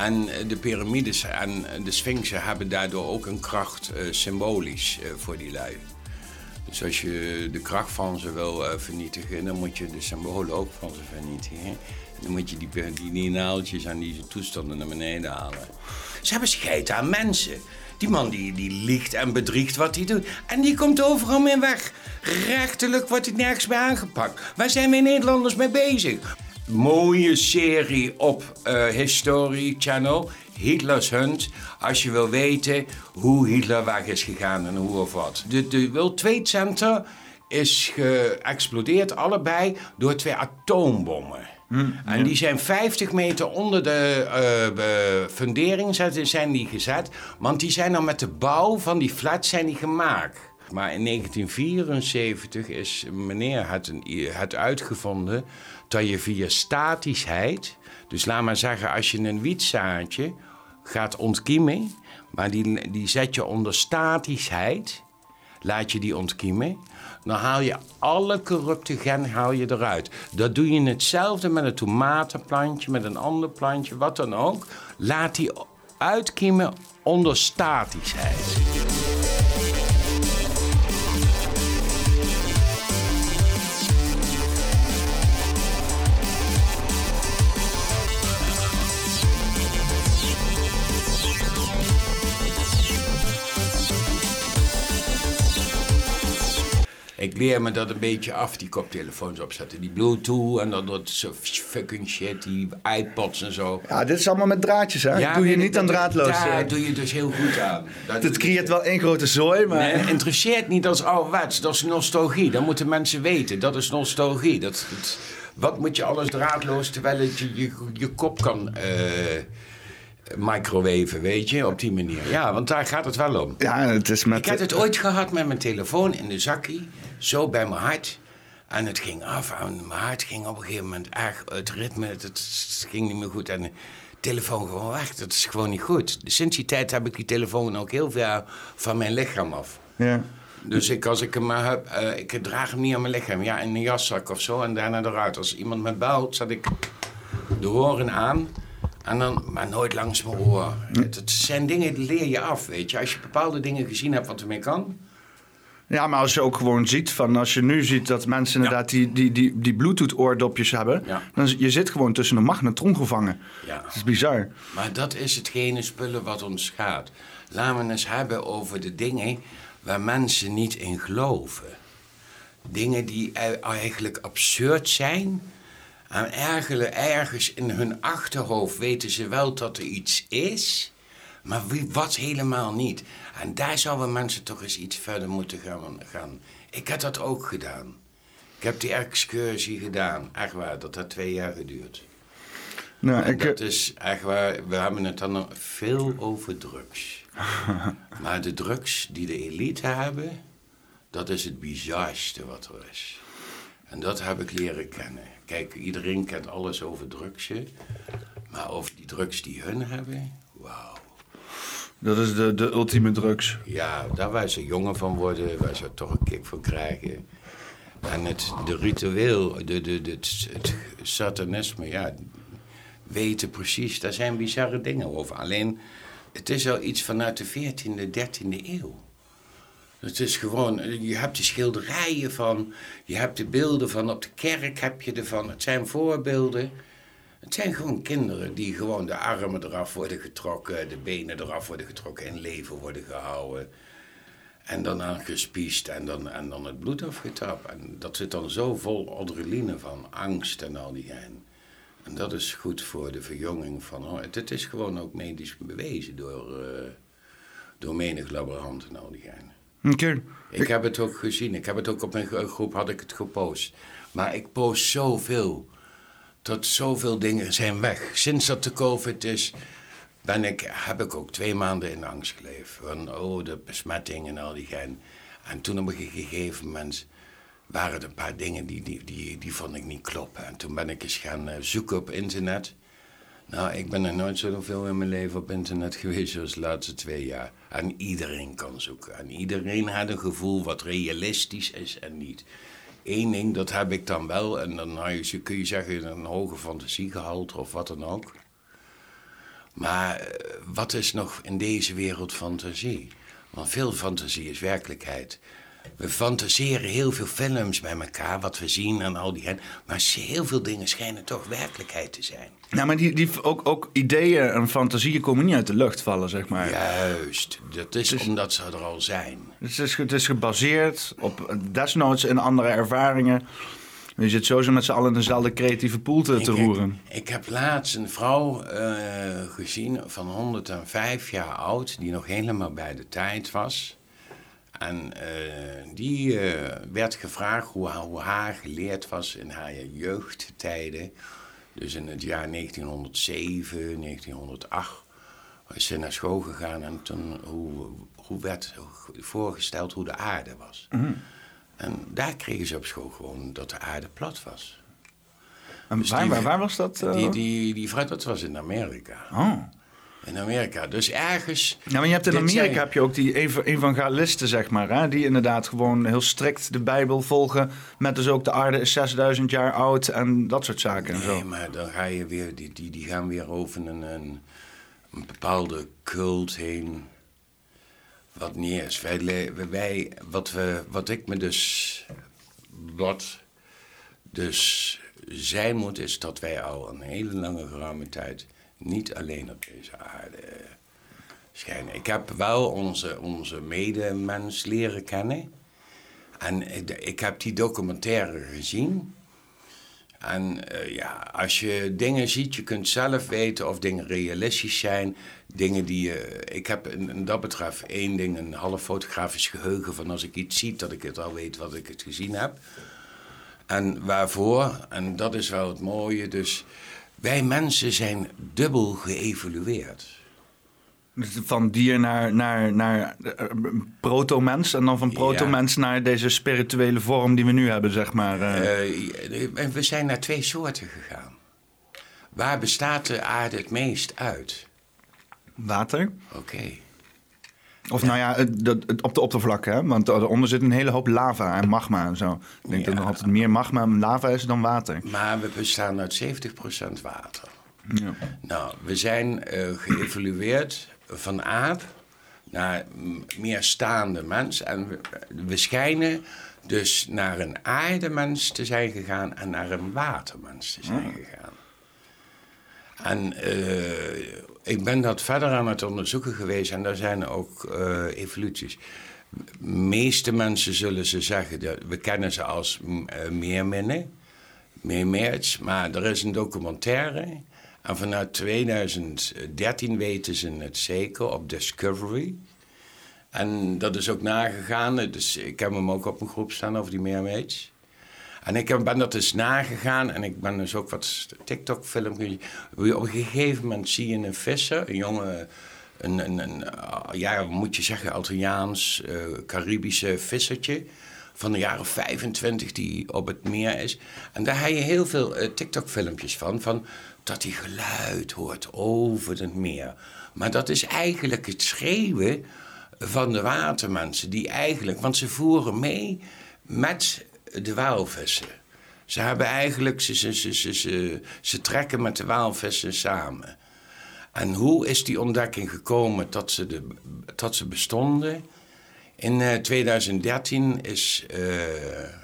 En eh, de piramides en de sphinxen hebben daardoor ook een kracht uh, symbolisch voor die lui. Dus als je de kracht van ze wil vernietigen, dan moet je de symbolen ook van ze vernietigen. En dan moet je die, die, die naaltjes en die toestanden naar beneden halen. Ze hebben scheid aan mensen. Die man die, die liegt en bedriegt wat hij doet. En die komt overal mee weg. Rechterlijk wordt hij nergens meer aangepakt. Waar zijn wij Nederlanders mee bezig? Mooie serie op uh, History Channel. Hitler's Hunt. Als je wil weten hoe Hitler weg is gegaan en hoe of wat. De, de World Trade Center is geëxplodeerd allebei door twee atoombommen. Hm, en die zijn 50 meter onder de uh, fundering zijn die gezet. Want die zijn dan met de bouw van die flats zijn die gemaakt. Maar in 1974 is meneer het, het uitgevonden dat je via statischheid... Dus laat maar zeggen, als je een wietzaadje gaat ontkiemen... maar die, die zet je onder statischheid, laat je die ontkiemen... Dan haal je alle corrupte gen haal je eruit. Dat doe je hetzelfde met een tomatenplantje, met een ander plantje, wat dan ook. Laat die uitkiemen onder statischheid. Ik leer me dat een beetje af, die koptelefoons opzetten. Die Bluetooth en dan dat fucking shit, die iPods en zo. Ja, dit is allemaal met draadjes, hè? Ja, doe je niet aan draadloos. Daar doe je dus heel goed aan. Dat creëert wel één grote zooi, maar... Nee, het interesseert niet als ouderwets. Dat is nostalgie. Dat moeten mensen weten. Dat is nostalgie. Dat, wat moet je alles draadloos terwijl het je, je, je kop kan... Uh, microwaven, weet je, op die manier. Ja, want daar gaat het wel om. Ja, het is met... Ik had het ooit gehad met mijn telefoon in de zakkie zo bij mijn hart. En het ging af en mijn hart ging op een gegeven moment echt het ritme, het, ging niet meer goed. En de telefoon gewoon weg, dat is gewoon niet goed. Sinds die tijd heb ik die telefoon ook heel ver van mijn lichaam af. Ja. Dus ik, als ik hem maar heb, uh, ik draag hem niet aan mijn lichaam. Ja, in een jaszak of zo en daarna eruit. Als iemand me belt, zet ik de horen aan. En dan, maar nooit langs mijn oor. Het, zijn dingen die leer je af, weet je. Als je bepaalde dingen gezien hebt wat ermee kan ja, maar als je ook gewoon ziet van als je nu ziet dat mensen inderdaad die, die, die, die Bluetooth oordopjes hebben, ja. dan je zit gewoon tussen een magnetron gevangen. Ja. Dat is bizar. Maar dat is hetgene spullen wat ons gaat. Laten we eens hebben over de dingen waar mensen niet in geloven. Dingen die eigenlijk absurd zijn. En ergens in hun achterhoofd weten ze wel dat er iets is. Maar wie, wat helemaal niet. En daar zouden mensen toch eens iets verder moeten gaan, gaan. Ik heb dat ook gedaan. Ik heb die excursie gedaan. Echt waar, dat heeft twee jaar geduurd. Nou, ik... dat is echt waar, we hebben het dan veel over drugs. maar de drugs die de elite hebben, dat is het bizarste wat er is. En dat heb ik leren kennen. Kijk, iedereen kent alles over drugsje. Maar over die drugs die hun hebben, wauw. Dat is de, de ultieme drugs. Ja, daar waar ze jonger van worden, waar ze toch een kick van krijgen. En het de ritueel, de, de, de, het, satanisme, ja, weten precies, daar zijn bizarre dingen over. Alleen, het is al iets vanuit de 14e, 13e eeuw. Het is gewoon, je hebt de schilderijen van, je hebt de beelden van, op de kerk heb je ervan. Het zijn voorbeelden. Het zijn gewoon kinderen die gewoon de armen eraf worden getrokken, de benen eraf worden getrokken, in leven worden gehouden. En dan aangespiest en dan, en dan het bloed afgetapt. En dat zit dan zo vol adrenaline van angst en al die gein. En dat is goed voor de verjonging van. Oh, het, is gewoon ook medisch bewezen door, uh, door menig laborant en al die gein. Ik heb het ook gezien. Ik heb het ook op mijn groep had ik het gepost. Maar ik post zoveel dat zoveel dingen zijn weg. Sinds dat de COVID is, ben ik, heb ik ook twee maanden in angst geleefd. Van, oh, de besmetting en al die gein. En toen op een gegeven moment waren er een paar dingen die, die, die, die vond ik niet kloppen. En toen ben ik eens gaan eh, zoeken op internet. Nou, ik ben er nooit zoveel in mijn leven op internet geweest als de laatste twee jaar. En iedereen kan zoeken. En iedereen had een gevoel wat realistisch is en niet. Eén ding, dat heb ik dan wel. En dan kun je zeggen een hoge fantasiegehalte of wat dan ook. Maar eh, wat is nog in deze wereld fantasie? Want veel fantasie is werkelijkheid. We fantaseren heel veel films bij elkaar, wat we zien en al die. Maar heel veel dingen schijnen toch werkelijkheid te zijn. Nou, maar die, die, ook, ook ideeën en fantasieën komen niet uit de lucht vallen, zeg maar. Juist, dat is, omdat ze er al zijn. Het is, het is gebaseerd op desnoods in andere ervaringen. Je zit sowieso met z'n allen in dezelfde creatieve pool te, roeren. Ik, ik, heb laatst een vrouw uh, gezien van 105 jaar oud, die nog helemaal bij de tijd was. En uh, die uh, werd gevraagd hoe, hoe haar geleerd was in haar jeugdtijden. Dus in het jaar 1907, 1908 is ze naar school gegaan en toen hoe, hoe werd voorgesteld hoe de aarde was. Mm en daar kregen ze op school gewoon dat de aarde plat was. En dus waar, die, waar, was dat? Uh... Die, die, die dat was in Amerika. Oh. In Amerika. Dus ergens. Maar je hebt in Amerika heb je ook die evangelisten, zeg maar. Hè? Die inderdaad gewoon heel strikt de Bijbel volgen. Met dus ook de aarde is 6000 jaar oud en dat soort zaken. Nee, en zo. maar dan ga je weer. Die, die, die gaan weer over een, een, een bepaalde cult heen wat niet is. Wij, wij, wat, we, wat ik me dus. Wat dus zijn moet, is dat wij al een hele lange geruime tijd niet alleen op deze aarde schijnen. Ik heb wel onze, onze medemens leren kennen. En ik, heb die documentaire gezien. En uh, ja, als je dingen ziet, je kunt zelf weten of dingen realistisch zijn. Dingen die je. ik heb in, dat betreft één ding, een half fotografisch geheugen. Van als ik iets zie, dat ik het al weet wat ik het gezien heb. En waarvoor, en dat is wel het mooie. Dus wij mensen zijn dubbel geëvolueerd. Van dier naar, naar, naar uh, proto-mens en dan van proto-mens naar deze spirituele vorm die we nu hebben, zeg maar. Uh. we zijn naar twee soorten gegaan. Waar bestaat de aarde het meest uit? Water. Oké. Of nou ja, het, het, op de oppervlak, hè? Want eronder zit een hele hoop lava en magma en zo. Ik denk dat er altijd meer magma en lava is dan water. Maar we bestaan uit 70% water. Ja. Nou, we zijn geëvolueerd van aap naar meer staande mens. En we, we schijnen dus naar een aardemens te zijn gegaan en naar een watermens te zijn gegaan. En uh, ik ben dat verder aan het onderzoeken geweest en daar zijn ook uh, evoluties. De meeste mensen zullen ze zeggen, dat we kennen ze als uh, meerminnen, meermeerts, maar er is een documentaire en vanuit 2013 weten ze het zeker op Discovery. En dat is ook nagegaan. Dus ik heb hem ook op een groep staan over die mermaids. En ik ben dat dus nagegaan en ik ben dus ook wat TikTok-filmpjes. Op een gegeven moment zie je een visser, een jonge, een, een, een ja, moet je zeggen, Italiaans, uh, Caribische vissertje van de jaren 25 die op het meer is. En daar heb je heel veel uh, TikTok-filmpjes van, van dat hij geluid hoort over het meer. Maar dat is eigenlijk het schreeuwen van de watermensen, die eigenlijk, want ze voeren mee met de waalvissen. Ze hebben eigenlijk, ze, ze, ze, ze, ze, trekken met de waalvissen samen. En hoe is die ontdekking gekomen dat ze, de, dat ze bestonden? In 2013 eh, is, uh,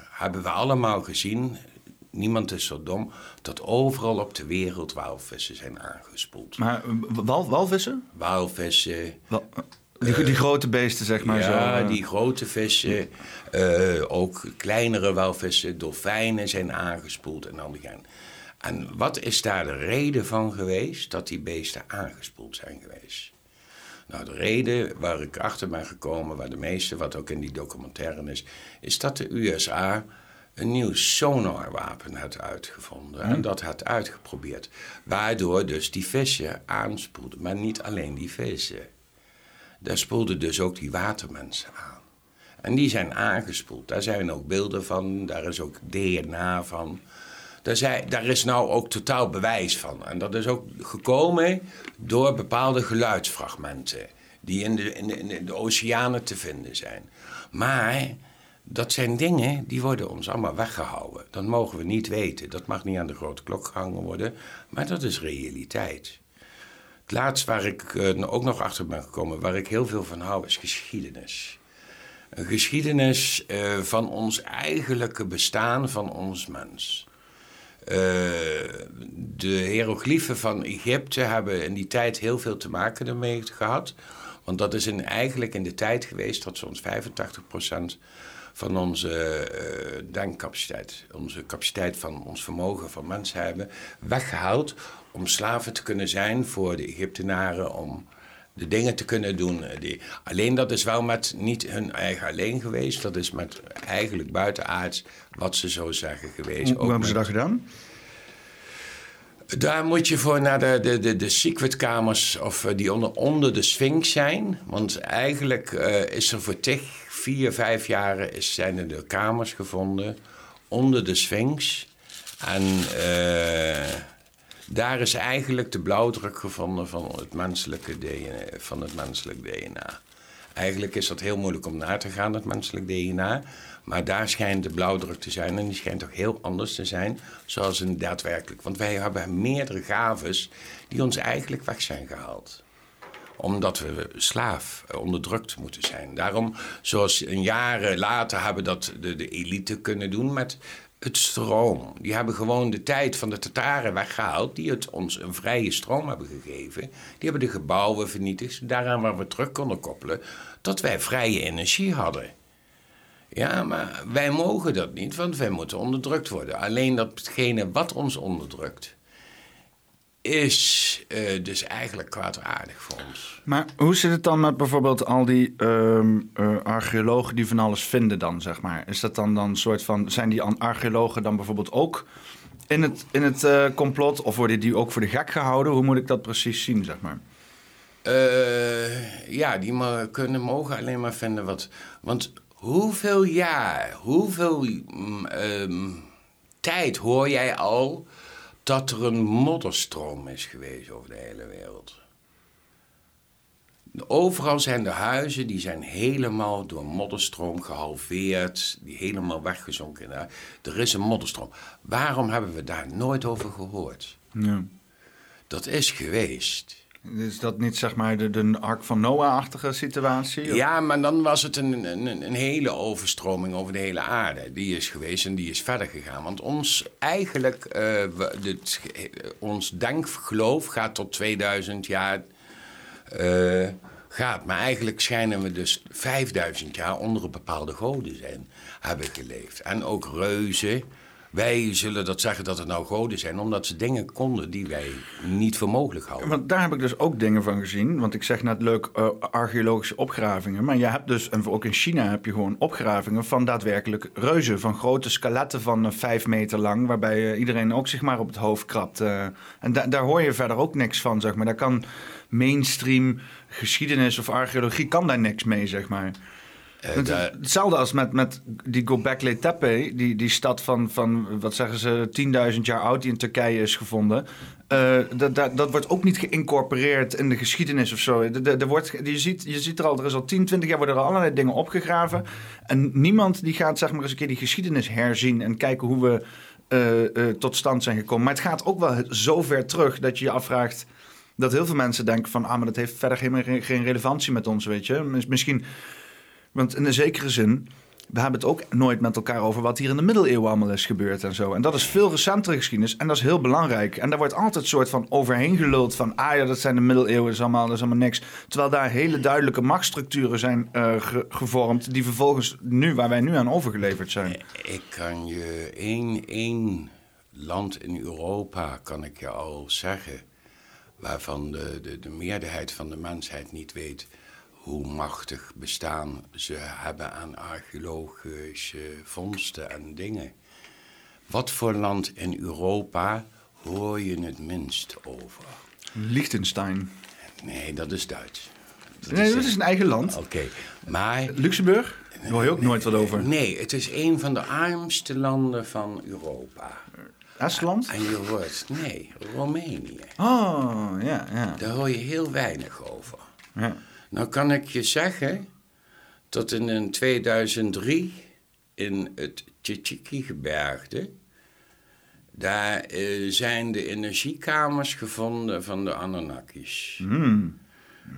hebben we allemaal gezien, niemand is zo dom, dat overal op de wereld walvissen zijn aangespoeld. Maar wal, walvissen? Walvissen. Die, die, grote beesten, zeg maar. Ja, zo. die grote vissen. Uh, ook kleinere walvissen, dolfijnen zijn aangespoeld en al die gaan. En wat is daar de reden van geweest dat die beesten aangespoeld zijn geweest? Nou, de reden waar ik achter ben gekomen, waar de meeste, wat ook in die documentaire is, is dat de USA een nieuw sonarwapen had uitgevonden en hm. dat had uitgeprobeerd. Waardoor dus die vissen aanspoelden, maar niet alleen die vissen. Daar spoelden dus ook die watermensen aan. En die zijn aangespoeld. Daar zijn ook beelden van, daar is ook DNA van. Daar, zijn, daar is nou ook totaal bewijs van. En dat is ook gekomen door bepaalde geluidsfragmenten die in de, in de, in de oceanen te vinden zijn. Maar dat zijn dingen die worden ons allemaal weggehouden. Dat mogen we niet weten. Dat mag niet aan de grote klok gehangen worden. Maar dat is realiteit. Het laatste waar ik uh, ook nog achter ben gekomen, waar ik heel veel van hou, is geschiedenis. Een geschiedenis uh, van ons eigenlijke bestaan van ons mens. Uh, de hieroglyphen van Egypte hebben in die tijd heel veel te maken ermee gehad. Want dat is in, eigenlijk in de tijd geweest dat ze ons 85% van onze uh, denkcapaciteit, onze capaciteit van ons vermogen van mensen hebben weggehaald om slaven te kunnen zijn voor de Egyptenaren, om de dingen te kunnen doen. Die, alleen dat is wel met niet hun eigen alleen geweest, dat is met eigenlijk buitenaards wat ze zo zeggen geweest. Hoe, hebben ze dat gedaan? Daar moet je voor naar de, de, de, de secretkamers of eh, die onder, onder de Sphinx zijn. Want eigenlijk uh, is er voor tig, vier, vijf jaren zijn er de kamers gevonden onder de Sphinx. En uh, daar is eigenlijk de blauwdruk gevonden van het menselijke DNA. Van het menselijk DNA. Eigenlijk is dat heel moeilijk om na te gaan, het menselijk DNA. Maar daar schijnt de blauwdruk te zijn en die schijnt ook heel anders te zijn, zoals een daadwerkelijk. Want wij hebben meerdere gaves die ons eigenlijk weg zijn gehaald omdat we slaaf, eh, onderdrukt moeten zijn. Daarom, zoals jaren later hebben dat de, de elite kunnen doen met het stroom. Die hebben gewoon de tijd van de Tataren weggehaald, die het ons een vrije stroom hebben gegeven. Die hebben de gebouwen vernietigd, daaraan waar we terug konden koppelen, dat wij vrije energie hadden. Ja, maar wij mogen dat niet, want wij moeten onderdrukt worden. Alleen datgene wat ons onderdrukt, is uh, dus eigenlijk kwaadaardig voor ons. Maar hoe zit het dan met bijvoorbeeld al die uh, uh, archeologen die van alles vinden dan, zeg maar? Is dat dan dan soort van... Zijn die archeologen dan bijvoorbeeld ook in het, in het uh, complot? Of worden die ook voor de gek gehouden? Hoe moet ik dat precies zien, zeg maar? ja, die kunnen mogen alleen maar vinden wat... Want hoeveel jaar, hoeveel um, tijd hoor jij al dat er een modderstroom is geweest over de hele wereld. Overal zijn de huizen die zijn helemaal door modderstroom gehalveerd, die helemaal weggezonken. Er is een modderstroom. Waarom hebben we daar nooit over gehoord? Ja. Dat is geweest. Is dat niet zeg maar de, de Ark van Noah-achtige situatie? Ja, maar dan was het een, een, een, hele overstroming over de hele aarde. Die is geweest en die is verder gegaan. Want ons eigenlijk, uh, ons denkgeloof gaat tot 2000 jaar. Uh, gaat. Maar eigenlijk schijnen we dus 5000 jaar onder een bepaalde goden zijn, hebben geleefd. En ook reuzen. Wij zullen dat zeggen dat het nou goden zijn, omdat ze dingen konden die wij niet voor mogelijk houden. Want daar heb ik dus ook dingen van gezien. Want ik zeg net leuk uh, archeologische opgravingen. Maar je hebt dus, en ook in China heb je gewoon opgravingen van daadwerkelijk reuzen. Van grote skeletten van uh, vijf meter lang, waarbij uh, iedereen ook zich maar op het hoofd krabt. en da daar hoor je verder ook niks van, zeg maar. Daar kan mainstream geschiedenis of archeologie kan daar niks mee, zeg maar. Uh, hetzelfde als met, met die Göbekli Tepe, die, die stad van, van, wat zeggen ze, 10.000 jaar oud die in Turkije is gevonden. Uh, dat, dat, dat wordt ook niet geïncorporeerd in de geschiedenis of zo. Er wordt, je, ziet, je ziet er al, er is al 10, 20 jaar worden er allerlei dingen opgegraven. En niemand die gaat zeg maar eens een keer die geschiedenis herzien en kijken hoe we uh, tot stand zijn gekomen. Maar het gaat ook wel zo ver terug dat je je afvraagt dat heel veel mensen denken van... ah, maar dat heeft verder geen, geen relevantie met ons, weet je. Misschien want in een zekere zin, we hebben het ook nooit met elkaar over wat hier in de middeleeuwen allemaal is gebeurd en zo. En dat is veel recentere geschiedenis en dat is heel belangrijk. En daar wordt altijd een soort van overheen geluld van, ah ja, dat zijn de middeleeuwen, dat is allemaal, dat is allemaal niks. Terwijl daar hele duidelijke machtsstructuren zijn uh, gevormd, die vervolgens nu, waar wij nu aan overgeleverd zijn. Ik kan je één, één land in Europa, kan ik je al zeggen, waarvan de, de, de meerderheid van de mensheid niet weet hoe machtig bestaan ze hebben aan archeologische vondsten en dingen. Wat voor land in Europa hoor je het minst over? Liechtenstein. Nee, dat is Duits. Dat nee, is dat is een eigen land. Oké, maar... Luxemburg? Daar hoor je ook nooit wat over. Nee, het is een van de armste landen van Europa. Estland? En je hoort, nee, Roemenië. Oh, ja, ja. Daar hoor je heel weinig over. Ja. Nou kan ik je zeggen dat in 2003 in het Tchitchiki-gebergte Daar eh, zijn de energiekamers gevonden van de Anunnakis. Hmm.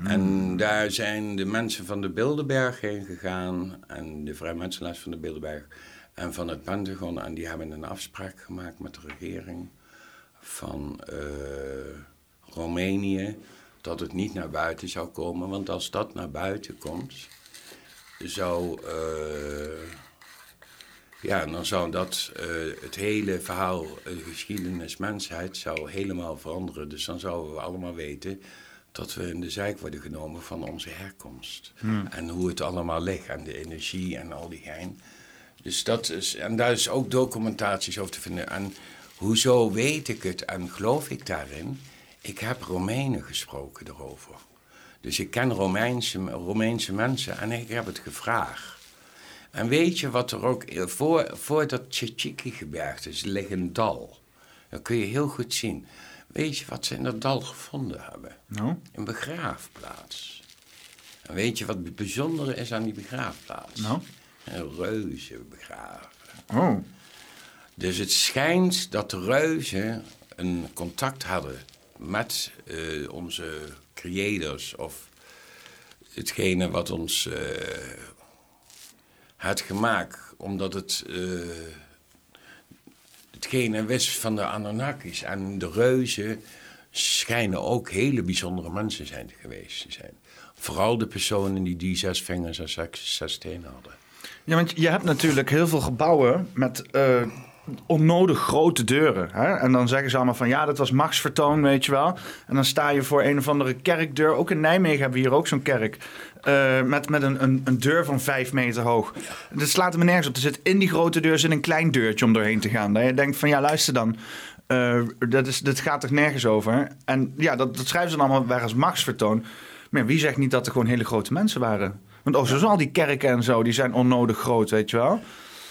En daar zijn de mensen van de Bilderberg heen gegaan. En de vrijmetselaars van de Bilderberg. En van het Pentagon. En die hebben een afspraak gemaakt met de regering van eh, Roemenië. Dat het niet naar buiten zou komen. Want als dat naar buiten komt, zou. eh, ja, dan zou dat eh, het hele verhaal, eh, geschiedenis, mensheid, zou helemaal veranderen. Dus dan zouden we allemaal weten dat we in de zijk worden genomen van onze herkomst. En hoe het allemaal ligt en de energie en al die gein. Dus dat is, en daar is ook documentaties over te vinden. En hoezo weet ik het en geloof ik daarin? Ik heb Romeinen gesproken erover. Dus ik ken Romeinse, Romeinse mensen en ik heb het gevraagd. En weet je wat er ook... Voor, voor dat Tchitchiki-gebergte is, ligt een dal. Dat kun je heel goed zien. Weet je wat ze in dat dal gevonden hebben? Nou? Een begraafplaats. En weet je wat het bijzondere is aan die begraafplaats? Nou? Een reuze begraven. Oh. Dus het schijnt dat de reuzen een contact hadden met eh, onze creators of hetgene wat ons had gemaakt, omdat het eh, hetgene wist van de Anunnakis. En de reuzen schijnen ook hele bijzondere mensen zijn geweest te zijn. Vooral de personen die die zes vingers en zes, zes tenen hadden. Ja, want je hebt natuurlijk heel veel gebouwen met onnodig grote deuren. Hè? En dan zeggen ze allemaal van ja, dat was machtsvertoon, weet je wel. En dan sta je voor een of andere kerkdeur. Ook in Nijmegen hebben we hier ook zo'n kerk. eh, met met een, een, een deur van vijf meter hoog. Dat slaat me nergens op. Er zit in die grote deur zit een klein deurtje om doorheen te gaan. Dat je denkt van ja, luister dan. eh, dat, is, dat gaat toch nergens over? En ja, dat, dat schrijven ze dan allemaal weer als machtsvertoon. Maar wie zegt niet dat er gewoon hele grote mensen waren? Want ook zoals al die kerken en zo, die zijn onnodig groot, weet je wel?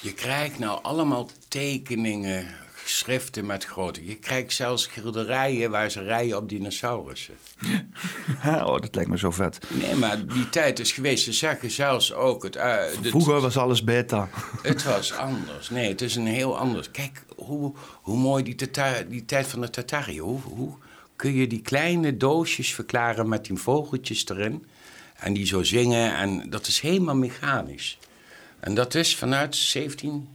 Je krijgt nou allemaal tekeningen, schriften met grote. Je krijgt zelfs schilderijen waar ze rijden op dinosaurussen. oh, dat lijkt me zo vet. Nee, maar die tijd is geweest. Ze zeggen zelfs ook... Het, eh, Vroeger was alles beta. Het was anders. Nee, het is een heel anders. Kijk hoe, hoe mooi die, tata- die tijd van de Tatarië. Hoe, hoe kun je die kleine doosjes verklaren met die vogeltjes erin? En die zo zingen. En dat is helemaal mechanisch. En dat is vanuit 17,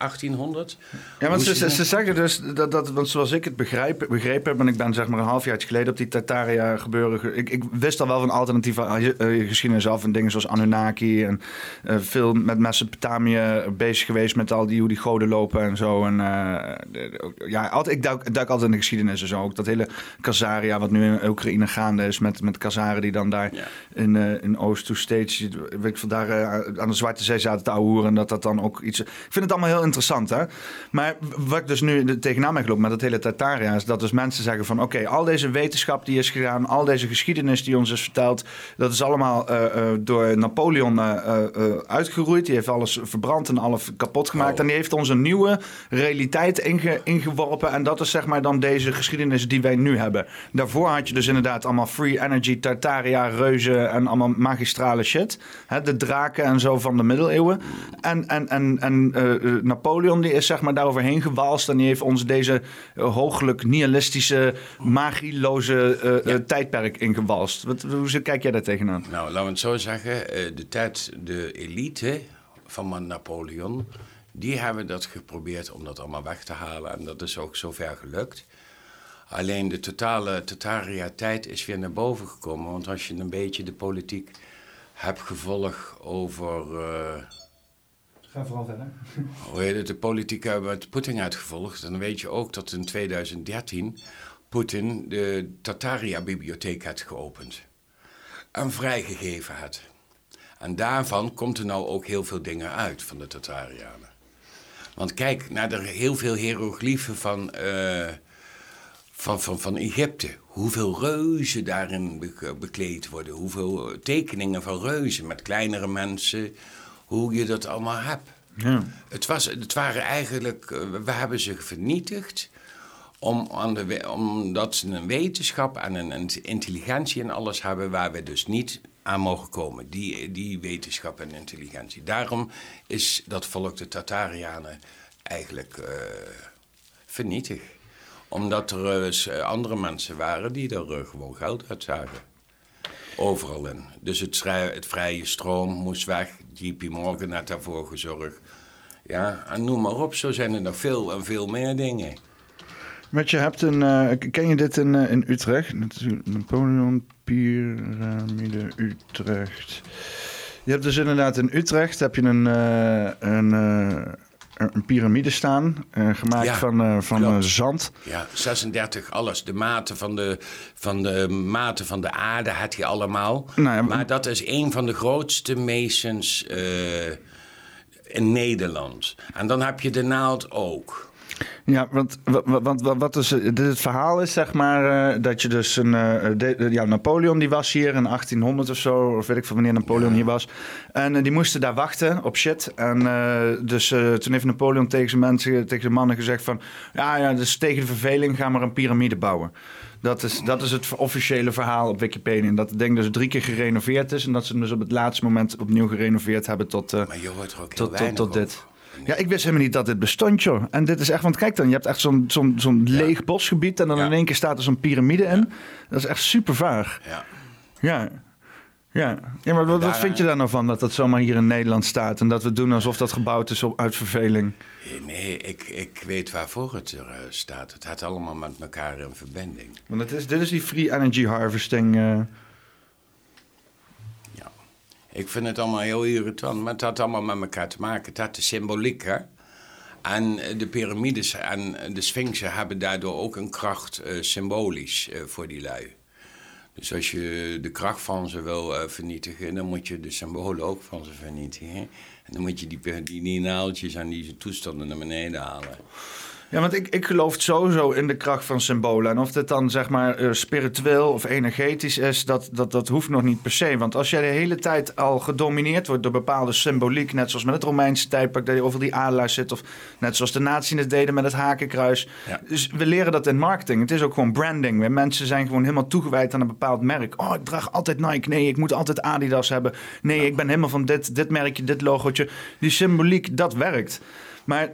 1800. Ja, want ze, ze, ze zeggen dus dat, dat, want zoals ik het begrijp, begrepen heb, en ik ben zeg maar een half jaar geleden op die Tartaria gebeuren. ge- Ik, ik wist al wel van alternatieve eh, geschiedenis af en dingen zoals Anunnaki en eh, veel met Mesopotamië bezig geweest met al die hoe die goden lopen en zo. En eh, ja, altijd, ik duik, duik altijd in de geschiedenis en zo. Ook dat hele Kazaria, wat nu in Oekraïne gaande is met, met Kazaren die dan daar Ja. in, eh in Oost to weet ik veel, daar eh, aan de Zwarte Zee zaten te ouwehoeren. En dat dat dan ook iets... Ik vind het allemaal heel interessant, hè. Maar wat ik dus nu tegenaan ben gelopen met dat hele Tartaria... is dat dus mensen zeggen van... oké, al deze wetenschap die is gegaan... al deze geschiedenis die ons is verteld... dat is allemaal eh, eh, door Napoleon eh, uitgeroeid. Die heeft alles verbrand en alles kapot gemaakt. Oh. En die heeft ons een nieuwe realiteit inge- ingeworpen. En dat is zeg maar dan deze geschiedenis die wij nu hebben. Daarvoor had je dus inderdaad allemaal free energy, Tartaria, reuzen en allemaal magistrale shit. Hè, de draken en zo van de middeleeuwen. En, en, en, en Napoleon die is zeg maar daaroverheen gewalst. En die heeft ons deze uh, hooglijk nihilistische, magieloze eh, eh, tijdperk ingewalst. Wat, hoe kijk jij daar tegenaan? Nou, laten we het zo zeggen. De tijd, de elite van Napoleon... die hebben dat geprobeerd om dat allemaal weg te halen. En dat is ook zover gelukt. Alleen de totale Tataria-tijd is weer naar boven gekomen. Want als je een beetje de politiek hebt gevolgd over... Ga vooral verder. hoe heet de politiek met Poetin uitgevolgd. Dan weet je ook dat in 2013 Poetin de Tataria-bibliotheek had geopend. En vrijgegeven had. En daarvan komt er nou ook heel veel dingen uit van de Tatarianen. Want kijk naar de heel veel hieroglyphen van, eh, van, van, van Egypte. Hoeveel reuzen daarin be- bekleed worden. Hoeveel tekeningen van reuzen met kleinere mensen. Hoe je dat allemaal hebt. Ja. Het, was, het waren eigenlijk, eh, we hebben ze vernietigd. Om aan de, omdat ze een wetenschap en een, intelligentie en alles hebben waar we dus niet aan mogen komen. Die, die wetenschap en intelligentie. Daarom is dat volk de Tatarianen eigenlijk eh, vernietigd. Omdat er uh, andere mensen waren die er uh, gewoon geld uit zagen. Overal in. Dus het, het vrije stroom moest weg. JP Morgan had daarvoor gezorgd. Ja, en noem maar op. Zo zijn er nog veel en veel meer dingen. Want je hebt een, uh, ken je dit in, uh, in Utrecht? Napoleon Pyramide Utrecht. Je hebt dus inderdaad in Utrecht heb je een, uh, een, een piramide staan, gemaakt ja, van, van zand. Ja, 36 alles. De maten van de, van de, maten van de aarde had je allemaal. Nou ja, maar dat is een van de grootste masons in Nederland. En dan heb je de naald ook. Ja, want wat, wat, is, dit het verhaal is, zeg maar, uh, dat je dus een. Uh, ja, Napoleon die was hier in 1800 of zo, of weet ik van wanneer Napoleon hier was. En uh, die moesten daar wachten op shit. En dus toen heeft Napoleon tegen zijn mensen, tegen zijn mannen gezegd: van ja, ja, dus tegen de verveling gaan we een piramide bouwen. Dat is, dat is het officiële verhaal op Wikipedia. En dat het ding dus drie keer gerenoveerd is. En dat ze hem dus op het laatste moment opnieuw gerenoveerd hebben tot, maar je hoort er ook tot, tot, tot dit. Ja, ik wist helemaal niet dat dit bestond, joh. En dit is echt, want kijk dan, je hebt echt zo'n zo'n zo'n leeg bosgebied en dan in één keer staat er zo'n piramide in. Dat is echt super vaag. Ja. Ja. Ja, ja maar wat, wat vind je daar nou van dat dat zomaar hier in Nederland staat en dat we doen alsof dat gebouwd is op, uit verveling? Nee, ik, ik weet waarvoor het er uh, staat. Het had allemaal met elkaar in verbinding. Want het is, dit is die free energy harvesting. Uh... Ik vind het allemaal heel irritant, maar het had allemaal met elkaar te maken. Het had de symboliek, hè. En de piramides en de sphinxen hebben daardoor ook een kracht uh, symbolisch voor die lui. Dus als je de kracht van ze wil vernietigen, dan moet je de symbolen ook van ze vernietigen. En dan moet je die, die, die naaltjes en die toestanden naar beneden halen. Ja, want ik, ik geloof sowieso in de kracht van symbolen. En of dit dan zeg maar uh, spiritueel of energetisch is, dat, dat, dat hoeft nog niet per se. Want als jij de hele tijd al gedomineerd wordt door bepaalde symboliek, net zoals met het Romeinse tijdperk, dat je over die adelaar zit, of net zoals de nazi's het deden met het hakenkruis. Ja. Dus we leren dat in marketing. Het is ook gewoon branding. Mensen zijn gewoon helemaal toegewijd aan een bepaald merk. Oh, ik draag altijd Nike. Nee, ik moet altijd Adidas hebben. Nee, ik ben helemaal van dit, dit merkje, dit logootje. Die symboliek, dat werkt. Maar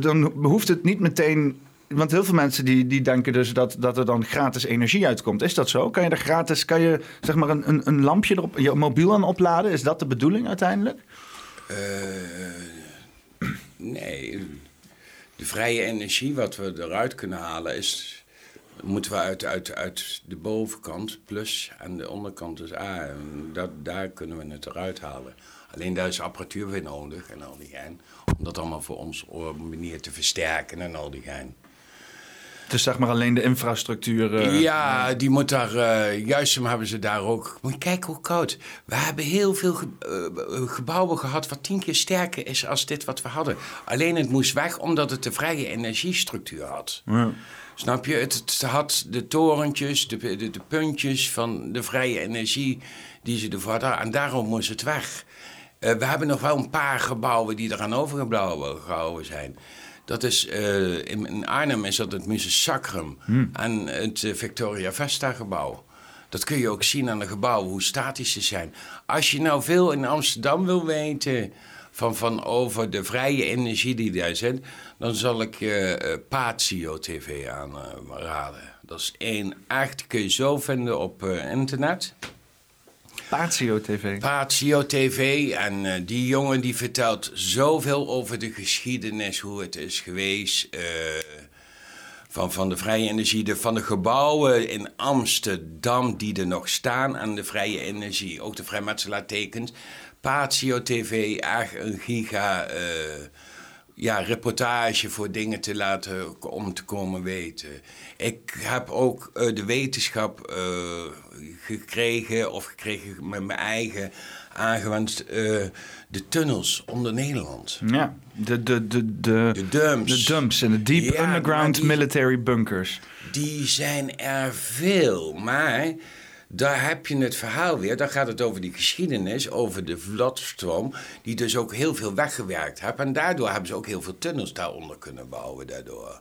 dan hoeft het niet meteen want heel veel mensen die, die denken dus dat, dat er dan gratis energie uitkomt. Is dat zo? Kan je er gratis, kan je zeg maar een, een, een lampje erop, je mobiel aan opladen? Is dat de bedoeling uiteindelijk? Uh, nee. De vrije energie wat we eruit kunnen halen is, moeten we uit, uit, uit de bovenkant plus en de onderkant dus A. dat, daar kunnen we het eruit halen. Alleen daar is apparatuur weer nodig en al die gein. Om dat allemaal voor ons manier te versterken en al die gein. Dus zeg maar alleen de infrastructuur. Uh, ja, die moet daar. Uh, juist hebben ze daar ook. Moet je kijken hoe koud. We hebben heel veel ge, uh, gebouwen gehad. wat tien keer sterker is als dit wat we hadden. Alleen het moest weg omdat het de vrije energiestructuur had. Ja. Snap je? Het, het, had de torentjes, de, de, de, puntjes van de vrije energie die ze ervoor hadden. En daarom moest het weg. Uh, we hebben nog wel een paar gebouwen die eraan overgehouden zijn. Dat is, uh, in, in, Arnhem is dat het Museum Sacrum hmm. en het uh, Victoria Vesta gebouw. Dat kun je ook zien aan de gebouwen, hoe statisch ze zijn. Als je nou veel in Amsterdam wil weten van, van over de vrije energie die daar zit... dan zal ik je uh, Patio TV aanraden. dat is één echt, kun je zo vinden op internet... Patio TV. Patio TV. En uh, die jongen die vertelt zoveel over de geschiedenis, hoe het is geweest. Uh, van, van de vrije energie, de, van de gebouwen in Amsterdam die er nog staan aan de vrije energie. Ook de vrijmetselaartekens. Patio TV, echt een giga... Uh, ja, reportage voor dingen te laten om te komen weten. Ik heb ook uh, de wetenschap uh, gekregen, of gekregen met mijn eigen aangewend, uh, de tunnels onder Nederland. Ja, de, de, de, de, de dumps. De dumps en de deep ja, underground die, military bunkers. Die zijn er veel, maar daar heb je het verhaal weer. Dan gaat het over die geschiedenis, over de vlotstroom, die dus ook heel veel weggewerkt heeft. En daardoor hebben ze ook heel veel tunnels daaronder kunnen bouwen daardoor.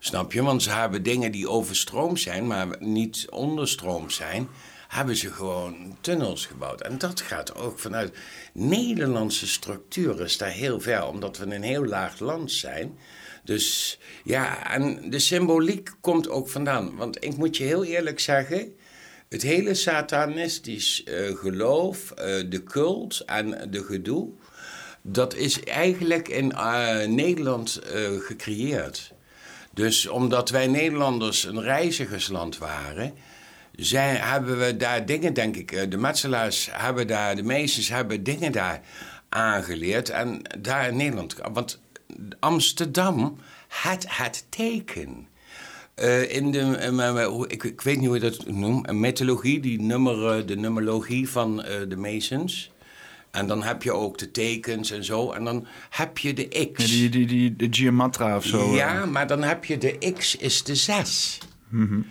Snap je? Want ze hebben dingen die overstroomd zijn, maar niet onderstroomd zijn, hebben ze gewoon tunnels gebouwd. En dat gaat ook vanuit Nederlandse structuren is daar heel ver, omdat we een heel laag land zijn. Dus ja, en de symboliek komt ook vandaan. Want ik moet je heel eerlijk zeggen, het hele satanistisch uh, geloof, uh, de cult en de gedoe, dat is eigenlijk in uh, Nederland gecreëerd. Dus omdat wij Nederlanders een reizigersland waren, hebben we daar dingen, denk ik, de metselaars hebben daar, de meesters hebben dingen daar aangeleerd. En daar in Nederland, want Amsterdam had het teken. Uh, in de, uh, ik, ik, weet niet hoe je dat noemt, een methodologie, die nummer, de numerologie van de Masons. En dan heb je ook de tekens en zo. En dan heb je de X. Ja, die, die, die, de Geomatra of zo. Ja, maar dan heb je de X is de 6. Mm -hmm.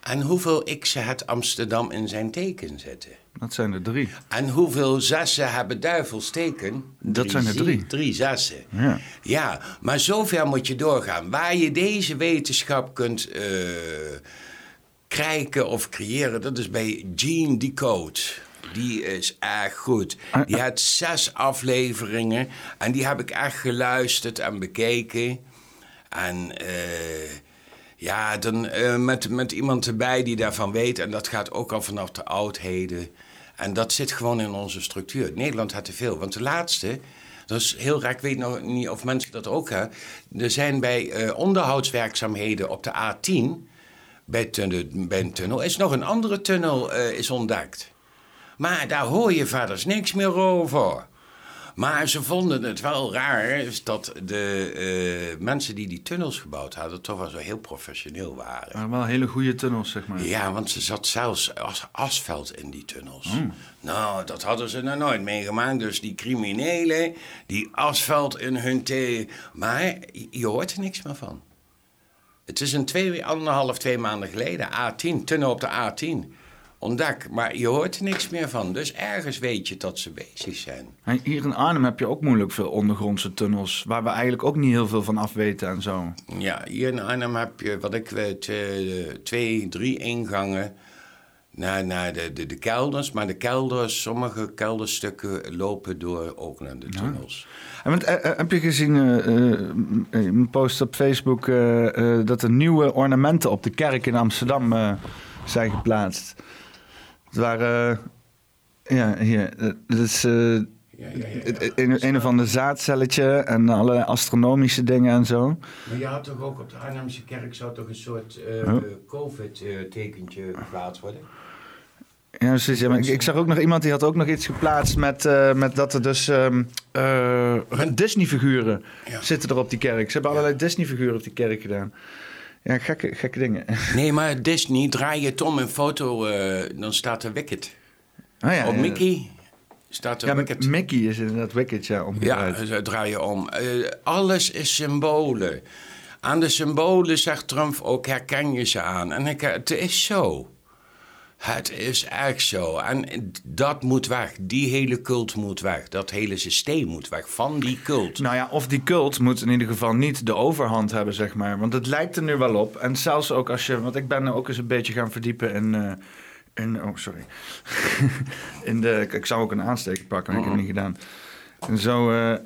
En hoeveel X'en had Amsterdam in zijn teken zitten? Dat zijn er drie. En hoeveel zessen hebben duivelsteken? Dat zijn er drie. Drie zessen. Ja. ja, maar zover moet je doorgaan. Waar je deze wetenschap kunt uh, krijgen of creëren, dat is bij Gene Decode. Die is erg goed. Ah, die had zes afleveringen en die heb ik echt geluisterd en bekeken. En uh, ja, dan uh, met, met iemand erbij die daarvan weet. En dat gaat ook al vanaf de oudheden. En dat zit gewoon in onze structuur. Nederland had te veel. Want de laatste, dat is heel raar, ik weet nog niet of mensen dat ook hebben. Er zijn bij uh, onderhoudswerkzaamheden op de A10, bij, tunnel, bij een tunnel, is nog een andere tunnel uh, is ontdekt. Maar daar hoor je verder niks meer over. Maar ze vonden het wel raar dat de uh, mensen die die tunnels gebouwd hadden... toch wel zo heel professioneel waren. Maar wel hele goede tunnels, zeg maar. Ja, want ze zat zelfs as asfalt in die tunnels. Mm. Nou, dat hadden ze nog nooit meegemaakt. Dus die criminelen, die asfalt in hun thee... Maar je hoort er niks meer van. Het is een twee, anderhalf, twee maanden geleden. A10, tunnel op de A10 ontdek. Maar je hoort er niks meer van. Dus ergens weet je dat ze bezig zijn. En hier in Arnhem heb je ook moeilijk veel ondergrondse tunnels... waar we eigenlijk ook niet heel veel van afweten en zo. Ja, hier in Arnhem heb je, wat ik weet, uh, twee, drie ingangen... Naar, naar de, de, de, kelders, maar de kelders, sommige kelderstukken lopen door ook naar de tunnels. En want, uh, heb je gezien, uh, een post op Facebook, dat er nieuwe ornamenten op de kerk in Amsterdam zijn geplaatst? Het waren, ja, hier, dat is uh, ja, ja, ja, een, een of ander zaadcelletje en alle astronomische dingen en zo. Maar je had toch ook op de Arnhemse kerk zou toch een soort uh, COVID-tekentje geplaatst worden? Ja, precies. Ja, maar ik, ik, zag ook nog iemand die had ook nog iets geplaatst met, uh, met dat er dus um, uh, Disney-figuren zitten er op die kerk. Ze hebben allerlei Disney-figuren op die kerk gedaan. Ja, gekke, gekke dingen. Nee, maar Disney, draai je het om een foto, uh, dan staat er Wicked. Oh ja, Op Mickey staat er ja, Wicked. Mickey is inderdaad Wicked, ja. Ja, draai je om. Uh, alles is symbolen. Aan de symbolen zegt Trump ook, herken je ze aan. En ik, het is zo. Het is echt zo. En dat moet weg. Die hele cult moet weg. Dat hele systeem moet weg van die cult. Nou ja, of die cult moet in ieder geval niet de overhand hebben, zeg maar. Want het lijkt er nu wel op. En zelfs ook als je... Want ik ben ook eens een beetje gaan verdiepen in... Uh, in oh, sorry. in de, ik zou ook een aansteker pakken, maar ik heb het niet gedaan. Zo, uh, uh,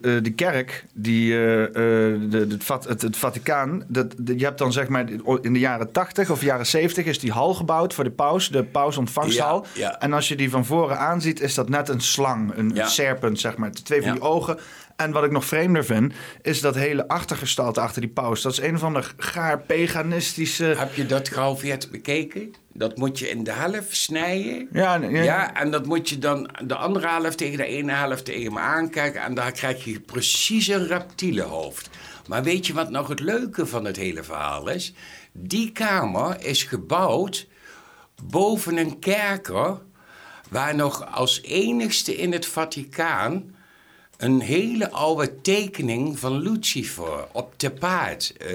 de kerk, die, de, het, het, het, Vaticaan, dat, je hebt dan zeg maar in de jaren 80 of jaren 70 is die hal gebouwd voor de paus, de pausontvangshal. Ja, En als je die van voren aanziet, is dat net een slang, een ja. serpent, zeg maar. Twee van die ogen. En wat ik nog vreemder vind, is dat hele achtergestalte achter die paus. Dat is een van de gaar paganistische... Heb je dat gehalveerd bekeken? Dat moet je in de helft snijden. Ja, ja, ja. en dat moet je dan de andere helft tegen de ene helft tegen me aankijken. En daar krijg je precies een reptielenhoofd. Maar weet je wat nog het leuke van het hele verhaal is? Die kamer is gebouwd boven een kerker... waar nog als enigste in het Vaticaan een hele oude tekening van Lucifer op te paard uh,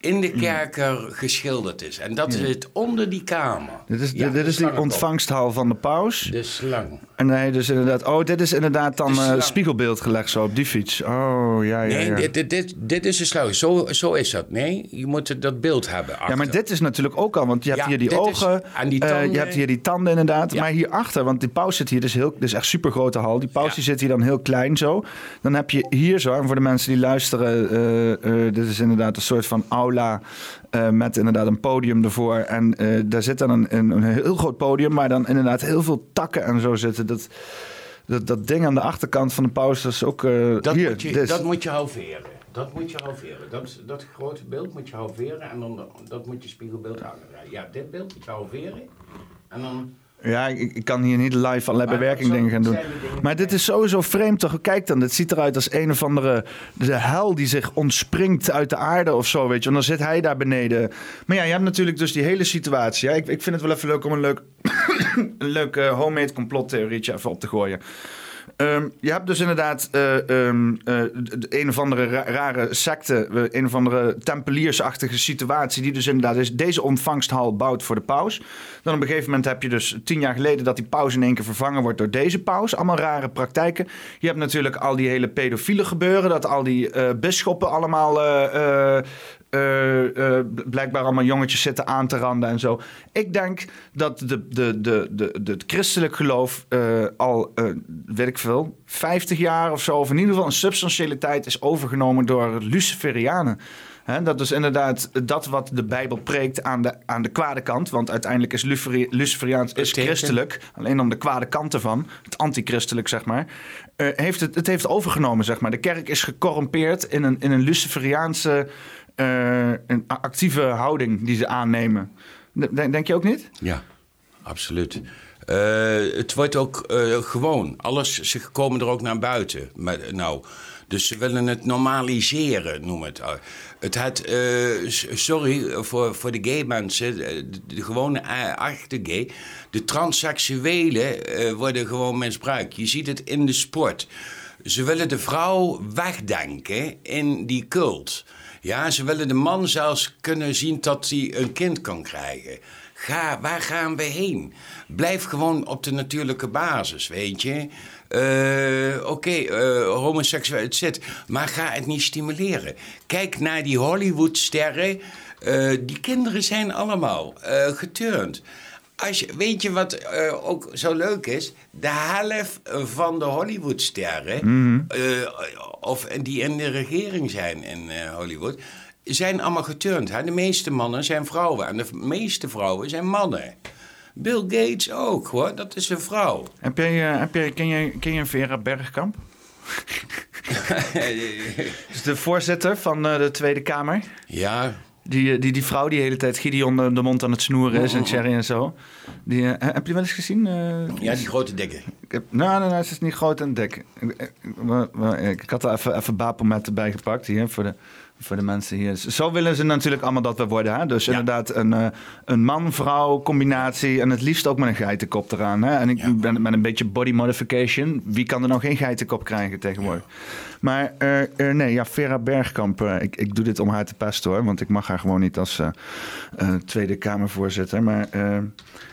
in de kerker geschilderd is. En dat zit onder die kamer. Dit is, Ja, dit de is die ontvangthal van de paus. De slang. En nee, dus inderdaad... Oh, dit is inderdaad dan eh, slang. spiegelbeeld gelegd zo op die fiets. Oh, ja, ja, Nee, ja. dit, dit, dit, dit is de slang. Zo, zo is dat. Nee, je moet dat beeld hebben. Ja, maar achter. dit is natuurlijk ook al, want je hebt Ja, hier die dit is- ogen, die eh, tanden. je hebt hier die tanden inderdaad. Ja. Maar hierachter, want die paus zit hier, dus heel, dit is echt super grote hal. Die paus Ja. die zit hier dan heel klein zo. Dan heb je hier zo, en voor de mensen die luisteren, eh, eh, dit is inderdaad een soort van aula eh, met inderdaad een podium ervoor. En eh, daar zit dan een, een, een heel groot podium, maar dan inderdaad heel veel takken en zo zitten. Dat, dat, dat ding aan de achterkant van de paus, dat is ook eh, dat, hier. moet je, dit. dat moet je halveren. Dat moet je halveren. Dat, dat grote beeld moet je halveren en dan dat moet je spiegelbeeld hangen. Ja, dit beeld moet je halveren. En dan... Ja, ik, ik kan hier niet live Maar bewerking dingen gaan doen. Maar dit is sowieso vreemd toch? Kijk dan, dit ziet eruit als een of andere de hel die zich ontspringt uit de aarde of zo, weet je. En dan zit hij daar beneden. Maar ja, je hebt natuurlijk dus die hele situatie. Ja, ik, ik vind het wel even leuk om een leuk, een leuk eh, homemade complottheorietje even op te gooien. Ehm, je hebt dus inderdaad eh, ehm, eh, de- een of andere ra- rare secte, een of andere tempeliersachtige situatie, die dus inderdaad is, deze ontvangsthal bouwt voor de paus. Dan op een gegeven moment heb je dus tien jaar geleden dat die paus in één keer vervangen wordt door deze paus. Allemaal rare praktijken. Je hebt natuurlijk al die hele pedofiele gebeuren, dat al die eh bisschoppen allemaal eh, eh, blijkbaar allemaal jongetjes zitten aan te randen en zo. Ik denk dat de, de, de, de, de, het christelijk geloof eh, al, weet ik veel, 50 jaar of zo, of in ieder geval een substantiële tijd is overgenomen door Luciferianen. Dat is inderdaad dat wat de Bijbel preekt aan de, aan de kwade kant. Want uiteindelijk is Luciferi- Luciferiaans is christelijk. Alleen om de kwade kant ervan, het antichristelijk zeg maar. heeft het, het heeft overgenomen zeg maar. De kerk is gecorrumpeerd in een, in een Luciferiaanse eh, een actieve houding die ze aannemen. Denk, je ook niet? Ja, absoluut. Eh, het wordt ook eh, gewoon. Alles, ze komen er ook naar buiten. Maar, nou, dus ze willen het normaliseren, noem het. Uh, Het had, sorry voor, voor de gay mensen, de, de gewone echte gay. De transseksuelen worden gewoon misbruikt. Je ziet het in de sport. Ze willen de vrouw wegdenken in die cult. Ja, ze willen de man zelfs kunnen zien dat hij een kind kan krijgen. Ga, waar gaan we heen? Blijf gewoon op de natuurlijke basis, weet je. Eh, Oké, eh, homoseksueel het zit, maar ga het niet stimuleren. Kijk naar die Hollywoodsterren. Eh, die kinderen zijn allemaal eh geturnd. Als je, weet je wat eh, ook zo leuk is? De helft van de Hollywoodsterren, eh, of die in de regering zijn in eh, Hollywood, zijn allemaal geturnd. Hè? De meeste mannen zijn vrouwen en de meeste vrouwen zijn mannen. Bill Gates ook hoor, dat is een vrouw. Heb jij, heb jij, ken, je, ken je Vera Bergkamp? Dus de voorzitter van de Tweede Kamer. ja, Die, eh, die, die vrouw die de hele tijd Gideon de, de mond aan het snoeren is en Cherry en zo. Die, eh, heb je wel eens gezien? eh? ja, die grote dikke. Ik heb, nou, nou, nou, ze is niet groot en dik. Ik, ik, had er even, even Bapomet erbij gepakt hier voor de, voor de mensen hier. Zo willen ze natuurlijk allemaal dat we worden. Hè? Dus Ja. inderdaad een, eh, een man-vrouw combinatie en het liefst ook met een geitenkop eraan. Hè? En ik Ja. ben met een beetje body modification. Wie kan er nou geen geitenkop krijgen tegenwoordig? Maar eh, eh, nee, ja, Vera Bergkamp, ik, ik doe dit om haar te pesten hoor. Want ik mag haar gewoon niet als Tweede Kamervoorzitter. Maar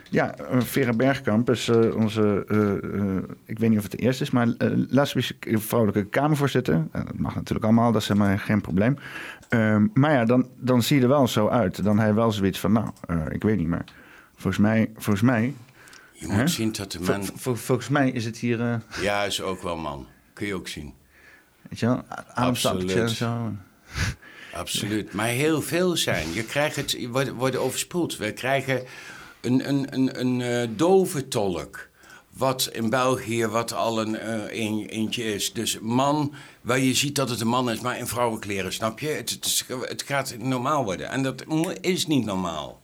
ja, eh, Vera Bergkamp is eh, onze, eh, ik weet niet of het de eerste is, maar lesbische vrouwelijke Kamervoorzitter. Dat mag natuurlijk allemaal, dat is helemaal geen probleem. Ehm, maar ja, dan, dan zie je er wel zo uit. Dan heb je wel zoiets van, nou, ik weet niet meer. Volgens mij, volgens mij, Je moet Hè? zien dat de man... vol- volgens mij is het hier, Ja, is ook wel man. Kun je ook zien. weet je wel, en Absoluut. zo. Absoluut. Maar heel veel zijn. Je krijgt het, je wordt, wordt overspoeld. We krijgen een, een, een, een eh, dove tolk. Wat in België wat al een, eh, een eentje is. Dus man, waar je ziet dat het een man is, maar in vrouwenkleren, snap je? Het, het, gaat normaal worden. En dat is niet normaal.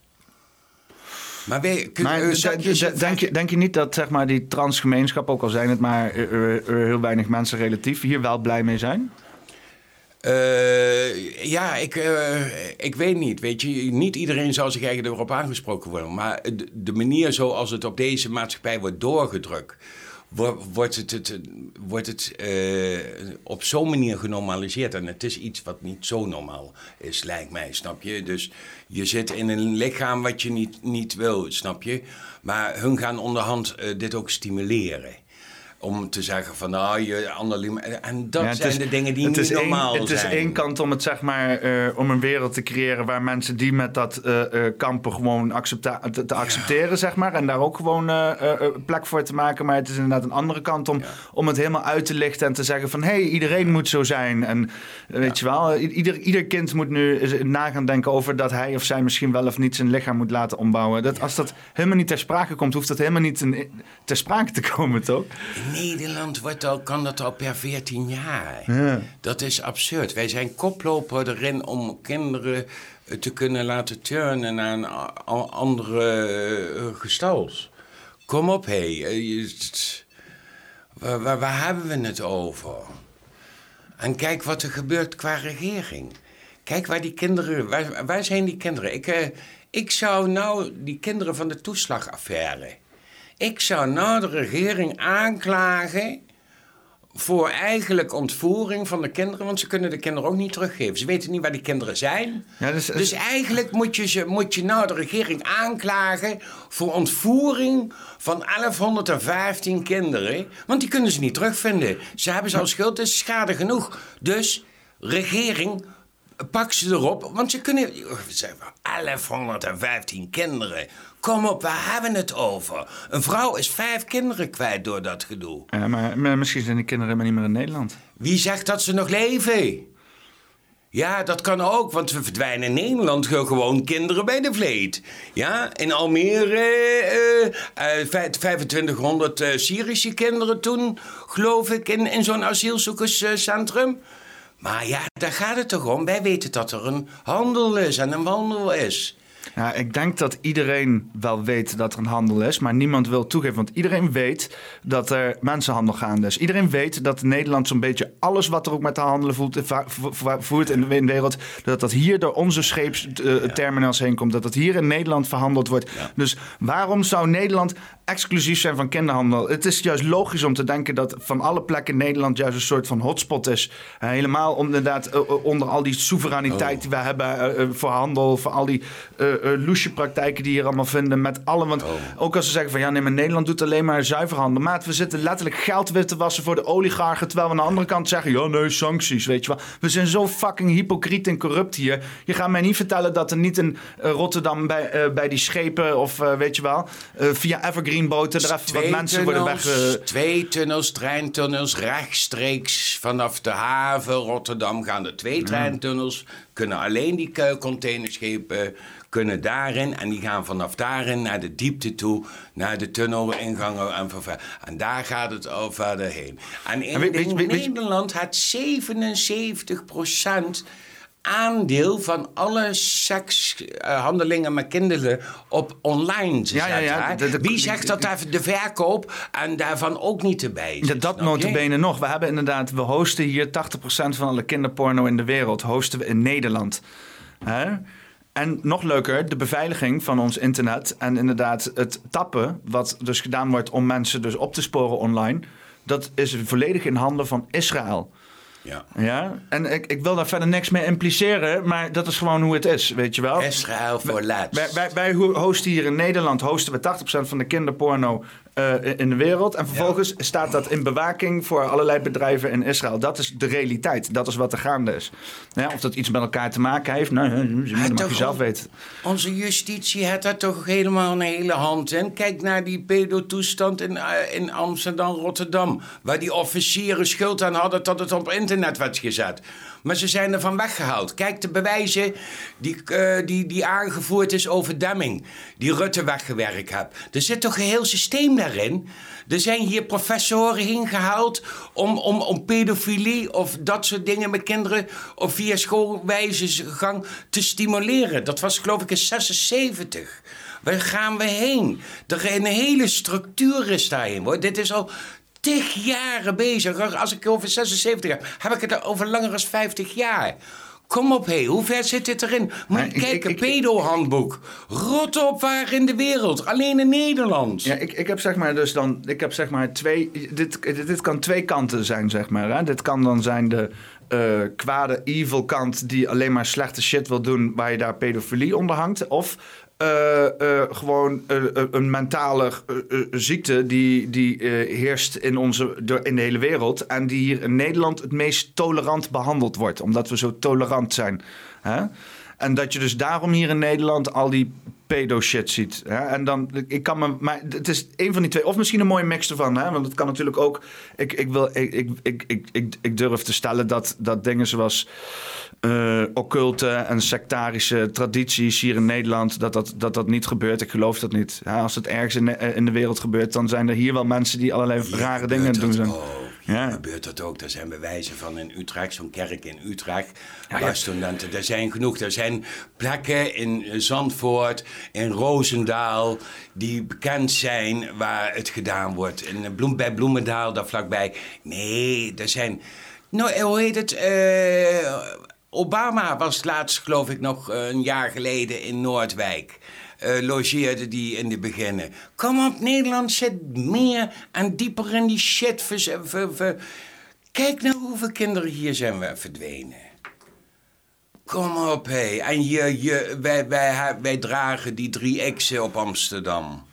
Maar, kun, Maar eh, je d- zo- denk, je, denk je niet dat zeg maar, die transgemeenschap, ook al zijn het maar eh, eh, eh, heel weinig mensen relatief, hier wel blij mee zijn? Eh, ja, ik, eh, ik weet niet. Weet je, niet iedereen zal zich eigenlijk erop aangesproken worden. Maar de, manier zoals het op deze maatschappij wordt doorgedrukt, wordt het, het, wordt het uh, op zo'n manier genormaliseerd. En het is iets wat niet zo normaal is, lijkt mij, snap je? Dus je zit in een lichaam wat je niet, niet wil, snap je? Maar hun gaan onderhand dit ook stimuleren om te zeggen van nou, je En dat zijn de dingen die niet normaal zijn. Het is één kant om het zeg maar uh, om een wereld te creëren waar mensen die met dat uh, uh, kampen gewoon accepta te, te accepteren, zeg maar. En daar ook gewoon plek voor te maken. Maar het is inderdaad een andere kant om, om het helemaal uit te lichten en te zeggen van hé, hey, iedereen moet zo zijn. En weet je wel, ieder, ieder kind moet nu na gaan denken over dat hij of zij misschien wel of niet zijn lichaam moet laten ombouwen. Dat, Als dat helemaal niet ter sprake komt, hoeft dat helemaal niet ter sprake te komen, toch? Nederland wordt al, kan dat al per 14 jaar. Ja. Dat is absurd. Wij zijn koploper erin om kinderen te kunnen laten turnen naar een andere uh, gestalt. Kom op, hé. Hey. Waar, waar, waar, hebben we het over? En kijk wat er gebeurt qua regering. Kijk waar die kinderen... Waar, waar zijn die kinderen? Ik, ik zou nou die kinderen van de toeslagaffaire... Ik zou nou de regering aanklagen voor eigenlijk ontvoering van de kinderen, want ze kunnen de kinderen ook niet teruggeven. Ze weten niet waar die kinderen zijn. Ja, dus, dus eigenlijk moet je, ze, moet je nou de regering aanklagen voor ontvoering van 1115 kinderen, want die kunnen ze niet terugvinden. Ze hebben ze al schuld, is schade genoeg. Dus regering, pak ze erop, want ze kunnen... 1115 kinderen. Kom op, waar hebben we het over? Een vrouw is vijf kinderen kwijt door dat gedoe. Ja, maar, maar misschien zijn die kinderen maar niet meer in Nederland. Wie zegt dat ze nog leven? Ja, dat kan ook, want we verdwijnen in Nederland gewoon kinderen bij de vleet. Ja, in Almere uh, uh, 2500 uh, Syrische kinderen toen, geloof ik, in, in zo'n asielzoekerscentrum. Maar ja, daar gaat het toch om. Wij weten dat er een handel is en een wandel is. Ja, ik denk dat iedereen wel weet dat er een handel is, maar niemand wil toegeven. Want iedereen weet dat er mensenhandel gaande is. Iedereen weet dat Nederland zo'n beetje alles wat er ook met de handelen voelt, voert in de wereld, dat dat hier door onze scheepsterminals heen komt. Dat dat hier in Nederland verhandeld wordt. Dus waarom zou Nederland exclusief zijn van kinderhandel? Het is juist logisch om te denken dat van alle plekken Nederland juist een soort van hotspot is. helemaal inderdaad eh, eh, onder al die soevereiniteit oh. die we hebben voor handel, voor al die uh, loesje praktijken die hier allemaal vinden. Met alle, want oh. ook als ze zeggen van ja, nee, maar Nederland doet alleen maar zuiverhandel. Maar we zitten letterlijk geld wit te wassen voor de oligarchen. Terwijl we aan de andere kant zeggen, ja, nee, sancties, weet je wel. We zijn zo fucking hypocriet en corrupt hier. Je gaat mij niet vertellen dat er niet in uh, Rotterdam bij, uh, bij die schepen of weet je wel, via Evergreen boten er even wat mensen worden weg. Twee tunnels, treintunnels, rechtstreeks vanaf de haven Rotterdam gaan er twee treintunnels. Kunnen alleen die containerschepen kunnen daarin en die gaan vanaf daarin naar de diepte toe, naar de tunnelingangen en, en daar gaat het al verder heen. En in, in Nederland had 77% aandeel van alle sekshandelingen met kinderen op online. Ja, ja, ja. Wie zegt dat daar de verkoop en daarvan ook niet erbij is? Dat, dat notabene nog. We hebben inderdaad, we hosten hier 80% van alle kinderporno in de wereld hosten we in Nederland. Hè? En nog leuker, de beveiliging van ons internet en inderdaad het tappen, wat dus gedaan wordt om mensen dus op te sporen online, dat is volledig in handen van Israël. Ja. ja? En ik, ik wil daar verder niks mee impliceren, maar dat is gewoon hoe het is, weet je wel. Israël voor laatst. Wij, wij, wij hosten hier in Nederland hosten we 80% van de kinderporno uh, in de wereld. En vervolgens staat dat in bewaking voor allerlei bedrijven in Israël. Dat is de realiteit. Dat is wat er gaande is. Ja, of dat iets met elkaar te maken heeft, nou, dat mag je zelf weten. Onze justitie heeft daar toch helemaal een hele hand in. Kijk naar die pedotoestand in, uh, in Amsterdam, Rotterdam. Waar die officieren schuld aan hadden dat het op internet werd gezet. Maar ze zijn ervan weggehaald. Kijk de bewijzen die, uh, die, die aangevoerd is over Demming. Die Rutte weggewerkt hebt. Er zit toch een heel systeem daarin. Er zijn hier professoren ingehaald om, om, om pedofilie of dat soort dingen met kinderen of via schoolwijzegang te stimuleren. Dat was geloof ik in 76. Waar gaan we heen? Er een hele structuur is daarin. Dit is al tig jaren bezig. Als ik over 76 heb, heb ik het over langer dan 50 jaar. Kom op, hé, hoe ver zit dit erin? Moet je kijken, pedo-handboek. Rot op waar in de wereld, alleen in Nederland. Ja, ik, ik heb zeg maar dus dan, ik heb zeg maar twee, dit, dit, dit kan twee kanten zijn, zeg maar. Hè? Dit kan dan zijn de eh, kwade, evil kant die alleen maar slechte shit wil doen, waar je daar pedofilie onder hangt. Of eh, eh, gewoon eh, een mentale ziekte die, die heerst in, onze, in de hele wereld. En die hier in Nederland het meest tolerant behandeld wordt, omdat we zo tolerant zijn. Hè? En dat je dus daarom hier in Nederland al die pedo-shit ziet. Hè? En dan, ik kan me, maar het is een van die twee. Of misschien een mooie mix ervan. Hè? Want het kan natuurlijk ook. Ik, ik, wil, ik, ik, ik, ik, ik durf te stellen dat, dat dingen zoals eh occulte en sectarische tradities hier in Nederland. Dat dat, dat dat niet gebeurt. Ik geloof dat niet. Hè? Als het ergens in de, in de wereld gebeurt, dan zijn er hier wel mensen die allerlei Hier rare dingen doen zijn. Ja. Gebeurt dat ook. Er zijn bewijzen van in Utrecht, zo'n kerk in Utrecht. Ja, waar ja. studenten, er zijn genoeg. Er zijn plekken in eh, Zandvoort, in Roosendaal, die bekend zijn waar het gedaan wordt. In eh, Bloem, bij Bloemendaal, daar vlakbij. Nee, er zijn... Nou, hoe heet het? Eh, Obama was laatst, geloof ik, nog eh, een jaar geleden in Noordwijk. eh, logeerde die in de beginnen. Kom op, Nederland zit meer en dieper in die shit. Kijk nou hoeveel kinderen hier zijn we verdwenen. Kom op, hé. En je, je, wij, wij, wij dragen die drie X'en op Amsterdam.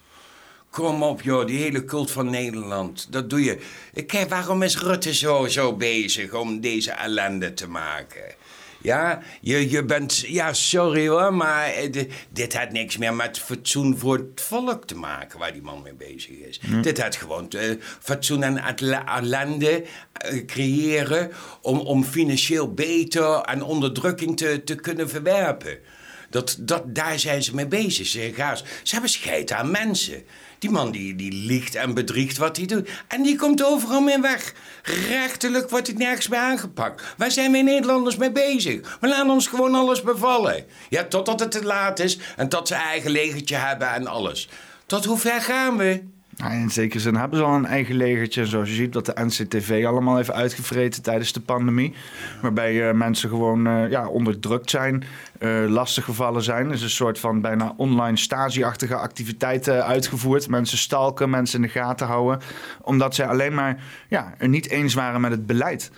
Kom op, joh, die hele cult van Nederland. Dat doe je. Kijk, waarom is Rutte zo, zo bezig om deze ellende te maken? Ja, je, je bent... Ja, sorry hoor, maar eh, de- dit had niks meer met fatsoen voor het volk te maken... waar die man mee bezig is. Dit had gewoon eh, fatsoen en ellende eh, creëren... Om, om financieel beter en onderdrukking te, te kunnen verwerpen. Dat, dat, daar zijn ze mee bezig. Ze, gaan, ze hebben scheid aan mensen. Die man die, die liegt en bedriegt wat hij doet. En die komt overal mee weg. Rechtelijk wordt het nergens meer aangepakt. Waar zijn wij Nederlanders mee bezig? We laten ons gewoon alles bevallen. Ja, totdat het te laat is en tot ze eigen legertje hebben en alles. Tot hoe ver gaan we? In zekere zin hebben ze al een eigen legertje. Zoals je ziet wat de NCTV allemaal heeft uitgevreten tijdens de pandemie. Waarbij eh, mensen gewoon eh, ja, onderdrukt zijn, eh lastig gevallen zijn. Er is een soort van bijna online stasi-achtige activiteiten uitgevoerd. Mensen stalken, mensen in de gaten houden. Omdat zij alleen maar ja, niet eens waren met het beleid.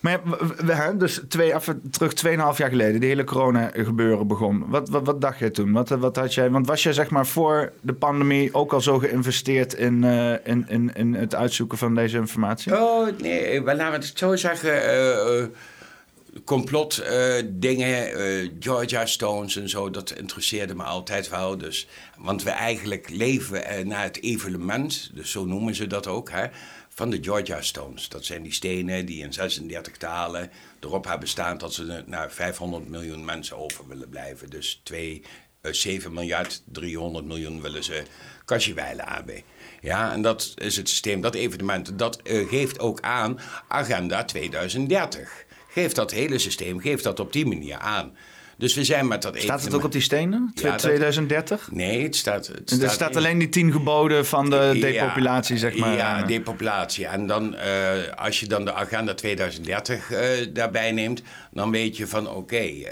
Maar we- dus twee, even terug, tweeënhalf jaar geleden, de hele corona-gebeuren begon. Wat, wat, dacht jij toen? Wat, wat had jij, want was jij zeg maar voor de pandemie ook al zo geïnvesteerd in, eh, in, in, in het uitzoeken van deze informatie? Oh, nee, maar laten we het zo zeggen. eh, eh, complot eh, dingen, eh, Georgia Stones en zo, dat interesseerde me altijd wel. Dus, want we eigenlijk leven eh, naar het evenement, dus zo noemen ze dat ook, hè, van de Georgia Stones. Dat zijn die stenen die in 36 talen erop hebben staan dat ze naar 500 miljoen mensen over willen blijven. Dus 2, eh, 7 miljard, 300 miljoen willen ze Kasjewijlen hebben. Ja, en dat is het systeem, dat evenement, dat eh, geeft ook aan Agenda 2030. Geeft dat hele systeem, geeft dat op die manier aan. Dus we zijn met dat Staat het ook op die stenen? Ja, dat- 2030? Nee, het staat... Het er staat alleen die tien geboden van de depopulatie, Ja, zeg maar. Ja, depopulatie. En dan, eh, als je dan de agenda 2030 eh, daarbij neemt, dan weet je van oké, eh,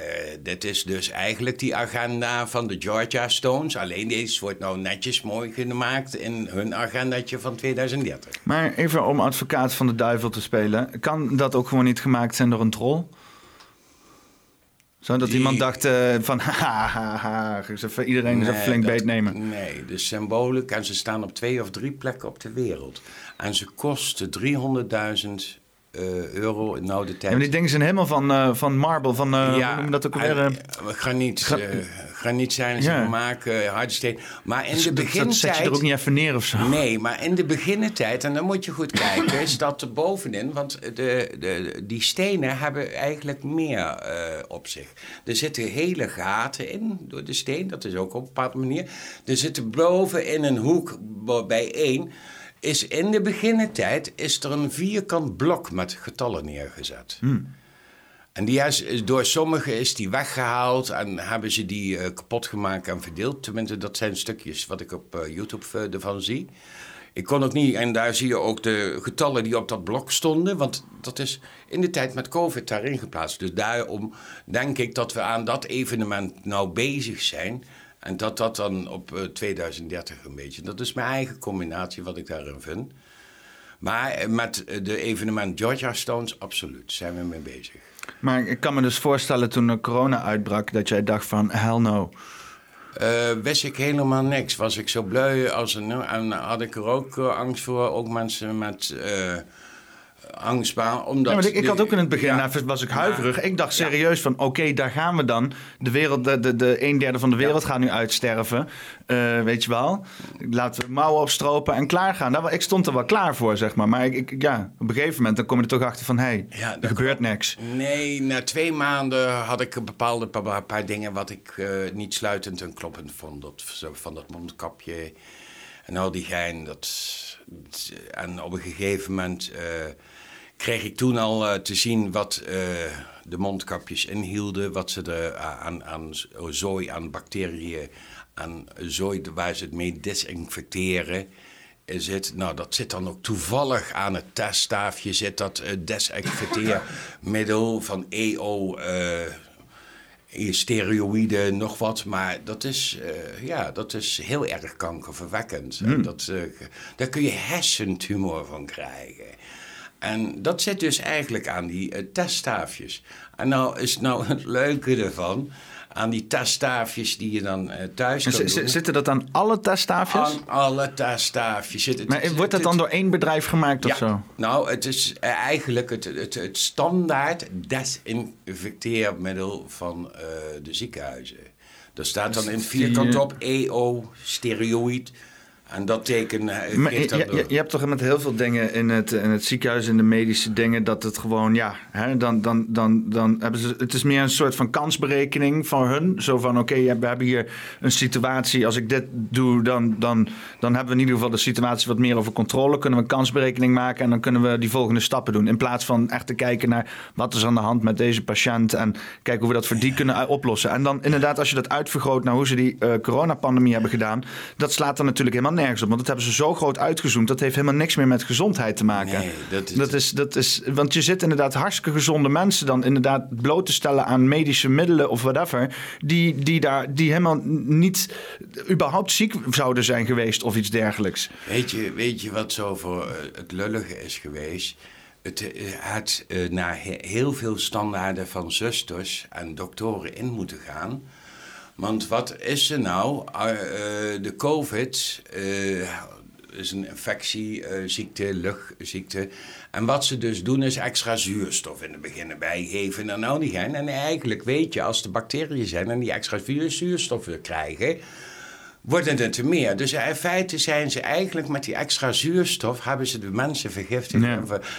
dit is dus eigenlijk die agenda van de Georgia Stones. Alleen deze wordt nou netjes mooi gemaakt in hun agendaatje van 2030. Maar even om advocaat van de duivel te spelen. Kan dat ook gewoon niet gemaakt zijn door een troll? Zo dat Die- iemand dacht eh, van ha iedereen eens even flink dat- beet nemen. Nee, de symboliek en ze staan op twee of drie plekken op de wereld. En ze kosten 300.000 eh, euro in oude tijd. Ja, maar die dingen zijn helemaal van, eh, van marble, van eh hoe noem je dat ook eh, eh, graniet, Gra- eh, graniet zijn ze Ja. gemaakt, eh, harde steen. Maar in de dat, dat begintijd... zet je er ook niet even neer of zo. Nee, maar in de beginnentijd, en dan moet je goed kijken, staat er bovenin, want de, de, die stenen hebben eigenlijk meer eh, op zich. Er zitten hele gaten in door de steen, dat is ook op een bepaalde manier. Er zitten boven in een hoek bij één, is in de beginnentijd is er een vierkant blok met getallen neergezet. En die is, is- door sommigen is die weggehaald en hebben ze die eh, kapot gemaakt en verdeeld. Tenminste, dat zijn stukjes wat ik op eh, YouTube eh, ervan zie. Ik kon ook niet, en daar zie je ook de getallen die op dat blok stonden, want dat is in de tijd met COVID daarin geplaatst. Dus daarom denk ik dat we aan dat evenement nou bezig zijn. En dat dat dan op 2030 een beetje. Dat is mijn eigen combinatie wat ik daarin vind. Maar met de evenement Georgia Stones, absoluut, zijn we mee bezig. Maar ik kan me dus voorstellen toen de corona uitbrak dat jij dacht van hell no. Uh, wist ik helemaal niks. Was ik zo blij als een. En had ik er ook angst voor. Ook mensen met. Uh, angstbaar. Omdat ja, maar ik, ik had ook in het begin, ja, nou, was ik huiverig. ik dacht serieus van, oké, daar gaan we dan. De wereld, de, de, de een derde van de wereld gaat nu uitsterven. Uh, weet je wel. Laten we mouwen opstropen en klaar gaan. Nou, ik stond er wel klaar voor, zeg maar. Maar ik, ik, ja, op een gegeven moment dan kom je er toch achter van, hé, hey, er gebeurt niks. Nee, na twee maanden had ik een bepaalde paar, paar dingen wat ik uh, niet sluitend en kloppend vond. Dat, van dat mondkapje en al die gein. Dat, en op een gegeven moment... Uh, kreeg ik toen al uh, te zien wat uh, de mondkapjes inhielden, wat ze er aan, aan zooi, aan bacteriën, aan zooi waar ze het mee desinfecteren zit. Nou, dat zit dan ook toevallig aan het teststaafje, zit dat desinfecteermiddel van EO, steroïden, nog wat. Maar dat is, ja, dat is heel erg kankerverwekkend. Mm. Dat, daar kun je hersentumor van krijgen. En dat zit dus eigenlijk aan die uh, teststaafjes. En nou is nou het leuke ervan aan die teststaafjes die je dan uh, thuis kan doen. Zitten dat aan alle teststaafjes? Aan alle teststaafjes. Zit maar wordt dat dan door één bedrijf gemaakt of zo? Nou, het is uh, eigenlijk het, het, het, standaard desinfecteermiddel van uh, de ziekenhuizen. Er staat dan in vierkant op EO, steroïd. En dat teken eh, maar, je, je, je, hebt toch met heel veel dingen in het, in het ziekenhuis, in de medische dingen, dat het gewoon, ja, hè, dan, dan, dan, dan hebben ze, het is meer een soort van kansberekening van hun. Zo van, oké, we hebben hier een situatie, als ik dit doe, dan, dan, dan hebben we in ieder geval de situatie wat meer over controle. Kunnen we een kansberekening maken en dan kunnen we die volgende stappen doen. In plaats van echt te kijken naar wat is aan de hand met deze patiënt en kijken hoe we dat voor die kunnen oplossen. En dan inderdaad, als je dat uitvergroot naar hoe ze die uh, coronapandemie hebben gedaan, dat slaat dan natuurlijk helemaal nergens op. Want dat hebben ze zo groot uitgezoomd. Dat heeft helemaal niks meer met gezondheid te maken. Nee, dat, is, dat, is, dat is. Want je zit inderdaad hartstikke gezonde mensen dan inderdaad bloot te stellen aan medische middelen of whatever. Die, die, daar, die helemaal niet überhaupt ziek zouden zijn geweest of iets dergelijks. Weet je, weet je wat zo voor eh, het lullige is geweest? Het eh, had uh, naar heel veel standaarden van zusters en doktoren in moeten gaan want wat is er nou? Uh, de COVID uh, is een infectieziekte, luchtziekte. En wat ze dus doen is extra zuurstof in het begin erbij geven en al die. En eigenlijk weet je, als de bacteriën zijn en die extra zuurstof krijgen worden er te meer. Dus in feite zijn ze eigenlijk met die extra zuurstof... hebben ze de mensen vergiftigd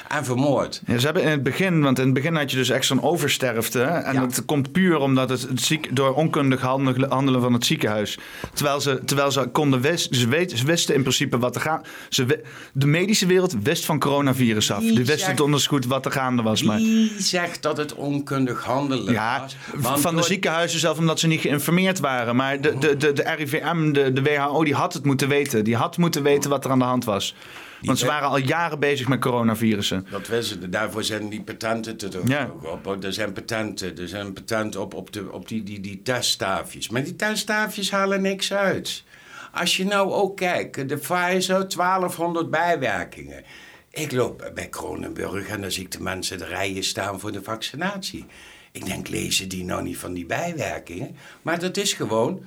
en, vermoord. Ja, ze hebben in het begin, want in het begin had je dus echt zo'n oversterfte. En dat komt puur omdat het, ziek, door onkundig handelen van het ziekenhuis. Terwijl ze, terwijl ze konden wisten, ze, weten, ze wisten in principe wat er gaan. Ze, de medische wereld wist van coronavirus af. Die wist het onderzoek wat er gaande was. Maar. Wie zegt dat het onkundig handelen ja, was? van de ziekenhuizen zelf omdat ze niet geïnformeerd waren. Maar de, de, de, de RIVM de, de WHO die had het moeten weten. Die had moeten weten wat er aan de hand was. Want ze waren al jaren bezig met coronavirussen. Dat wisten ze. Daarvoor zijn die patenten te ja. op. Er zijn patenten. Er zijn patenten op, op, de, op die, die, die teststaafjes. Maar die teststaafjes halen niks uit. Als je nou ook kijkt, de Pfizer, 1200 bijwerkingen. Ik loop bij Kronenburg en dan zie ik de mensen de rijen staan voor de vaccinatie. Ik denk, lezen die nou niet van die bijwerkingen? Maar dat is gewoon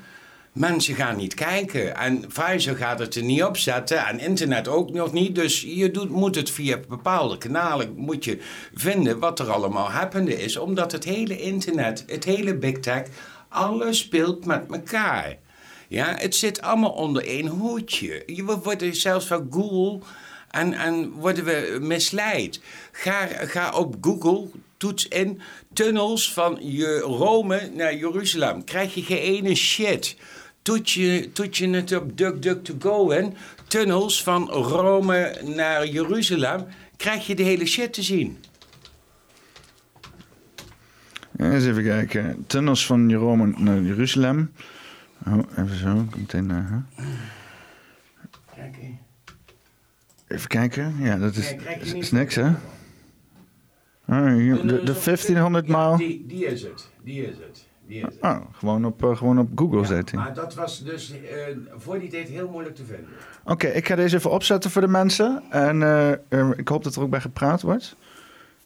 Mensen gaan niet kijken. En Pfizer gaat het er niet op zetten. En internet ook nog niet. Dus je doet, moet het via bepaalde kanalen moet je vinden wat er allemaal happening is. Omdat het hele internet, het hele big tech, alles speelt met elkaar. Ja, het zit allemaal onder één hoedje. We worden zelfs van Google en, en worden we misleid. Ga, ga op Google, toets in tunnels van Rome naar Jeruzalem. Krijg je geen ene shit toet je, toet je het op DuckDuckToGo en tunnels van Rome naar Jeruzalem, krijg je de hele shit te zien. eens even kijken. Tunnels van Rome naar Jeruzalem. Oh, even zo, meteen naar. Kijk Even kijken. Ja, dat is, is, niks, hè? Hier, de, de 1500 Ja, maal. die, die is het. Die is het. Oh, gewoon op, eh, gewoon op Google Ja, zet hij. maar dat was dus eh, voor die tijd heel moeilijk te vinden. Oké, ik ga deze even opzetten voor de mensen. En eh, eh, ik hoop dat er ook bij gepraat wordt.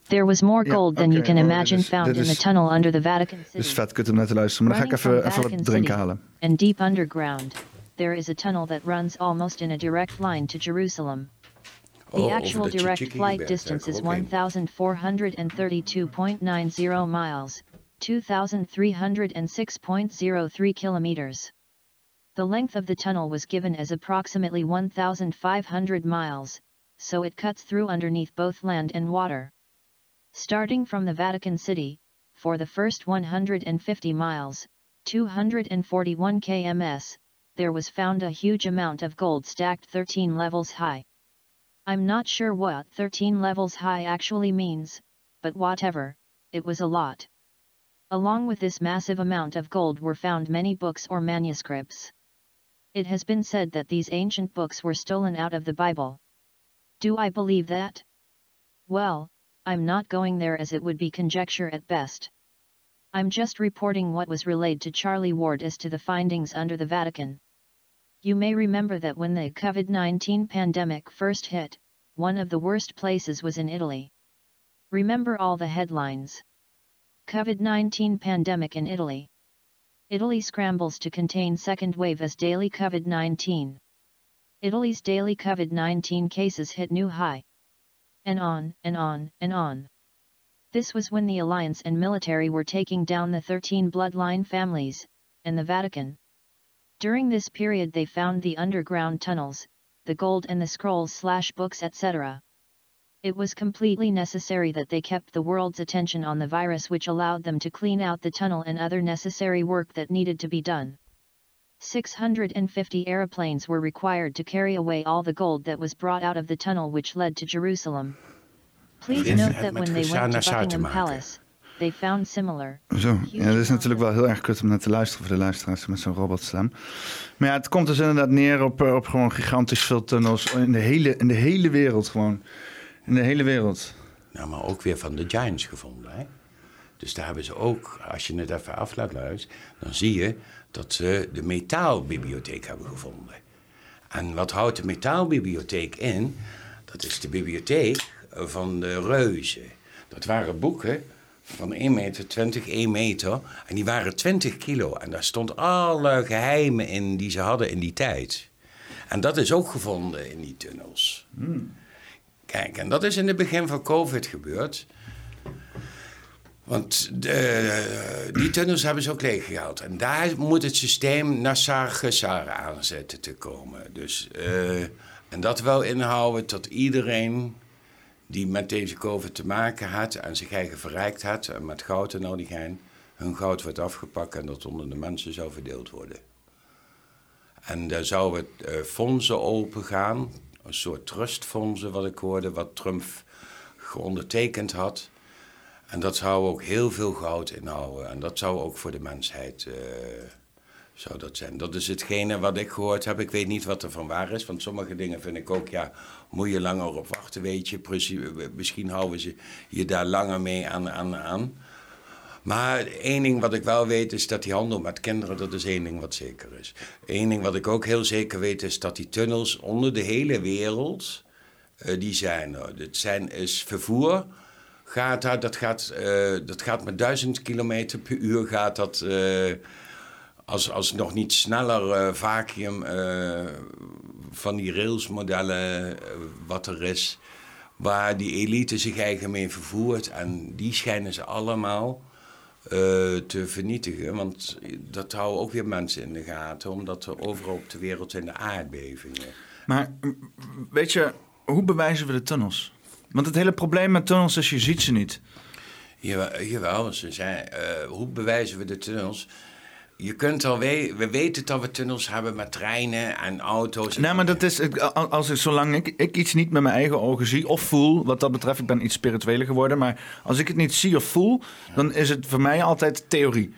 There was more gold than you okay, can well, imagine is- found in the tunnel under the Vatican Het is City. vet kut om naar te luisteren, maar dan ga ik even, even wat drinken City halen. And deep underground, there is a tunnel that runs almost in a direct line to Jerusalem. The Oh, actual direct flight distance is kom ik ook heen. 1,432.90 miles, 2,306.03 kilometers. The length of the tunnel was given as approximately 1,500 miles, so it cuts through underneath both land and water. Starting from the Vatican City, for the first 150 miles, 241 kms, there was found a huge amount of gold stacked 13 levels high. I'm not sure what 13 levels high actually means, but whatever, it was a lot. Along with this massive amount of gold were found many books or manuscripts. It has been said that these ancient books were stolen out of the Bible. Do I believe that? Well, I'm not going there as it would be conjecture at best. I'm just reporting what was relayed to Charlie Ward as to the findings under the Vatican. You may remember that when the COVID 19 pandemic first hit, one of the worst places was in Italy. Remember all the headlines. COVID 19 pandemic in Italy. Italy scrambles to contain second wave as daily COVID 19. Italy's daily COVID 19 cases hit new high. And on, and on, and on. This was when the alliance and military were taking down the 13 bloodline families, and the Vatican. During this period they found the underground tunnels, the gold and the scrolls slash books etc. It was completely necessary that they kept the world's attention on the virus which allowed them to clean out the tunnel and other necessary work that needed to be done. 650 aeroplanes were required to carry away all the gold that was brought out of the tunnel which led to Jerusalem. Please note that when they went Hosanna to Buckingham. Palace, they found similar. Zo, ja, dat is natuurlijk wel heel erg kut om um naar te luisteren voor de luisteraars met zo'n robotstem. Maar ja, het komt dus inderdaad neer op, op gewoon gigantisch veel tunnels in de, hele, in de hele wereld gewoon. In de hele wereld. Nou, maar ook weer van de Giants gevonden. Hè? Dus daar hebben ze ook, als je het even af laat luisteren, dan zie je dat ze de metaalbibliotheek hebben gevonden. En wat houdt de metaalbibliotheek in? Dat is de bibliotheek van de reuzen. Dat waren boeken van 1 meter, 20, 1 meter. En die waren 20 kilo. En daar stond alle geheimen in die ze hadden in die tijd. En dat is ook gevonden in die tunnels. En dat is in het begin van COVID gebeurd. Want de, die tunnels hebben ze ook leeggehaald. En daar moet het systeem Nassar Gesar aanzetten te komen. Dus, eh, en dat wil inhouden tot iedereen die met deze COVID te maken had en zich eigen verrijkt had, en met goud en die gein, hun goud wordt afgepakt en dat onder de mensen zou verdeeld worden. En daar zouden uh, fondsen open gaan, een soort trustfondsen wat ik hoorde, wat Trump geondertekend had. En dat zou ook heel veel goud inhouden. En dat zou ook voor de mensheid uh, zou dat zijn. Dat is hetgene wat ik gehoord heb. Ik weet niet wat er van waar is. Want sommige dingen vind ik ook, ja, moet je langer op wachten, weet je. Misschien houden ze je daar langer mee aan, aan. Maar één ding wat ik wel weet is dat die handel met kinderen, dat is één ding wat zeker is. Eén ding wat ik ook heel zeker weet is dat die tunnels onder de hele wereld, uh, die zijn er. Het zijn, is vervoer gaat dat, dat gaat, uh, dat gaat met duizend kilometer per uur gaat dat, uh, als, als nog niet sneller vacuüm van die railsmodellen wat er is, waar die elite zich eigen mee vervoert en die schijnen ze allemaal te vernietigen, want dat houden ook weer mensen in de gaten, omdat er overal op de wereld zijn de aardbevingen. Maar weet je, hoe bewijzen we de tunnels? Want het hele probleem met tunnels is, je ziet ze niet. Jawel, jawel ze zijn, uh, hoe bewijzen we de tunnels? Je kunt al we we weten dat we tunnels hebben met treinen en auto's. Nee, maar dat is, als ik, zolang ik, ik iets niet met mijn eigen ogen zie of voel, wat dat betreft, ik ben iets spiritueler geworden, maar als ik het niet zie of voel, dan is het voor mij altijd theorie.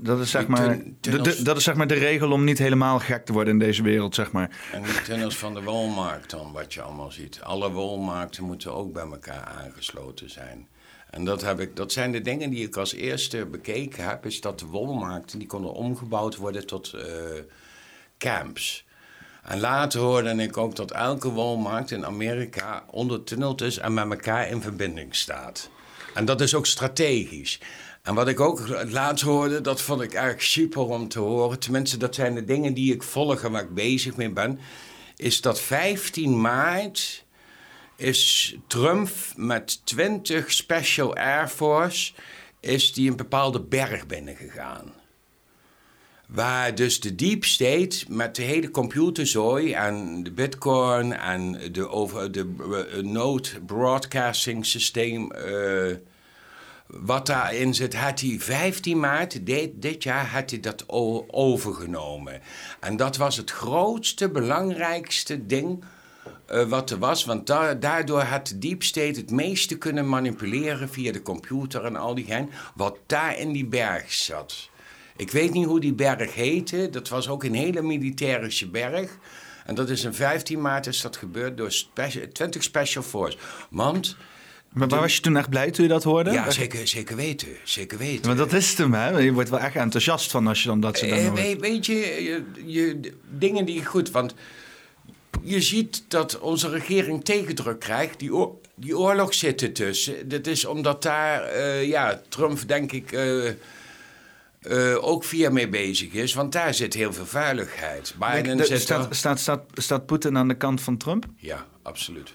Dat is, zeg maar, de- dat is zeg maar de regel om niet helemaal gek te worden in deze wereld, zeg maar. En die tunnels van de wolmarkt dan, wat je allemaal ziet. Alle wolmarkten moeten ook bij elkaar aangesloten zijn. En dat, heb ik, dat zijn de dingen die ik als eerste bekeken heb. Is dat de wolmarkten, die konden omgebouwd worden tot eh, camps. En later hoorde ik ook dat elke wolmarkt in Amerika ondertunneld is en met elkaar in verbinding staat. En dat is ook strategisch. En wat ik ook laatst hoorde, dat vond ik erg super om te horen. Tenminste, dat zijn de dingen die ik volg en waar ik bezig mee ben. Is dat 15 maart is Trump met 20 Special Air Force... is die een bepaalde berg binnengegaan. Waar dus de deep state met de hele computerzooi en de bitcoin en de, over, de eh, node broadcasting systeem, eh, wat daarin zit, had hij 15 maart dit, dit jaar had hij dat overgenomen. En dat was het grootste, belangrijkste ding eh, wat er was. Want da- daardoor had de deep state het meeste kunnen manipuleren via de computer en al die gein, wat daar in die berg zat. Ik weet niet hoe die berg heette. Dat was ook een hele militaire berg. En dat is in 15 maart is dat gebeurd door Speci- 20 Special Force. Want, Maar waar was je toen echt blij toen je dat hoorde? ja, zeker, zeker weten. Zeker weten. Maar dat is het hem, hè? Je wordt wel echt enthousiast van als je dan dat ze dan Eh, hoort. weet, je, je, dingen die goed, want je ziet dat onze regering tegendruk krijgt. Die, oor- die oorlog zit er tussen. Dat is omdat daar, eh, ja, Trump denk ik eh, eh, ook via mee bezig is. Want daar zit heel veel vuiligheid. Biden De- zit staat, er- staat, staat, staat Poetin aan de kant van Trump? Ja, absoluut.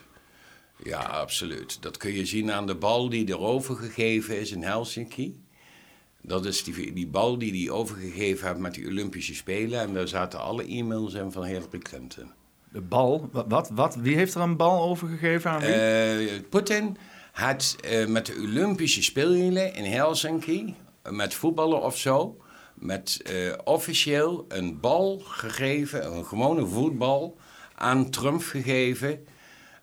Ja, absoluut. Dat kun je zien aan de bal die er overgegeven is in Helsinki. Dat is die, die bal die hij overgegeven heeft met die Olympische Spelen. En daar zaten alle e-mails in van Hillary Clinton. De bal? Wat? wat, wat? Wie heeft er een bal overgegeven aan wie? Eh, Poetin had eh, met de Olympische Spelen in Helsinki, eh, met voetballen of zo, met eh, officieel een bal gegeven, een gewone voetbal, aan Trump gegeven.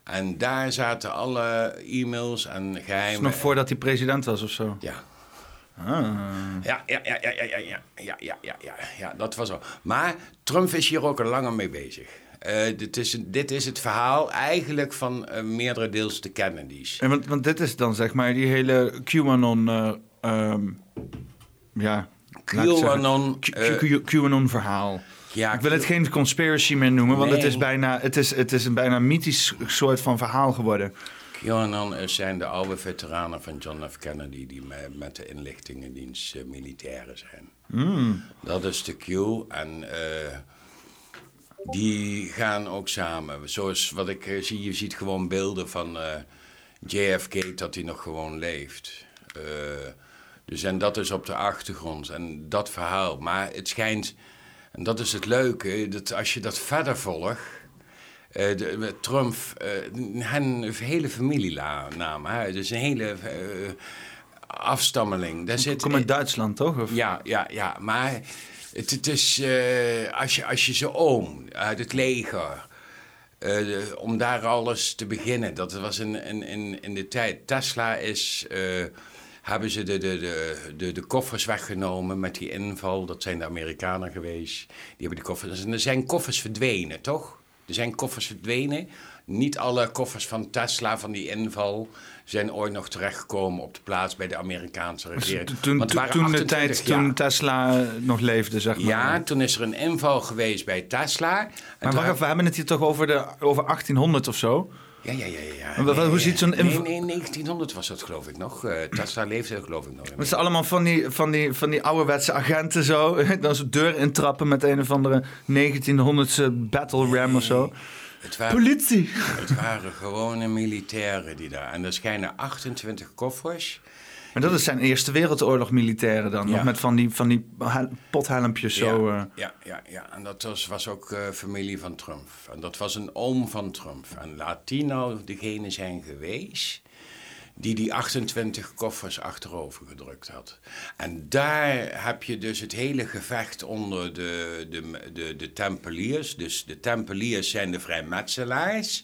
En daar zaten alle e-mails en geheimen. nog voordat hij president was of zo. Ja. Ah. Ja, ja, ja, ja, ja, ja, ja, ja, ja, ja, dat was zo. Maar Trump is hier ook al langer mee bezig. Eh, dit, is, dit is het verhaal eigenlijk van eh, meerdere deels de Kennedys. En want, want dit is dan zeg maar die hele QAnon... ehm, ja, QAnon, QAnon verhaal. Ja, ik wil het geen conspiracy meer noemen, want het is bijna, het is, het is een bijna mythisch soort van verhaal geworden. QAnon zijn de oude veteranen van John F. Kennedy die met, de inlichtingendienst militairen zijn. Dat is de Q en eh, die gaan ook samen. Zoals wat ik eh, zie, je ziet gewoon beelden van eh, JFK dat hij nog gewoon leeft. Eh, dus en dat is op de achtergrond en dat verhaal. Maar het schijnt, en dat is het leuke, dat als je dat verder volgt. De, Trump, een hele familienaam. Hè? Dus een hele afstammeling. Daar zit, Kom uit Duitsland, toch? Of? ja, ja, ja. Maar het, is eh, als, je, als je oom uit het leger. eh, de- om daar alles te beginnen. Dat was in, in, in, de tijd. Tesla is. eh, hebben ze de, de, de, de, de koffers weggenomen met die inval. Dat zijn de Amerikanen geweest. Die hebben die koffers. En er zijn koffers verdwenen, toch? Er zijn koffers verdwenen. Niet alle koffers van Tesla, van die inval, zijn ooit nog terechtgekomen op de plaats bij de Amerikaanse regering. Toen, Want waren toen de 28 tijd toen Tesla eh, nog leefde, zeg maar. Ja, toen is er een inval geweest bij Tesla. Maar wacht we hebben het hier toch over, de, over 1800 of zo? Ja, ja, ja. ja. Maar hoe ziet zo'n Nee, inval- nee, 1900 was dat geloof ik nog. Eh, Tesla leefde geloof ik nog. Het zijn allemaal van die, van, die, van die ouderwetse agenten zo. Dan zo'n deur intrappen met een of andere 1900se battle ram of zo. Het waren, Politie! het waren gewone militairen die daar... En er schijnen 28 koffers. Maar dat is zijn Eerste Wereldoorlog militairen dan. Ja. Nog met van die, van die pothelmpjes zo. ja, eh. ja, ja, ja. En dat was, was ook eh, familie van Trump. En dat was een oom van Trump. En laat die nou degene zijn geweest die die 28 koffers achterover gedrukt had. En daar heb je dus het hele gevecht onder de, de, de, de Tempeliers. Dus de Tempeliers zijn de vrijmetselaars.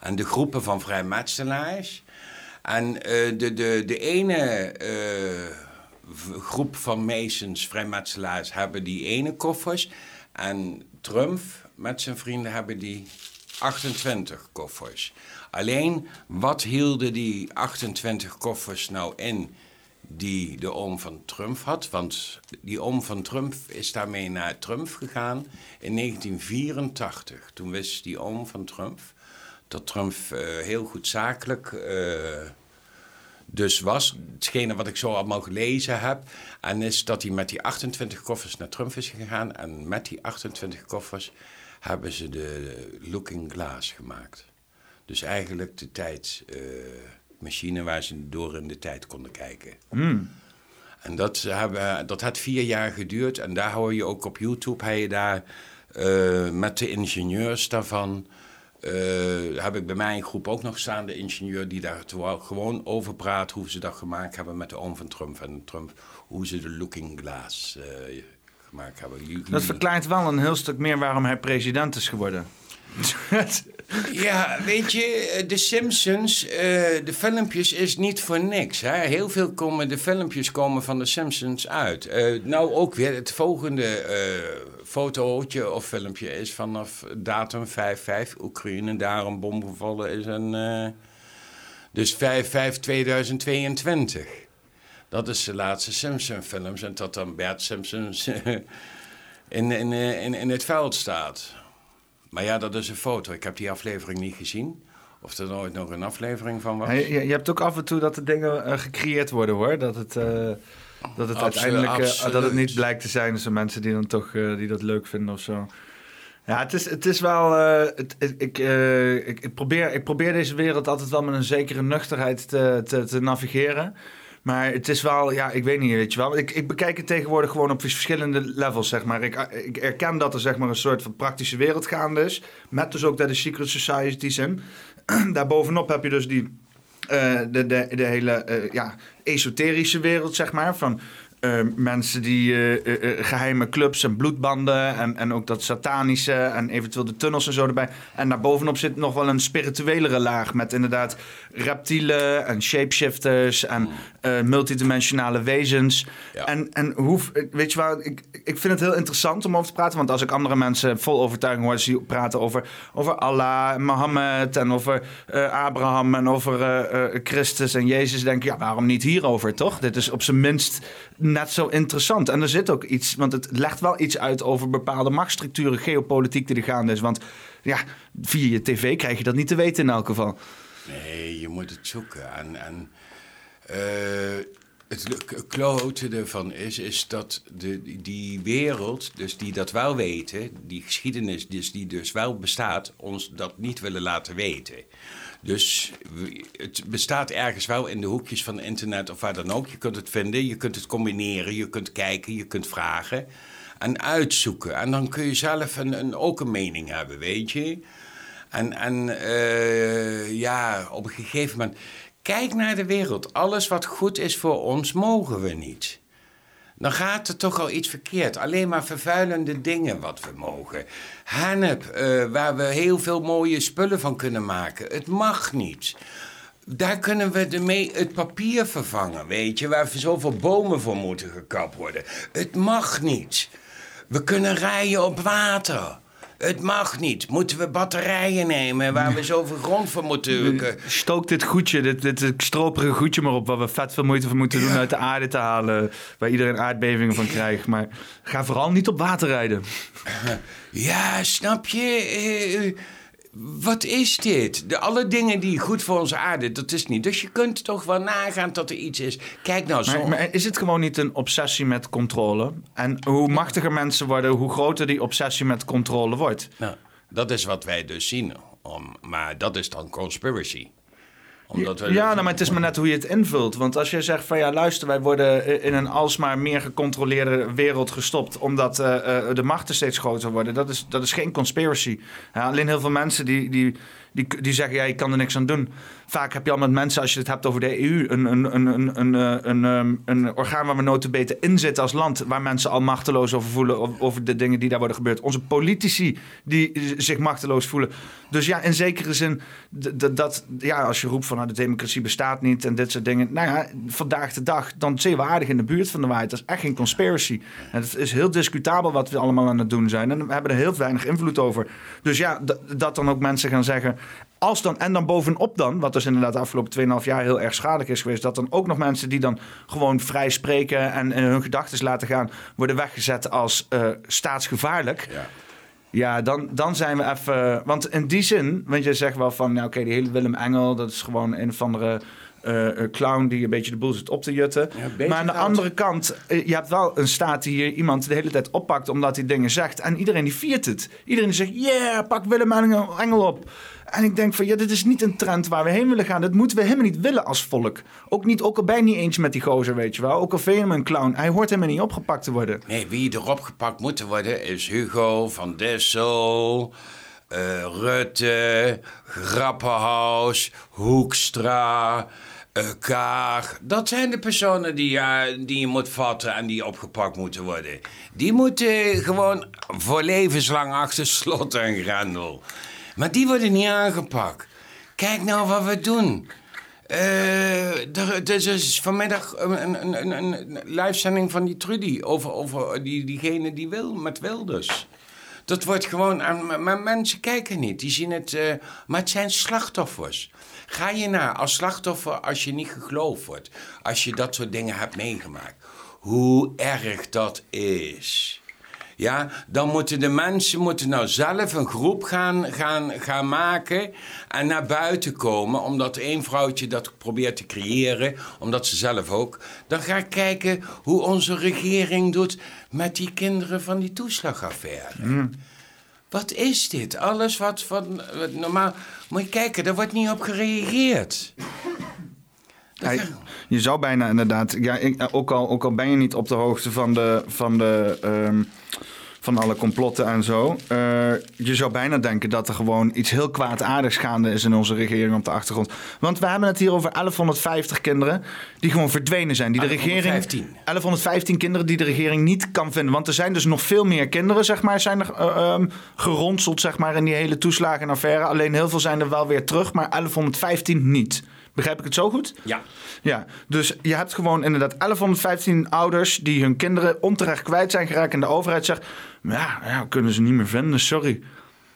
En de groepen van vrijmetselaars. En eh, de, de, de ene eh, groep van Masons, vrijmetselaars, hebben die ene koffers. En Trump met zijn vrienden hebben die 28 koffers. Alleen, wat hielden die 28 koffers nou in die de oom van Trump had? Want die oom van Trump is daarmee naar Trump gegaan in 1984. Toen wist die oom van Trump dat Trump eh, heel goed zakelijk eh, dus was. Hetgene wat ik zo allemaal gelezen heb. En is dat hij met die 28 koffers naar Trump is gegaan. En met die 28 koffers hebben ze de Looking Glass gemaakt. Dus eigenlijk de tijdmachine waar ze door in de tijd konden kijken. En dat, hebben, dat had vier jaar geduurd. En daar hoor je ook op YouTube, hij je daar eh, met de ingenieurs daarvan. eh, heb ik bij mij een groep ook nog staan, de ingenieur die daar gewoon over praat hoe ze dat gemaakt hebben met de oom van Trump en Trump, hoe ze de Looking Glass eh, gemaakt hebben. Dat verklaart wel een heel stuk meer waarom hij president is geworden. Ja, weet je, de Simpsons, eh, de filmpjes is niet voor niks. Hè? Heel veel komen, de filmpjes komen van de Simpsons uit. Eh, nou ook weer, het volgende eh fotootje of filmpje is vanaf datum 5-5. Oekraïne, daar een bom gevallen is. En, eh, dus 5-5-2022. Dat is de laatste Simpson-films. En dat dan Bert Simpsons in, eh, in, in het veld staat. Maar ja, dat is een foto. Ik heb die aflevering niet gezien. Of er nooit nog een aflevering van was. Ja, je, je hebt ook af en toe dat de dingen eh, gecreëerd worden hoor. Dat het, eh, dat het uiteindelijk eh, absoluut. dat het niet blijkt te zijn. Dus mensen die dan toch die dat leuk vinden of zo. Ja, het is, het is wel. het, ik, ik, ik, probeer, ik probeer deze wereld altijd wel met een zekere nuchterheid te, te, te navigeren. Maar het is wel, ja, ik weet niet, weet je wel. Ik, ik bekijk het tegenwoordig gewoon op verschillende levels, zeg maar. Ik, ik erken dat er zeg maar een soort van praktische wereld gaande is. Met dus ook daar de secret societies in. Daarbovenop heb je dus die, eh, de, de, de hele eh, ja, esoterische wereld, zeg maar. Van eh, mensen die eh, eh, eh, geheime clubs en bloedbanden en, en ook dat satanische en eventueel de tunnels en zo erbij. En daarbovenop zit nog wel een spirituelere laag met inderdaad reptielen en shapeshifters en eh, multidimensionale wezens. Ja. En, en hoe, weet je wel, ik, ik vind het heel interessant om over te praten, want als ik andere mensen vol overtuiging hoor zie praten over, over Allah, en Mohammed en over Abraham en over Christus en Jezus, denk ik, ja, waarom niet hierover, toch? Dit is op zijn minst net zo interessant. En er zit ook iets, want het legt wel iets uit over bepaalde machtsstructuren, geopolitiek die er gaande is. Want ja, via je tv krijg je dat niet te weten in elk geval. Nee, je moet het zoeken. En, en eh, het klote ervan is, is dat de, die wereld, dus die dat wel weten, die geschiedenis dus, die dus wel bestaat, ons dat niet willen laten weten. Dus het bestaat ergens wel in de hoekjes van internet of waar dan ook. Je kunt het vinden, je kunt het combineren, je kunt kijken, je kunt vragen en uitzoeken. En dan kun je zelf een, een, ook een mening hebben, weet je. En, en eh, ja, op een gegeven moment. Kijk naar de wereld. Alles wat goed is voor ons, mogen we niet. Dan gaat er toch al iets verkeerd. Alleen maar vervuilende dingen wat we mogen. Hennep, eh, waar we heel veel mooie spullen van kunnen maken. Het mag niet. Daar kunnen we ermee het papier vervangen, weet je, waar zoveel bomen voor moeten gekapt worden. Het mag niet. We kunnen rijden op water. Het mag niet. Moeten we batterijen nemen waar we zoveel grond voor moeten... Stook dit goedje, dit, dit stroperige goedje maar op... waar we vet veel moeite voor moeten doen uit de aarde te halen... waar iedereen aardbevingen van krijgt. Maar ga vooral niet op water rijden. Ja, snap je? Eh, eh, wat is dit? De, alle dingen die goed voor onze aarde, dat is niet. Dus je kunt toch wel nagaan dat er iets is. Kijk nou, zo... Maar, maar is het gewoon niet een obsessie met controle? En hoe machtiger mensen worden, hoe groter die obsessie met controle wordt. Nou, dat is wat wij dus zien. Om, maar dat is dan conspiracy. Omdat Ja, nou, maar het is maar net hoe je het invult. Want als je zegt van ja, luister, wij worden in een alsmaar meer gecontroleerde wereld gestopt. omdat eh, eh, de machten steeds groter worden. Dat is, dat is geen conspiracy. Ja, alleen heel veel mensen die, die, Die, die zeggen, ja, je kan er niks aan doen. Vaak heb je al met mensen, als je het hebt over de EU, een, een, een, een, een, eh, een, ehm, een orgaan waar we notabene in zitten als land, waar mensen al machteloos over voelen, over, de dingen die daar worden gebeurd. Onze politici die zich machteloos voelen. Dus ja, in zekere zin, d- d- dat, ja, als je roept van nou, de democratie bestaat niet en dit soort dingen. Nou ja, vandaag de dag, dan zit je wel aardig in de buurt van de waarheid. Dat is echt geen conspiracy. Het is heel discutabel wat we allemaal aan het doen zijn. En we hebben er heel weinig invloed over. Dus ja, dat dan ook mensen gaan zeggen. Als dan, en dan bovenop dan, wat dus inderdaad de afgelopen 2,5 jaar heel erg schadelijk is geweest, dat dan ook nog mensen die dan gewoon vrij spreken en, en hun gedachten laten gaan, worden weggezet als eh, staatsgevaarlijk. Ja. Ja, dan, dan zijn we even. Want in die zin, want je zegt wel van, nou oké, die hele Willem Engel, dat is gewoon een of andere eh, eh, clown die een beetje de boel zit op te jutten. Ja, maar aan de andere kant, je hebt wel een staat die hier iemand de hele tijd oppakt omdat hij dingen zegt. En iedereen die viert het. Iedereen die zegt, yeah, pak Willem Engel op. En ik denk van, ja, dit is niet een trend waar we heen willen gaan. Dat moeten we helemaal niet willen als volk. Ook, niet, ook al ben je niet eens met die gozer, weet je wel. Ook al vind je hem een clown. Hij hoort helemaal niet opgepakt te worden. Nee, wie erop gepakt moet worden is Hugo van Dessel, eh, Rutte, Grappenhaus, Hoekstra, eh Kaag. Dat zijn de personen die, ja, die je moet vatten en die opgepakt moeten worden. Die moeten gewoon voor levenslang achter slot en grendel. Maar die worden niet aangepakt. Kijk nou wat we doen. Eh, er, is dus vanmiddag een, een livezending van die Trudy over, over die, diegene die wil, met Wilders. Dat wordt gewoon aan, maar mensen kijken niet, die zien het, eh, maar het zijn slachtoffers. Ga je naar als slachtoffer als je niet geloofd wordt, als je dat soort dingen hebt meegemaakt, hoe erg dat is. Ja, dan moeten de mensen moeten nou zelf een groep gaan, gaan, gaan maken en naar buiten komen, omdat één vrouwtje dat probeert te creëren, omdat ze zelf ook. Dan ga ik kijken hoe onze regering doet met die kinderen van die toeslagaffaire. Wat is dit? Alles wat, wat, wat normaal. Moet je kijken, daar wordt niet op gereageerd. Ja, je zou bijna inderdaad, ja, ik, ook, al, ook al ben je niet op de hoogte van, de, van, de, ehm, van alle complotten en zo. eh, je zou bijna denken dat er gewoon iets heel kwaadaardigs gaande is in onze regering op de achtergrond. Want we hebben het hier over 1150 kinderen die gewoon verdwenen zijn. Die de regering, 1115. 1115 kinderen die de regering niet kan vinden. Want er zijn dus nog veel meer kinderen, zeg maar, zijn er eh, ehm, geronseld, zeg maar, in die hele toeslagenaffaire. Alleen heel veel zijn er wel weer terug, maar 1115 niet. Begrijp ik het zo goed? Ja. Ja, dus je hebt gewoon inderdaad 1115 ouders die hun kinderen onterecht kwijt zijn geraakt. En de overheid zegt, ja, ja kunnen ze niet meer vinden, sorry.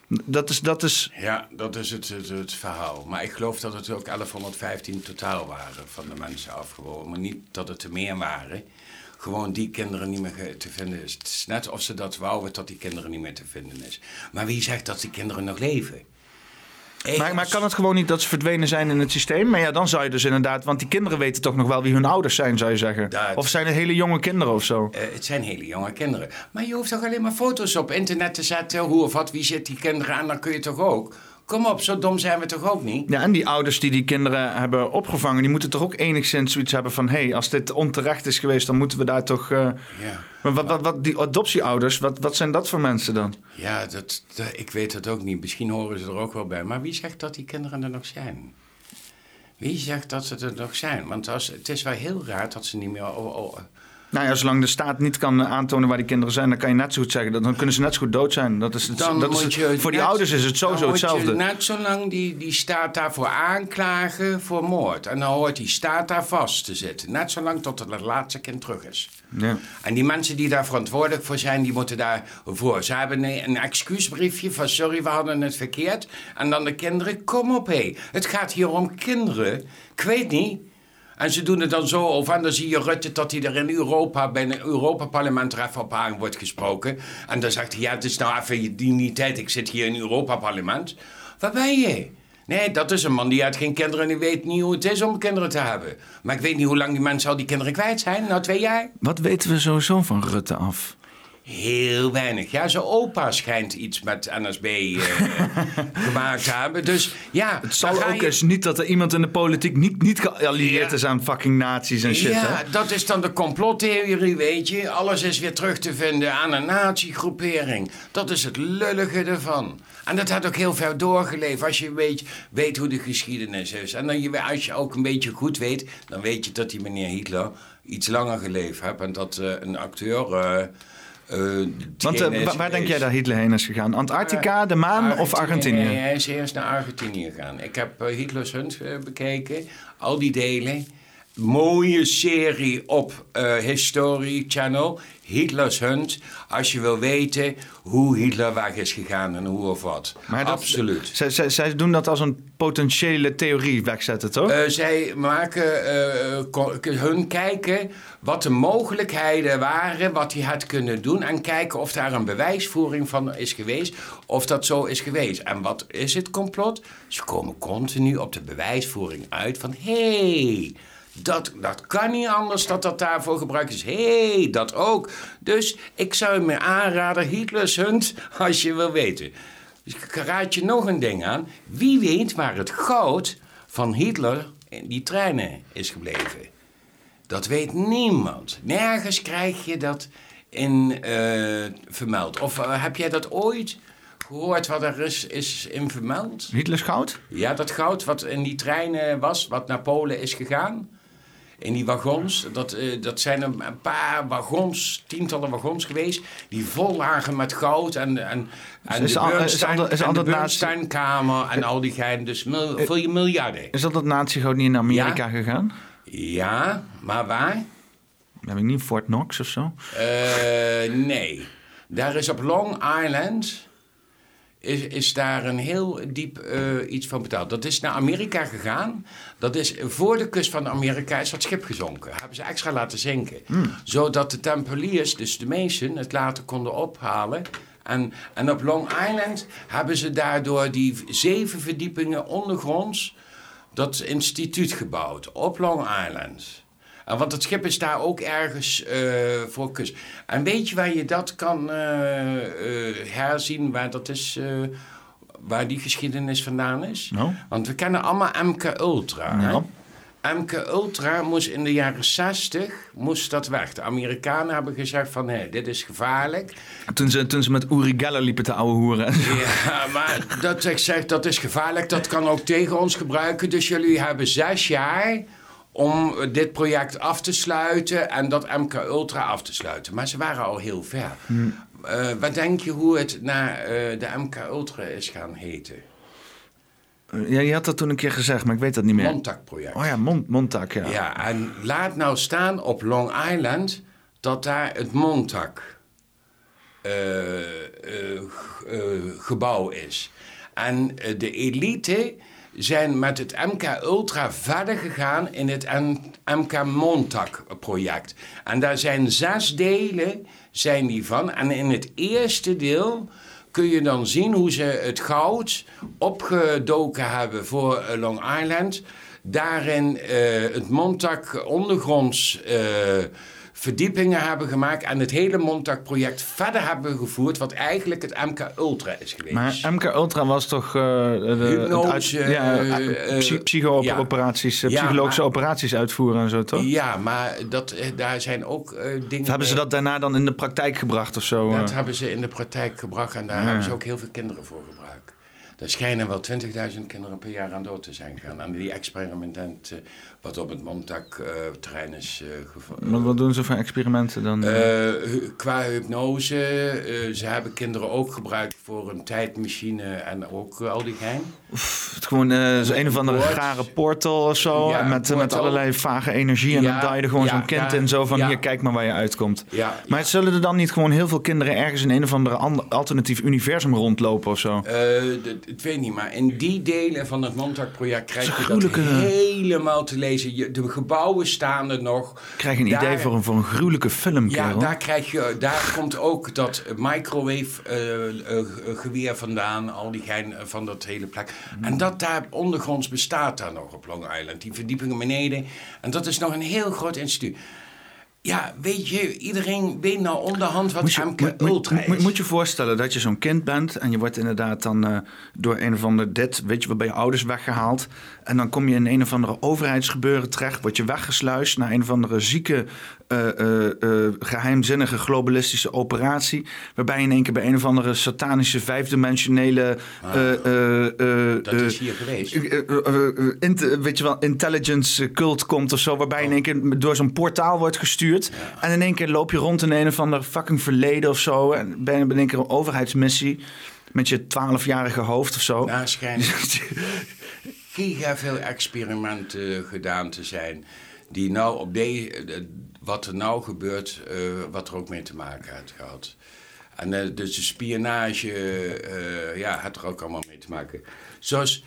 Dat is, dat is, Ja, dat is het, het, het verhaal. Maar ik geloof dat het ook 1115 totaal waren van de mensen afgewogen. Maar niet dat het er meer waren. Gewoon die kinderen niet meer te vinden is net of ze dat wouden dat die kinderen niet meer te vinden is. Maar wie zegt dat die kinderen nog leven? Maar, maar kan het gewoon niet dat ze verdwenen zijn in het systeem? Maar ja, dan zou je dus inderdaad, want die kinderen weten toch nog wel wie hun ouders zijn, zou je zeggen. Dat- Of zijn het hele jonge kinderen of zo? Eh, het zijn hele jonge kinderen. Maar je hoeft toch alleen maar foto's op internet te zetten. Hoe of wat, wie zit die kinderen aan, dan kun je toch ook. Kom op, zo dom zijn we toch ook niet? Ja, en die ouders die die kinderen hebben opgevangen, die moeten toch ook enigszins zoiets hebben van: hé, hey, als dit onterecht is geweest, dan moeten we daar toch. eh, Ja. Maar wat, wat, wat, die adoptieouders, wat, wat zijn dat voor mensen dan? Ja, dat, dat- ik weet het ook niet. Misschien horen ze er ook wel bij. Maar wie zegt dat die kinderen er nog zijn? Wie zegt dat ze er nog zijn? Want als, het is wel heel raar dat ze niet meer... Nou ja, zolang de staat niet kan eh, aantonen waar die kinderen zijn, dan kan je net zo goed zeggen. dat- Dan kunnen ze net zo goed dood zijn. Dat is het, dan dat is het- voor die ouders is het dan sowieso hetzelfde. net zolang die, die staat daarvoor aanklagen voor moord. En dan hoort die staat daar vast te zitten. Net zolang tot het laatste kind terug is. Ja. En die mensen die daar verantwoordelijk voor zijn, die moeten daarvoor. Ze hebben een, een excuusbriefje van sorry, we hadden het verkeerd. En dan de kinderen, kom op hé. Het gaat hier om kinderen. Ik weet niet. En ze doen het dan zo over. En dan zie je Rutte dat hij er in Europa, bij een Europaparlement even op aan wordt gesproken. En dan zegt hij, ja, het is nou even die niet tijd. Ik zit hier in het Europaparlement. Waar ben je? Nee, dat is een man die had geen kinderen en die weet niet hoe het is om kinderen te hebben. Maar ik weet niet hoe lang die mensen al die kinderen kwijt zijn. Nou, twee jaar? Wat weten we sowieso van Rutte af? Heel weinig. Ja, zijn opa schijnt iets met NSB eh, gemaakt te hebben. Dus ja, Het zal ook je- eens niet dat er iemand in de politiek niet, niet geallieerd Ja. is aan fucking nazi's en shit. ja, hè? dat is dan de complottheorie, weet je. Alles is weer terug te vinden aan een nazi-groepering. Dat is het lullige ervan. En dat had ook heel ver doorgeleefd. Als je weet, weet hoe de geschiedenis is. En dan je, als je ook een beetje goed weet, dan weet je dat die meneer Hitler iets langer geleefd heeft. En dat uh, een acteur. Uh, uh, Want waar, waar denk jij dat Hitler heen is gegaan? Antarctica, de maan Argentinië, of Argentinië? Nee, hij is eerst naar Argentinië gegaan. Ik heb Hitler's Hunt bekeken, al die delen mooie serie op uh, History Channel, Hitler's Hunt. Als je wil weten hoe Hitler weg is gegaan en hoe of wat. Maar dat, Absoluut. Zij, zij, zij, doen dat als een potentiële theorie wegzetten, toch? Uh, zij maken uh, hun kijken wat de mogelijkheden waren, wat hij had kunnen doen. En kijken of daar een bewijsvoering van is geweest. Of dat zo is geweest. En wat is het complot? Ze komen continu op de bewijsvoering uit van... Hey, dat, dat kan niet anders dat dat daarvoor gebruikt is. Hé, hey, dat ook. Dus ik zou me aanraden, Hitler's Hunt, als je wil weten. Dus ik raad je nog een ding aan. Wie weet waar het goud van Hitler in die treinen is gebleven? Dat weet niemand. Nergens krijg je dat in uh, vermeld. Of uh, heb jij dat ooit gehoord wat er is, is in vermeld? Hitlers goud? Ja, dat goud wat in die treinen was, wat naar Polen is gegaan in die wagons. Dat, uh, dat zijn een, paar wagons, tientallen wagons geweest, die vol lagen met goud en, en, en is de Bernsteinkamer en al die gein. Dus mil, veel je miljarden. Is dat dat natiegoud niet in Amerika ja? gegaan? Ja, maar waar? Heb ik niet Fort Knox of zo? Uh, nee. Daar is op Long Island is, is daar een heel diep uh, iets van betaald. Dat is naar Amerika gegaan. Dat is voor de kust van Amerika is dat schip gezonken. Hebben ze extra laten zinken. Hmm. Zodat de Tempeliers, dus de Mason, het later konden ophalen. En, en op Long Island hebben ze daardoor die zeven verdiepingen ondergronds dat instituut gebouwd. Op Long Island. Uh, want het schip is daar ook ergens uh, voor kust. En weet je waar je dat kan uh, herzien, waar dat is waar die geschiedenis vandaan is? No. Want we kennen allemaal MK Ultra. MK Ultra moest in de jaren 60 moest dat weg. De Amerikanen hebben gezegd van hé, dit is gevaarlijk. Toen ze, toen ze met Uri Geller liepen te ouwe hoeren. Ja, maar dat ik zeg dat is gevaarlijk, dat kan ook tegen ons gebruiken. Dus jullie hebben zes jaar om dit project af te sluiten en dat MK Ultra af te sluiten. Maar ze waren al heel ver. Hmm. Uh, wat denk je hoe het naar uh, de MK Ultra is gaan heten? Uh, ja, je had dat toen een keer gezegd, maar ik weet dat niet meer. Montauk-project. Oh ja, Mon Montauk, ja. Ja, en laat nou staan op Long Island dat daar het Montauk gebouw is. En de elite zijn met het MK Ultra verder gegaan in het MK Montauk project. En daar zijn zes delen zijn die van. En in het eerste deel kun je dan zien hoe ze het goud opgedoken hebben voor Long Island. Daarin uh, het Montauk ondergronds uh, verdiepingen hebben gemaakt en het hele Montauk-project verder hebben gevoerd, wat eigenlijk het MK Ultra is geweest. Maar MK Ultra was toch uh, de, Hypnose, uit, ja, uh, psy psycho-operaties, ja. psychologische maar, operaties uitvoeren en zo, toch? Ja, maar dat, daar zijn ook dingen. Hebben ze dat daarna dan in de praktijk gebracht of zo? Dat hebben ze in de praktijk gebracht en daar hebben ze ook heel veel kinderen voor gebruikt. Er schijnen wel 20.000 kinderen per jaar aan dood te zijn gegaan. Aan die experimenten wat op het Montauk-terrein uh, is uh, gevonden. Wat, wat doen ze voor experimenten dan? Uh, qua hypnose. ze hebben kinderen ook gebruikt voor een tijdmachine en ook al die gein. Oef, het gewoon een of andere gare portal of zo. Ja, met, portal. met allerlei vage energie. En ja, dan je er gewoon ja, zo'n kind in. Zo van hier, kijk maar waar je uitkomt. maar zullen er dan niet gewoon heel veel kinderen ergens in een of andere alternatief universum rondlopen of zo? Ik weet niet, maar in die delen van het Montauk-project krijg je dat helemaal te lezen de gebouwen staan er nog. Krijg je een daar, idee voor een, voor een gruwelijke film, Ja, daar, krijg je, daar komt ook dat microwave uh, uh, geweer vandaan. Al die gein van dat hele plek. Mm. En dat daar ondergronds bestaat daar nog op Long Island. Die verdiepingen beneden. En dat is nog een heel groot instituut. Ja, weet je, iedereen weet nou onderhand wat Moet je, MK moet, Ultra moet, is. moet je voorstellen dat je zo'n kind bent en je wordt inderdaad dan eh, door een of ander dit, weet je, wel, bij je ouders weggehaald. En dan kom je in een of andere overheidsgebeuren terecht, word je weggesluist naar een of andere zieke, eh, eh, eh, geheimzinnige globalistische operatie. Waarbij in één keer bij een of andere satanische vijfdimensionele. eh, dat is hier geweest. weet je wel, intelligence cult komt of zo, waarbij in één keer door zo'n portaal wordt gestuurd. En in één keer loop je rond in een of ander fucking verleden of zo. En ben je in één keer een overheidsmissie met je twaalfjarige hoofd of zo. Nou, schijnt giga veel experimenten gedaan te zijn. Die nou op de, wat er nou gebeurt, eh, wat er ook mee te maken heeft gehad. En eh, dus de spionage, eh, ja, had er ook allemaal mee te maken. Zoals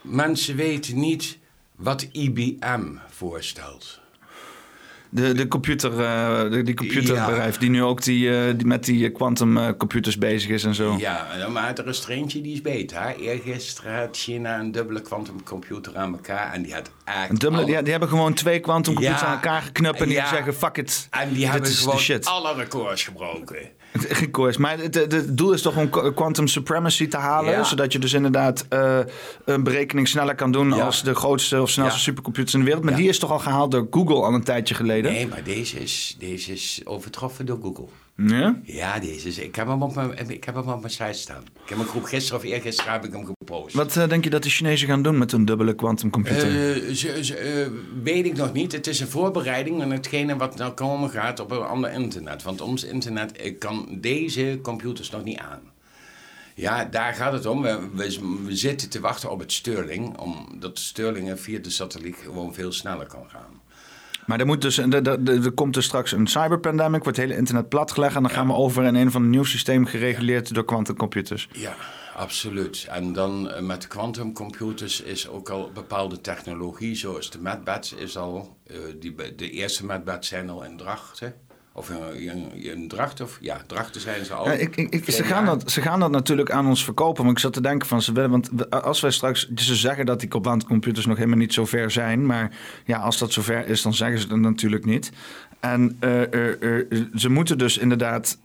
mensen weten niet wat IBM voorstelt. De, de computer, eh, de, die computerbedrijf die nu ook die, eh, die met die quantum eh, computers bezig is en zo. Ja, maar er is er eentje die is beter. Hè? Eergisteren had China een dubbele quantumcomputer aan elkaar en die had. Een dubbele, alle- die hebben gewoon twee quantumcomputers Ja. aan elkaar geknupt en die zeggen fuck it, En die hebben gewoon alle records gebroken. Geen koers. Maar het, het- het doel is toch om qu- quantum supremacy te halen. Ja. Zodat je dus inderdaad eh, een berekening sneller kan doen Ja. als de grootste of snelste Ja. supercomputers in de wereld. Maar die is toch al gehaald door Google al een tijdje geleden? Nee, maar deze is, deze is overtroffen door Google. Ja? Ja, deze is... Ik heb hem op mijn, ik heb hem op mijn site staan. Ik heb hem groep gisteren of eergisteren heb ik hem gepost. Wat eh, denk je dat de Chinezen gaan doen met hun dubbele quantumcomputer? Ze, ze, eh, weet ik nog niet. Het is een voorbereiding aan hetgene wat nou komen gaat op een ander internet. Want ons internet kan deze computers nog niet aan. Ja, daar gaat het om. We, we, we zitten te wachten op het Sterling. Omdat Sterling via de satelliet gewoon veel sneller kan gaan. Maar er, moet dus, er, er, komt dus straks een cyberpandemic, wordt het hele internet platgelegd. En dan gaan we over in een van een nieuw systeem gereguleerd door quantumcomputers. Ja, absoluut. En dan eh, met quantumcomputers is ook al bepaalde technologie, zoals de MadBats is al, eh, die, de eerste MadBats zijn al in Drachten. Of in, in Drachten, of ja, Drachten zijn ze al. Ja, ik, ik, ze, gaan dat, ze gaan dat natuurlijk aan ons verkopen. Maar ik zat te denken van ze willen. Want als wij straks. Ze zeggen dat die quantumcomputers nog helemaal niet zo ver zijn. Maar ja, als dat zover is, dan zeggen ze het natuurlijk niet. En eh, eh, eh, ze moeten dus inderdaad.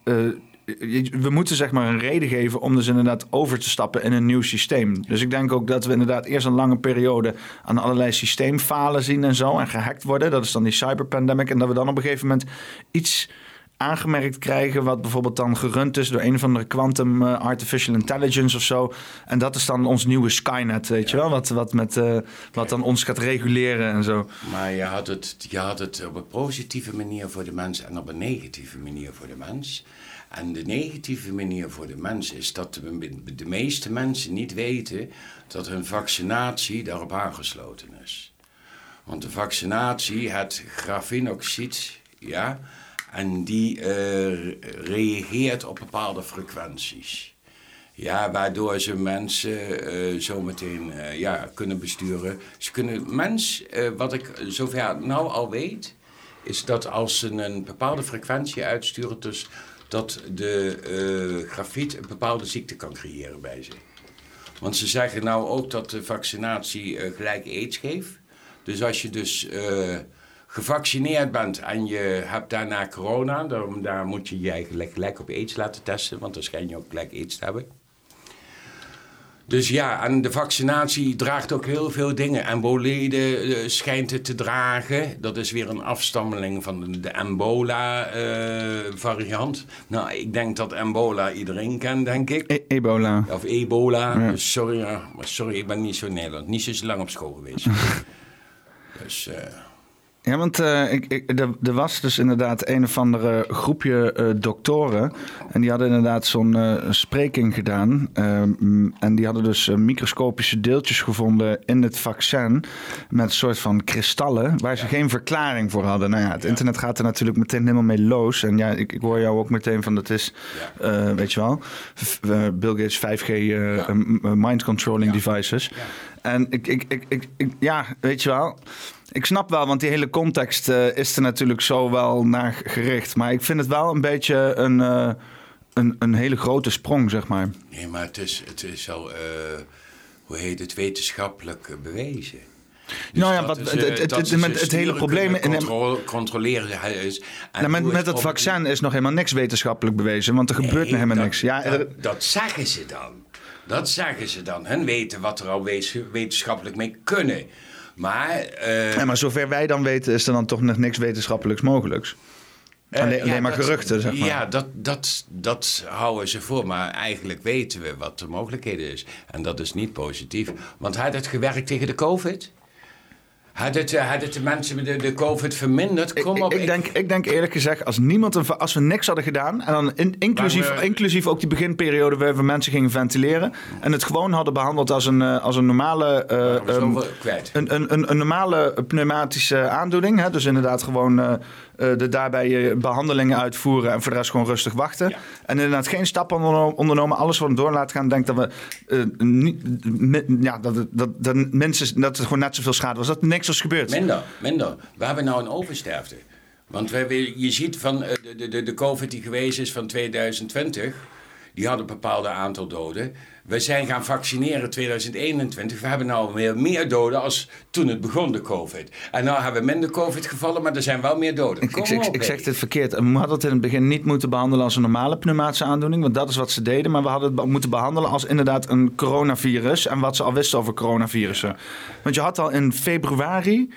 We moeten zeg maar een reden geven om dus inderdaad over te stappen in een nieuw systeem. Dus ik denk ook dat we inderdaad eerst een lange periode aan allerlei systeemfalen zien en zo. En gehackt worden. Dat is dan die cyberpandemic. En dat we dan op een gegeven moment iets aangemerkt krijgen, wat bijvoorbeeld dan gerund is door een of andere quantum eh, artificial intelligence of zo. En dat is dan ons nieuwe Skynet, weet je wel, wat, wat, met, eh, wat dan ons gaat reguleren en zo. Maar je had, het, je had het op een positieve manier voor de mens en op een negatieve manier voor de mens. En de negatieve manier voor de mens is dat de, de meeste mensen niet weten dat hun vaccinatie daarop aangesloten is. Want de vaccinatie, het grafenoxid, ja, en die eh, reageert op bepaalde frequenties. Ja, waardoor ze mensen eh, zometeen eh, ja, kunnen besturen. Ze kunnen mens, wat ik zover nou al weet, is dat als ze een bepaalde frequentie uitsturen, dus dat de eh, grafiet een bepaalde ziekte kan creëren bij ze. Want ze zeggen nou ook dat de vaccinatie eh, gelijk aids geeft. Dus als je dus eh, gevaccineerd bent en je hebt daarna corona, dan daar moet je je gelijk, gelijk op aids laten testen, want dan schijn je ook gelijk aids te hebben. Dus ja, en de vaccinatie draagt ook heel veel dingen. Embolede eh, schijnt het te dragen. Dat is weer een afstammeling van de, de Embola-variant. nou, ik denk dat Embola iedereen kent, denk ik. E- ebola. Of ebola. Dus sorry, ja, maar sorry, ik ben niet zo Nederland. Niet zo lang op school geweest. dus eh, Ja, want eh, ik, ik, er, er was dus inderdaad een of andere groepje eh, doktoren. En die hadden inderdaad zo'n eh, spreking gedaan. Ehm, en die hadden dus microscopische deeltjes gevonden in het vaccin. Met een soort van kristallen. Waar ze geen verklaring voor hadden. Nou ja, het internet gaat er natuurlijk meteen helemaal mee los. En ja, ik, ik hoor jou ook meteen van dat is, weet je wel, Bill Gates 5G eh, m- m- mind controlling devices. En ik, ik, ik, ik- ja, weet je wel. Ik snap wel, want die hele context eh, is er natuurlijk zo wel naar gericht. Maar ik vind het wel een beetje een, eh, een, een hele grote sprong, zeg maar. nee, maar het is, het is al, eh, hoe heet het, wetenschappelijk bewezen. Dus Nou ja, dat wat- is, het- het- het- dat is met het hele probleem kunnen in- contro- controleren is. Nou, met, met het op- vaccin is nog helemaal niks wetenschappelijk bewezen, want er gebeurt Nee, nog helemaal dat- niks. Ja, dat, er- dat zeggen ze dan. Dat zeggen ze dan. Hun weten wat er al wees- wetenschappelijk mee kunnen. Maar, eh, ja, maar zover wij dan weten, is er dan toch nog niks wetenschappelijks mogelijks. eh, alleen, ja, alleen maar dat- geruchten, zeg maar. Ja, dat, dat, dat houden ze voor. Maar eigenlijk weten we wat de mogelijkheden is. En dat is niet positief. Want had het gewerkt tegen de COVID? Had het, eh, had het de mensen met de, de COVID verminderd? Ik, Kom ik, op. ik denk, ik denk eerlijk gezegd, als, niemand een, als we niks hadden gedaan, en dan in- inclusief, we- inclusief ook die beginperiode waar we mensen gingen ventileren, en het gewoon hadden behandeld als een, eh, als een normale, eh, ehm, een, een, een, een normale pneumatische aandoening. Hè? Dus inderdaad gewoon de daarbij eh, behandelingen uitvoeren en voor de rest gewoon rustig wachten. Ja. En inderdaad geen stappen onderno- ondernomen, alles gewoon door laten gaan. Denk dat we eh, niet, ja, dat, het- dat, dat, minstens, dat het gewoon net zoveel schade was. Dat er niks was gebeurd. Minder, minder. We hebben nou een oversterfte. Want we, je ziet van eh, de, de, de, de COVID die geweest is van 2020, die had een bepaald aantal doden. We zijn gaan vaccineren 2021. We hebben nou weer meer doden als toen het begon, de COVID. En nou hebben we minder COVID gevallen, maar er zijn wel meer doden. Ik, ik, zeg dit verkeerd. We hadden het in het begin niet moeten behandelen als een normale pneumatische aandoening. Want dat is wat ze deden. Maar we hadden het moeten behandelen als inderdaad een coronavirus. En wat ze al wisten over coronavirussen. Want je had al in februari.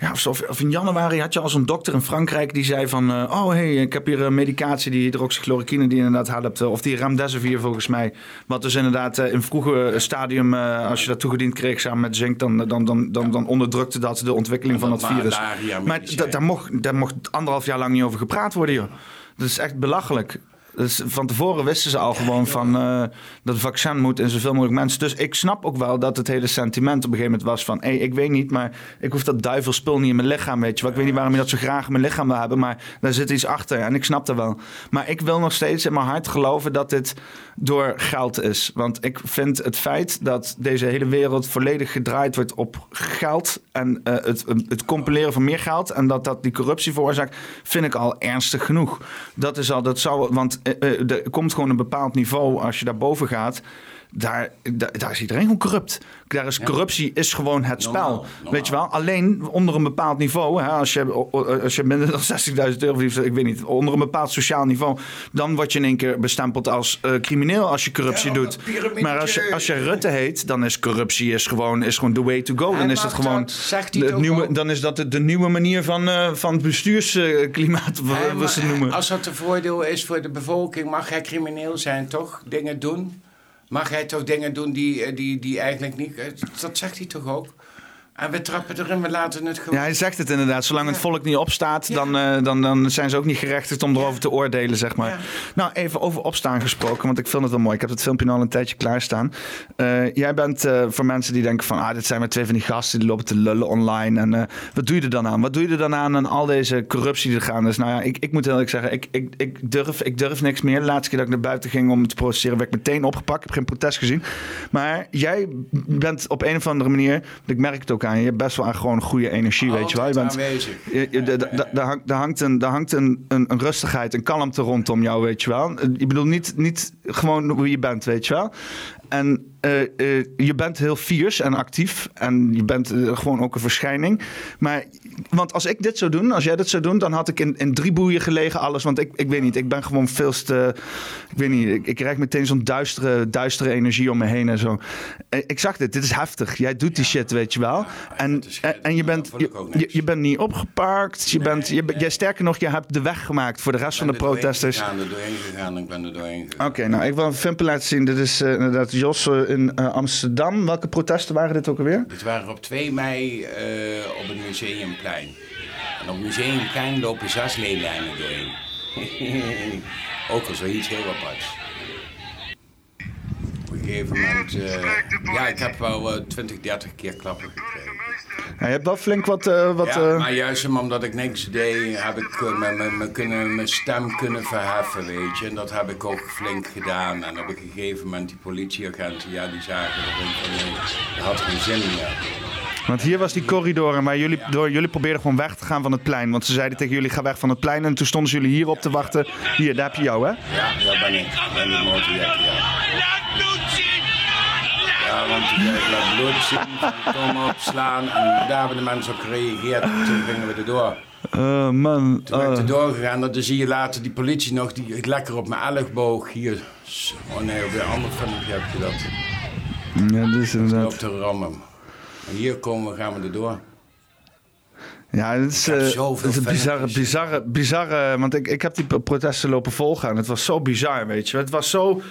Ja, of, in januari had je al zo'n dokter in Frankrijk die zei van... eh, oh, hey, ik heb hier een medicatie, die hydroxychloroquine, die inderdaad helpt. eh, Of die remdesivir volgens mij. Wat dus inderdaad eh, in vroege stadium, eh, als je dat toegediend kreeg samen met zink... dan, dan, dan, dan, dan onderdrukte dat de ontwikkeling van Dat het virus. Maar daar mocht, daar mocht anderhalf jaar lang niet over gepraat worden, joh. Dat is echt belachelijk. Dus van tevoren wisten ze al gewoon van eh, dat het vaccin moet in zoveel mogelijk mensen. Dus ik snap ook wel dat het hele sentiment op een gegeven moment was van... hé, ik weet niet, maar ik hoef dat duivelspul niet in mijn lichaam, weet je wel. Ik weet niet waarom je dat zo graag in mijn lichaam wil hebben, maar daar zit iets achter en ik snap dat wel. Maar ik wil nog steeds in mijn hart geloven dat dit door geld is. Want ik vind het feit dat deze hele wereld volledig gedraaid wordt op geld... en eh, het, het compileren van meer geld en dat dat die corruptie veroorzaakt... vind ik al ernstig genoeg. Dat is al, dat zou, want eh, eh, er komt gewoon een bepaald niveau als je daarboven gaat... Daar, daar, daar is iedereen gewoon corrupt. Daar is corruptie is gewoon het spel. Normaal, normaal. Weet je wel? Alleen onder een bepaald niveau. Hè, als, je, als je minder dan 60.000 euro verdient, ik weet niet. Onder een bepaald sociaal niveau. Dan word je in één keer bestempeld als eh, crimineel als je corruptie Ja, doet. Maar als je, als je Rutte heet, dan is corruptie is gewoon, is gewoon the way to go. Hij Dan is het gewoon. dat, zegt nieuwe, dan is dat de, de nieuwe manier van, eh van bestuursklimaat. Hij wat ze het noemen. Als dat een voordeel is voor de bevolking, mag hij crimineel zijn, toch? Dingen doen? Mag hij toch dingen doen die, eh, die, die eigenlijk niet... eh, Dat zegt hij toch ook? En we trappen erin, we laten het gewoon... Ja, hij zegt het inderdaad. Zolang het volk niet opstaat, Ja. dan, eh, dan, dan zijn ze ook niet gerechtigd om erover te oordelen, zeg maar. Nou, even over opstaan gesproken, want ik vind het wel mooi. Ik heb het filmpje al een tijdje klaarstaan. Eh jij bent eh, voor mensen die denken van, ah, dit zijn maar twee van die gasten die lopen te lullen online. En wat doe je er dan aan? Wat doe je er dan aan aan al deze corruptie die er gaan is? Nou ja, ik, ik moet heel eerlijk zeggen, ik, ik, ik, durf, ik durf niks meer. De laatste keer dat ik naar buiten ging om te protesteren, werd ik meteen opgepakt. Ik heb geen protest gezien. Maar jij bent op een of andere manier, ik merk het ook aan je, je hebt best wel aan gewoon goede energie, weet je wel. Je bent, aanwezig. je- je- de- de- de- Daar hangt, daar hangt, een, daar hangt een, een, een rustigheid, een kalmte rondom jou, weet je wel. Ik bedoel, niet, niet gewoon hoe je bent, weet je wel. En eh, eh, je bent heel fiers en actief. En je bent eh, gewoon ook een verschijning. Maar, want als ik dit zou doen, als jij dit zou doen, dan had ik in, in drie boeien gelegen alles. Want ik, ik weet niet, ik ben gewoon veel te. Ik weet niet, ik, ik krijg meteen zo'n duistere, duistere energie om me heen en zo. Ik zag dit, dit is heftig. Jij doet die shit, weet je wel. En, en, en je, bent, je, je, bent niet opgepakt. Je bent, je, jij, sterker nog, je hebt de weg gemaakt voor de rest van de Ik ben er doorheen protesters. gegaan, ik ben er doorheen gegaan. Oké, nou, ik wil een filmpje laten zien. Dit is inderdaad Jos in eh, Amsterdam. Welke protesten waren dit ook alweer? Dit waren op 2 mei eh, op het Museumplein. En op het Museumplein lopen zes leelijnen doorheen. Ook al zoiets heel aparts. Op een gegeven moment... eh, ja, ik heb wel eh, 20, 30 keer klappen gekregen. Ja, je hebt wel flink wat... eh, wat Ja, eh, maar juist omdat ik niks deed, heb ik eh, mijn- kunnen- stem kunnen verheffen, weet je. En dat heb ik ook flink gedaan. En op een gegeven moment, die politieagenten, ja, die zagen dat had geen zin meer. Want hier was die corridor waar jullie, door, jullie probeerden gewoon weg te gaan van het plein. Want ze zeiden tegen jullie, ga weg van het plein. En toen stonden jullie hier op te wachten. Hier, daar heb je jou, hè? Ja, daar ben ik. Ik ben de motorjakker, ja. Want ik laat bloed zien, kom op, slaan. En daar hebben de mensen op gereageerd. En toen gingen we erdoor. Oh, man. Toen ben ik Oh. er doorgegaan. Dan zie je later die politie nog, die lekker op mijn elleboog hier. Oh nee, op een ander filmpje heb je dat. Ja, dat is inderdaad. Op de rammen. En hier komen we, gaan we erdoor. Ja, het is, Ik heb eh, het is een bizarre, bizarre, bizarre... Want ik, ik heb die protesten lopen volgen en het was zo bizar, weet je. Het was zo...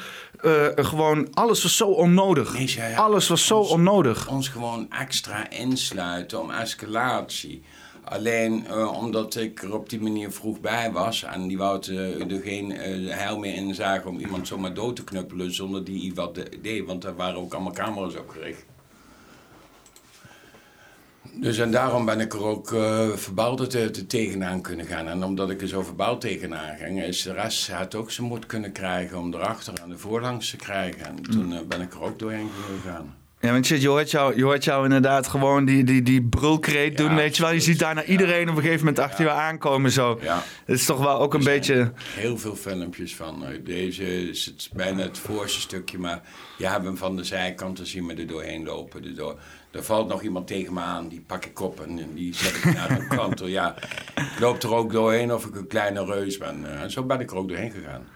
eh, gewoon, alles was zo onnodig. Nee, ja, ja. Alles was zo Ons- onnodig. Ons gewoon extra insluiten om escalatie. Alleen eh, omdat ik er op die manier vroeg bij was en die wou eh, er geen heil meer in zagen om iemand zomaar dood te knuppelen zonder die wat de- deed, want daar waren ook allemaal camera's op gericht. Dus en daarom ben ik er ook eh verbaald te, te tegenaan kunnen gaan. En omdat ik er zo verbaald tegenaan ging, is de rest had ook zijn moed kunnen krijgen om erachter aan de voorlangs te krijgen. En toen eh, ben ik er ook doorheen gegaan. Ja, want shit, je hoort jou, je hoort jou inderdaad gewoon die, die, die brulkreet doen, Ja, weet je wel. Je ziet daarna iedereen op een gegeven moment achter je aankomen zo. Ja. Het is toch wel ook een beetje... Heel veel filmpjes van. eh, Deze is het bijna het voorste stukje, maar je hebt hem van de zijkant, dan zien we er doorheen lopen. Door, er valt nog iemand tegen me aan, die pak ik op en die zet ik naar de kant. toe. Ja, ik loop er ook doorheen of ik een kleine reus ben. eh, En zo ben ik er ook doorheen gegaan.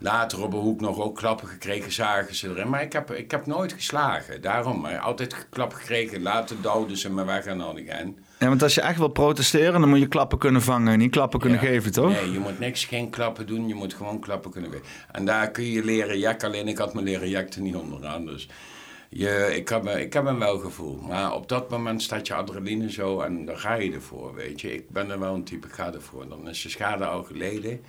Later op een hoek nog ook klappen gekregen, zagen ze erin. Maar ik heb, ik heb nooit geslagen. Daarom, maar altijd klappen gekregen. Later duwden ze me weg aan de en Ja, want als je echt wil protesteren, dan moet je klappen kunnen vangen en niet klappen kunnen Ja. geven, toch? Nee, je moet niks, geen klappen doen. Je moet gewoon klappen kunnen geven. En daar kun je leren jak. Alleen ik had me leren jak er niet onderaan. Dus je, ik, heb, ik heb een wel gevoel. Maar op dat moment staat je adrenaline zo en dan ga je ervoor, weet je. Ik ben er wel een type, ik ga ervoor. Dan is de schade al geleden.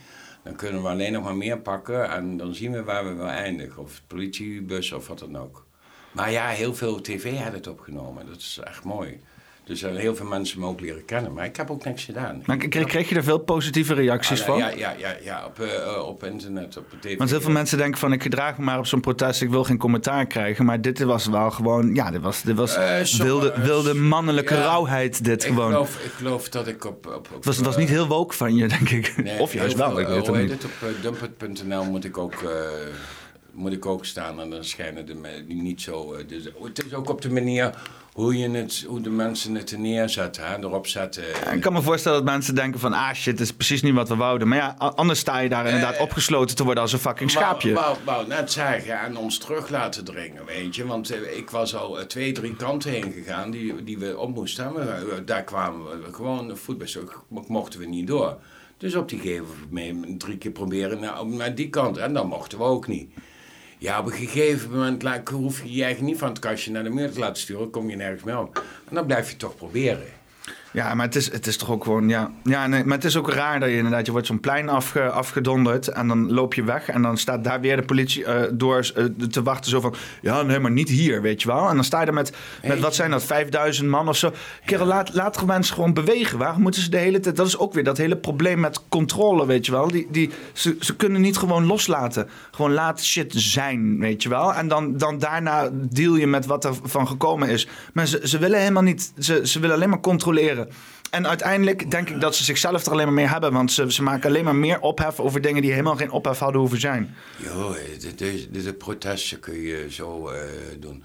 Dan kunnen we alleen nog maar meer pakken. En dan zien we waar we wel eindigen. Of politiebus of wat dan ook. Maar ja, heel veel tv had het opgenomen. Dat is echt mooi. Dus er zijn heel veel mensen me ook leren kennen. Maar ik heb ook niks gedaan. Maar kreeg, kreeg je er veel positieve reacties Ah, van? Ja, ja, ja, ja op, eh, eh, op internet, op tv. Want heel veel mensen denken van ik gedraag me maar op zo'n protest, ik wil geen commentaar krijgen. Maar dit was wel gewoon, ja, dit was, dit was Eh, wilde, wilde mannelijke Ja. rauwheid dit ik gewoon. Geloof, ik geloof dat ik op... op, was, het was niet heel woke van je, denk ik. Nee, of juist wel, ik eh, weet het niet. Op dumpet.nl moet ik ook... eh, moet ik ook staan en dan schijnen de die niet zo... eh, dus, het is ook op de manier hoe, je het, hoe de mensen het er neerzetten, hè, erop zetten. Ja, Ik kan me voorstellen dat mensen denken van, ah shit, dit is precies niet wat we wouden. Maar ja, anders sta je daar inderdaad Eh, opgesloten te worden als een fucking schaapje. Wou, wou, net zeggen en ons terug laten dringen, weet je. Want eh, ik was al eh, twee, drie kanten heen gegaan die, die we op moesten. Eh, daar kwamen we gewoon voetbal, mochten we niet door. Dus op die gegeven moment drie keer proberen naar, naar die kant. En dan mochten we ook niet. Ja, op een gegeven moment hoef je je eigen niet van het kastje naar de muur te laten sturen. kom je nergens meer op. En dan blijf je toch proberen. Ja, maar het is, het is toch ook gewoon, ja. Ja, nee, maar het is ook raar dat je inderdaad, je wordt zo'n plein afge, afgedonderd en dan loop je weg en dan staat daar weer de politie eh, door eh, te wachten zo van, ja, nee, maar niet hier, weet je wel. En dan sta je er met, met wat zijn dat, 5000 man of zo. Kerel, laat, laat toch mensen gewoon bewegen. Waarom moeten ze de hele tijd, dat is ook weer dat hele probleem met controle, weet je wel. Die, die, ze, ze kunnen niet gewoon loslaten. Gewoon laat shit zijn, weet je wel. En dan, dan daarna deal je met wat er van gekomen is. Maar ze, ze willen helemaal niet, ze, ze willen alleen maar controleren. En uiteindelijk denk ik dat ze zichzelf er alleen maar mee hebben. Want ze, ze maken alleen maar meer ophef over dingen die helemaal geen ophef hadden hoeven zijn. De, de, de protesten kun je zo eh, doen.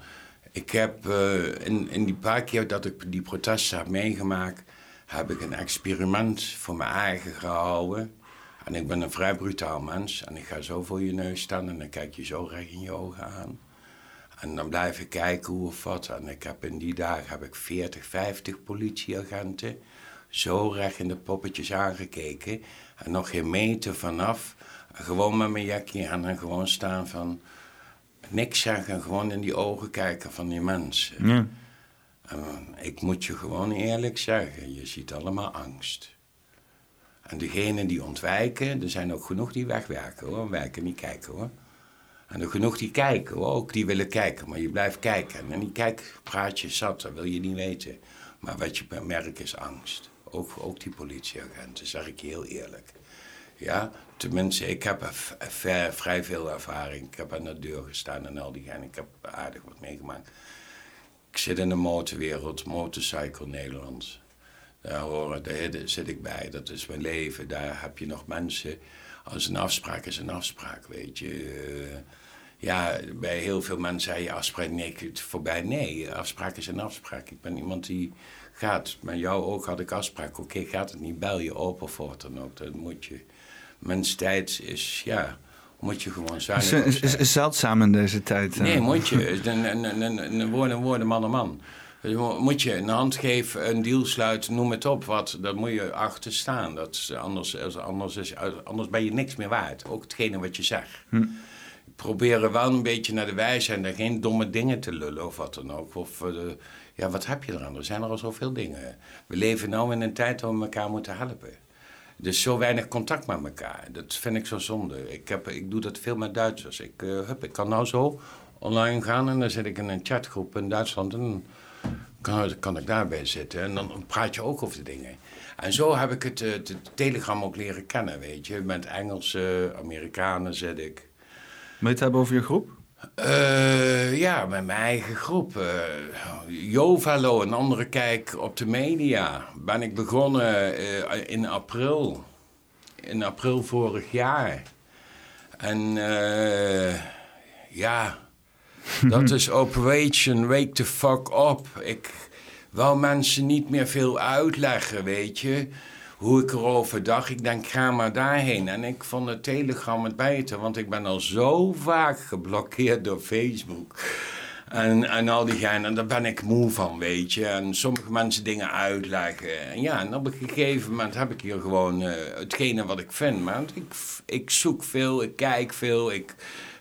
Ik heb eh, in, in die paar keer dat ik die protesten heb meegemaakt, heb ik een experiment voor mijn eigen gehouden. En ik ben een vrij brutaal mens. En ik ga zo voor je neus staan en dan kijk je zo recht in je ogen aan. En dan blijf ik kijken hoe of wat. En ik heb in die dagen heb ik 40, 50 politieagenten zo recht in de poppetjes aangekeken. En nog geen meter vanaf. Gewoon met mijn jakje aan en gewoon staan van... Niks zeggen en gewoon in die ogen kijken van die mensen. Ja. En ik moet je gewoon eerlijk zeggen, je ziet allemaal angst. En degenen die ontwijken, er zijn ook genoeg die wegwerken hoor, werken niet kijken hoor. En er genoeg die kijken ook die willen kijken, maar je blijft kijken. En die kijkpraatje zat, dat wil je niet weten. Maar wat je merkt is angst. Ook, ook die politieagenten, zeg ik je heel eerlijk. Ja, tenminste, ik heb vrij veel ervaring. Ik heb aan de deur gestaan en al die dingen. Ik heb aardig wat meegemaakt. Ik zit in de motorwereld, Motorcycle Nederland. Daar, horen, daar zit ik bij, dat is mijn leven. Daar heb je nog mensen. Als een afspraak is een afspraak, weet je. Eh, ja, bij heel veel mensen zei je afspraak, nee, het voorbij. Nee, afspraak is een afspraak. Ik ben iemand die gaat. Met jou ook had ik afspraak. Oké, gaat het niet, bel je op of wat dan ook. Dat moet je. Mens tijd is, ja, moet je gewoon zijn. Is, is, zeldzaam in deze tijd. Nee, moet je. Een, een, een, een woord en woorden, man en man. Moet je een hand geven, een deal sluiten, noem het op. Wat, daar moet je achter staan. Dat is, anders, anders, is, anders ben je niks meer waard. Ook hetgene wat je zegt. Hm. Proberen wel een beetje naar de wijze en geen domme dingen te lullen of wat dan ook. Of, uh, ja, wat heb je eraan? Er zijn er al zoveel dingen. We leven nu in een tijd waar we elkaar moeten helpen. Dus zo weinig contact met elkaar. Dat vind ik zo zonde. Ik, heb, ik doe dat veel met Duitsers. Ik, uh, hup, ik kan nou zo online gaan en dan zit ik in een chatgroep in Duitsland en kan, kan ik daarbij zitten. En dan praat je ook over de dingen. En zo heb ik het, eh, het, Telegram ook leren kennen, weet je. Met Engelse, Amerikanen zit ik. Moet het hebben over je groep? Uh, ja, met mijn eigen groep. Uh, Jovalo, een andere kijk op de media. Ben ik begonnen uh, in april. In april vorig jaar. En ja, dat is Operation Wake the Fuck Up. Ik wou mensen niet meer veel uitleggen, weet je hoe ik erover dacht. Ik denk, ga maar daarheen. En ik vond het telegram het beter, want ik ben al zo vaak geblokkeerd door Facebook. En, en al die en daar ben ik moe van, weet je. En sommige mensen dingen uitleggen. En ja, en op een gegeven moment heb ik hier gewoon uh, hetgene wat ik vind. Maar ik, ik zoek veel, ik kijk veel, ik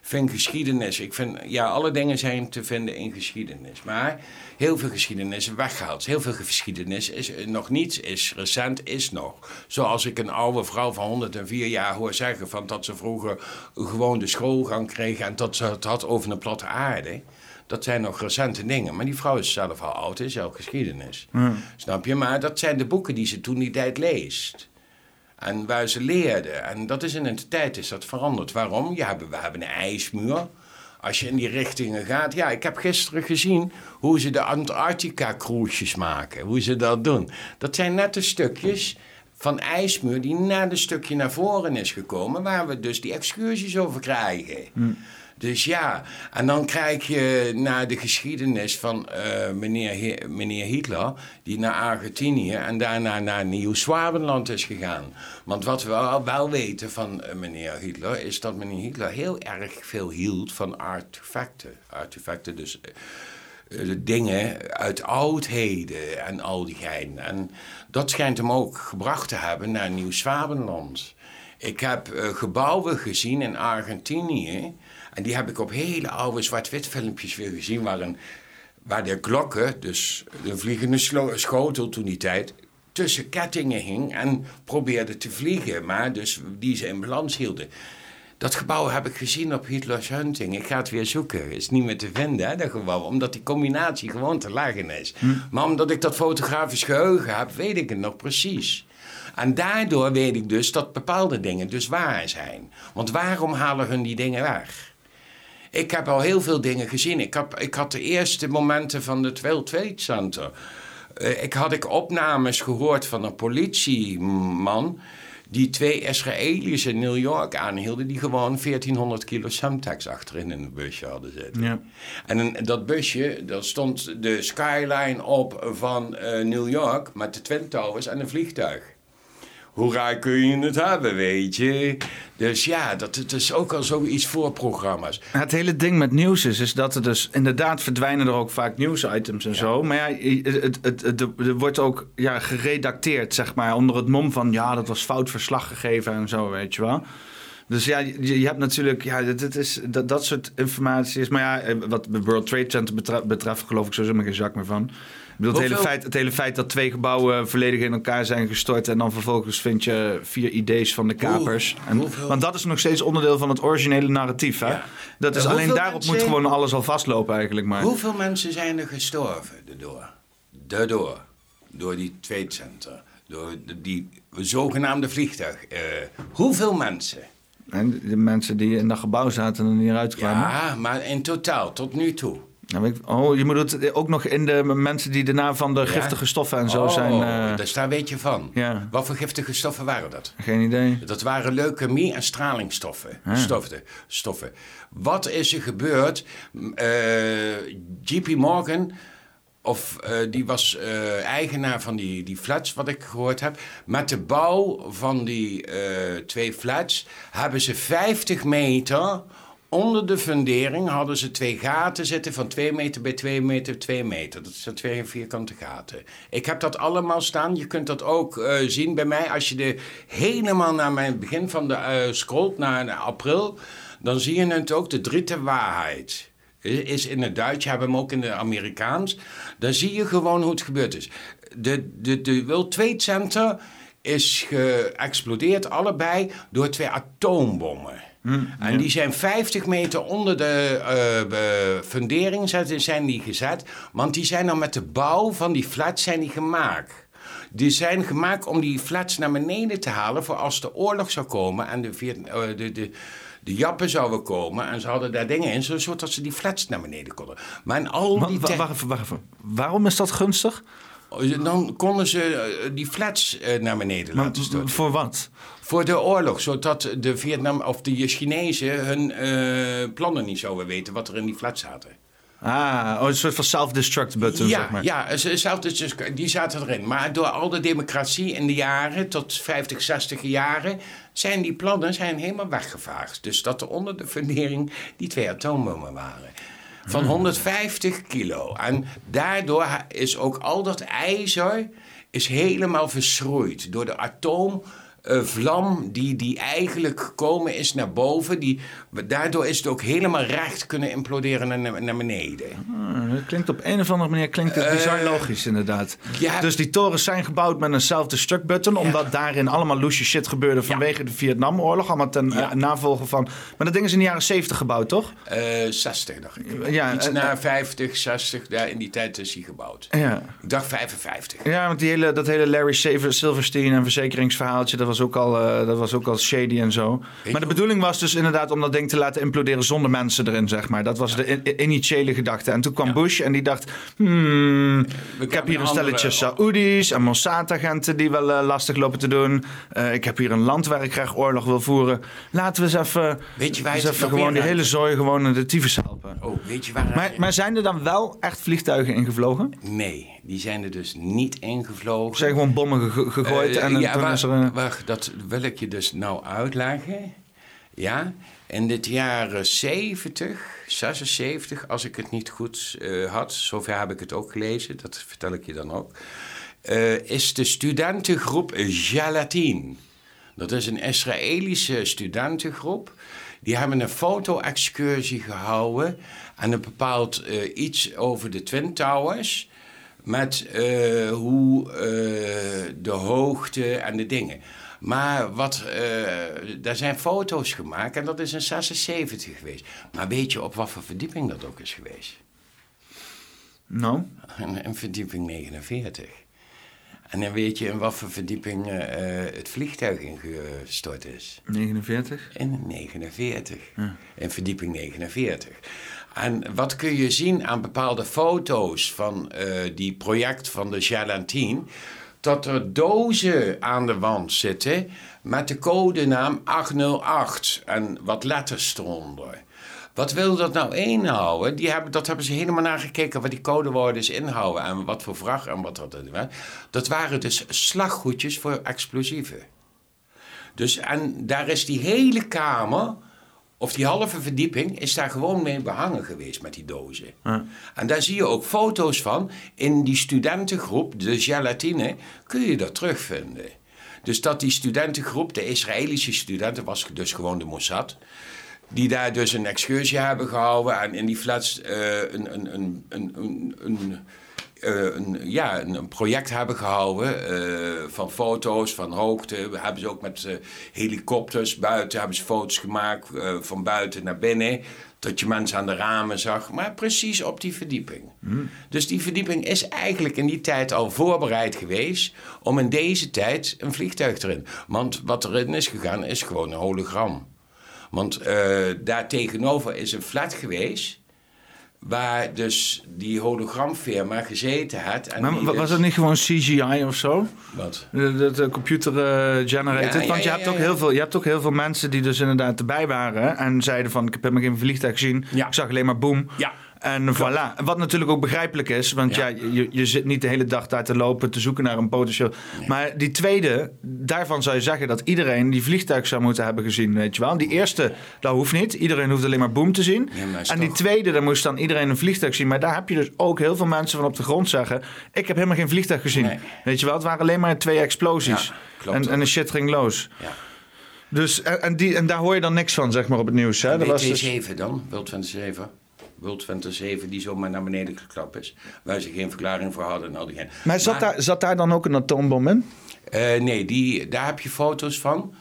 vind geschiedenis. Ik vind, ja, alle dingen zijn te vinden in geschiedenis. Maar heel veel geschiedenis weggehaald. Heel veel geschiedenis is nog niets, is recent, is nog. Zoals ik een oude vrouw van 104 jaar hoor zeggen van dat ze vroeger gewoon de schoolgang kreeg en dat ze het had over een platte aarde. Dat zijn nog recente dingen. Maar die vrouw is zelf al oud, is zelf geschiedenis. Snap je? Maar dat zijn de boeken die ze toen die tijd leest. En waar ze leerden. En dat is in een tijd is dat veranderd. Waarom? Ja, we hebben een ijsmuur. Als je in die richtingen gaat. Ja, ik heb gisteren gezien hoe ze de Antarctica-cruises maken. Hoe ze dat doen. Dat zijn net de stukjes van ijsmuur die net een stukje naar voren is gekomen. Waar we dus die excursies over krijgen. Hm. Dus ja, en dan krijg je naar de geschiedenis van uh, meneer, meneer Hitler, die naar Argentinië en daarna naar Nieuw-Zwabenland is gegaan. Want wat we wel, weten van uh, meneer Hitler, is dat meneer Hitler heel erg veel hield van artefacten. Artefacten, dus uh, dingen uit oudheden en al die gein. En dat schijnt hem ook gebracht te hebben naar Nieuw-Zwabenland. Ik heb gebouwen gezien in Argentinië en die heb ik op hele oude zwart-wit filmpjes weer gezien... Waar, een, waar de klokken, dus de vliegende schotel toen die tijd... tussen kettingen hing en probeerde te vliegen. Maar dus die ze in balans hielden. Dat gebouw heb ik gezien op Hitler's Hunting. Ik ga het weer zoeken. Is niet meer te vinden, hè, dat gebouw. Omdat die combinatie gewoon te lagen is. Hm. Maar omdat ik dat fotografisch geheugen heb, weet ik het nog precies. En daardoor weet ik dus dat bepaalde dingen dus waar zijn. Want waarom halen hun die dingen weg? Ik heb al heel veel dingen gezien. Ik, heb, ik had de eerste momenten van het World Trade Center. Uh, ik had ik opnames gehoord van een politieman die twee Israëli's in New York aanhielden... die gewoon 1400 kilo Semtex achterin in een busje hadden zitten. Ja. En dat busje, daar stond de skyline op van uh, New York... met de Twin Towers en een vliegtuig hoe raar kun je het hebben, weet je? Dus ja, dat het is ook al zoiets voor programma's. Het hele ding met nieuws is, is dat er dus inderdaad verdwijnen er ook vaak nieuwsitems en zo. Maar ja, het, het, het, er wordt ook ja, geredacteerd, zeg maar, onder het mom van ja, dat was fout verslag gegeven en zo, weet je wel. Dus ja, je, je hebt natuurlijk, ja, dat, is, dat, dat soort informatie is. Maar ja, eh, wat de World Trade Center betreft, betreft geloof ik sowieso maar geen zak meer van het, hele feit, het hele feit dat twee gebouwen volledig in elkaar zijn gestort... en dan vervolgens vind je vier idee's van de kapers. en, want dat is nog steeds onderdeel van het originele narratief. Hè? Dat is, alleen daarop moet gewoon alles al vastlopen eigenlijk. Maar. Hoeveel mensen zijn er gestorven daardoor? Daardoor. Door die Trade Center. Door die zogenaamde vliegtuig. Uh, hoeveel mensen? En de mensen die in dat gebouw zaten en eruit kwamen? Ja, maar in totaal, tot nu toe. Nou, oh, je bedoelt het ook nog in de mensen die daarna van de giftige stoffen en zo oh, zijn. dus daar weet je van. Ja. Wat voor giftige stoffen waren dat? geen idee. Dat waren leukemie en stralingsstoffen. Ah. Stoffen, stoffen. Wat is er gebeurd? Eh, JP Morgan, of, eh, die was eigenaar van die, die flats, wat ik gehoord heb. Met de bouw van die twee flats hebben ze 50 meter onder de fundering hadden ze twee gaten zitten van 2 meter bij 2 meter, 2 meter. Dat zijn twee vierkante gaten. Ik heb dat allemaal staan. Je kunt dat ook eh, zien bij mij. Als je er helemaal naar mijn begin van de eh scrolt, naar, naar april, dan zie je het ook, de dritte waarheid. Is in het Duits, je hebt hem ook in het Amerikaans. Dan zie je gewoon hoe het gebeurd is. De, de, de World Trade Center is geëxplodeerd, allebei, door twee atoombommen. En die zijn 50 meter onder de eh, fundering zijn, die gezet. Want die zijn dan met de bouw van die flats zijn die gemaakt. Die zijn gemaakt om die flats naar beneden te halen voor als de oorlog zou komen en de, eh, de, de, de Jappen zouden komen en ze hadden daar dingen in, zodat ze die flats naar beneden konden. Maar in al die wacht even, wacht even. Waarom is dat gunstig? dan konden ze eh, die flats naar beneden Maar laten storten. voor wat? Voor de oorlog, zodat de Vietnam of de Chinezen hun eh, plannen niet zouden weten wat er in die flats zaten. Ah, oh, een soort van self-destruct button, ja, zeg maar. ja, dus, die zaten erin. Maar door al de democratie in de jaren, tot 50, 60 jaren, zijn die plannen zijn helemaal weggevaagd. Dus dat er onder de fundering die twee atoombommen waren. Van Hmm. 150 kilo. En daardoor is ook al dat ijzer is helemaal verschroeid door de atoomvlam die, die eigenlijk gekomen is naar boven. Die, daardoor is het ook helemaal recht kunnen imploderen naar, naar beneden. Ah, dat klinkt op een of andere manier klinkt het bizar logisch, inderdaad. Eh, ja. Dus die torens zijn gebouwd met een self-destruct button, omdat daarin allemaal loesje shit gebeurde vanwege de Vietnamoorlog. Allemaal ten Ja. eh, navolge van. Maar dat ding is in de jaren 70 gebouwd, toch? Eh 60, dacht ik. Ja, Iets na 50, 60, daar in die tijd is hij gebouwd. Ja. Ik dacht 55. Ja, want die hele, dat hele Larry Silver- Silverstein en verzekeringsverhaaltje, dat was, ook al, eh, dat was ook al shady en zo. maar de bedoeling was dus inderdaad om dat ding te laten imploderen zonder mensen erin, zeg maar. Dat was de initiële gedachte. En toen kwam Bush en die dacht, hmm, ik heb hier een stelletje andere- Saoedi's en Mossad-agenten die wel eh, lastig lopen te doen. Eh, ik heb hier een land waar ik graag oorlog wil voeren. Laten we eens even, Weet je eens even nog gewoon die hele zooi gewoon in de tyfus helpen. Oh, weet je waar... Maar, maar zijn er dan wel echt vliegtuigen ingevlogen? Nee, die zijn er dus niet ingevlogen. Zijn gewoon bommen ge- gegooid Eh, en ja, toen wa- is er... een- dat wil ik je dus nou uitleggen. Ja, in de jaren 70, 76, als ik het niet goed eh, had, zover heb ik het ook gelezen, dat vertel ik je dan ook, eh, is de studentengroep Gelatin. Dat is een Israëlische studentengroep. Die hebben een foto-excursie gehouden en een bepaald iets over de Twin Towers. Met eh, hoe eh, de hoogte en de dingen. Maar wat, eh, daar zijn foto's gemaakt en dat is in 76 geweest. Maar weet je op wat voor verdieping dat ook is geweest? Nou, Een, een verdieping 49. En dan weet je in wat voor verdieping het vliegtuig ingestort is. 49. In 49. In verdieping 49. En wat kun je zien aan bepaalde foto's van eh, die project van de Jalantine? Dat er dozen aan de wand zitten met de codenaam 808 en wat letters eronder. Wat wil dat nou inhouden? Die hebben, dat hebben ze helemaal nagekeken wat die codewoorden inhouden en wat voor vracht en wat dat. Dat waren dus slaggoedjes voor explosieven. Dus en daar is die hele kamer, of die halve verdieping, is daar gewoon mee behangen geweest met die dozen. En daar zie je ook foto's van. In die studentengroep, de gelatine, kun je dat terugvinden. Dus dat die studentengroep, de Israëlische studenten, was dus gewoon de Mossad. Die daar dus een excursie hebben gehouden en in die flats eh, een, een, een, een, een, eh, een, ja, een, project hebben gehouden eh, van foto's, van hoogte. We hebben ze ook met eh, helikopters buiten, hebben ze foto's gemaakt van buiten naar binnen. Dat je mensen aan de ramen zag, maar precies op die verdieping. Dus die verdieping is eigenlijk in die tijd al voorbereid geweest om in deze tijd een vliegtuig erin. Want wat erin is gegaan is gewoon een hologram. Want eh daar tegenover is een flat geweest Waar dus die hologramfirma gezeten had. En Maar was dus- het niet gewoon CGI of zo? Wat? De, computer generated. Ja, ja, Want je, ja, hebt ook heel veel, je hebt ook heel veel mensen die dus inderdaad erbij waren. En zeiden van, ik heb helemaal geen vliegtuig gezien. Ik zag alleen maar boom. Ja. En voilà. Wat natuurlijk ook begrijpelijk is. Want ja, Ja. je, je zit niet de hele dag daar te lopen te zoeken naar een potentieel. Maar die tweede, daarvan zou je zeggen dat iedereen die vliegtuig zou moeten hebben gezien. Weet je wel. Die eerste, dat hoeft niet. Iedereen hoeft alleen maar boom te zien. Ja, en die tweede, daar moest dan iedereen een vliegtuig zien. Maar daar heb je dus ook heel veel mensen van op de grond zeggen. Ik heb helemaal geen vliegtuig gezien. Nee. Weet je wel, het waren alleen maar twee explosies. En, en de shit ging los. Ja. Dus, en, die, en daar hoor je dan niks van, zeg maar, op het nieuws. Hè? Dat was dus, WT7 dan, World 27. World 27 die zomaar naar beneden geklapt is. Waar ze geen verklaring voor hadden en al die maar zat, Daar, zat daar dan ook een atoombom in? Eh, nee, die, daar heb je foto's van.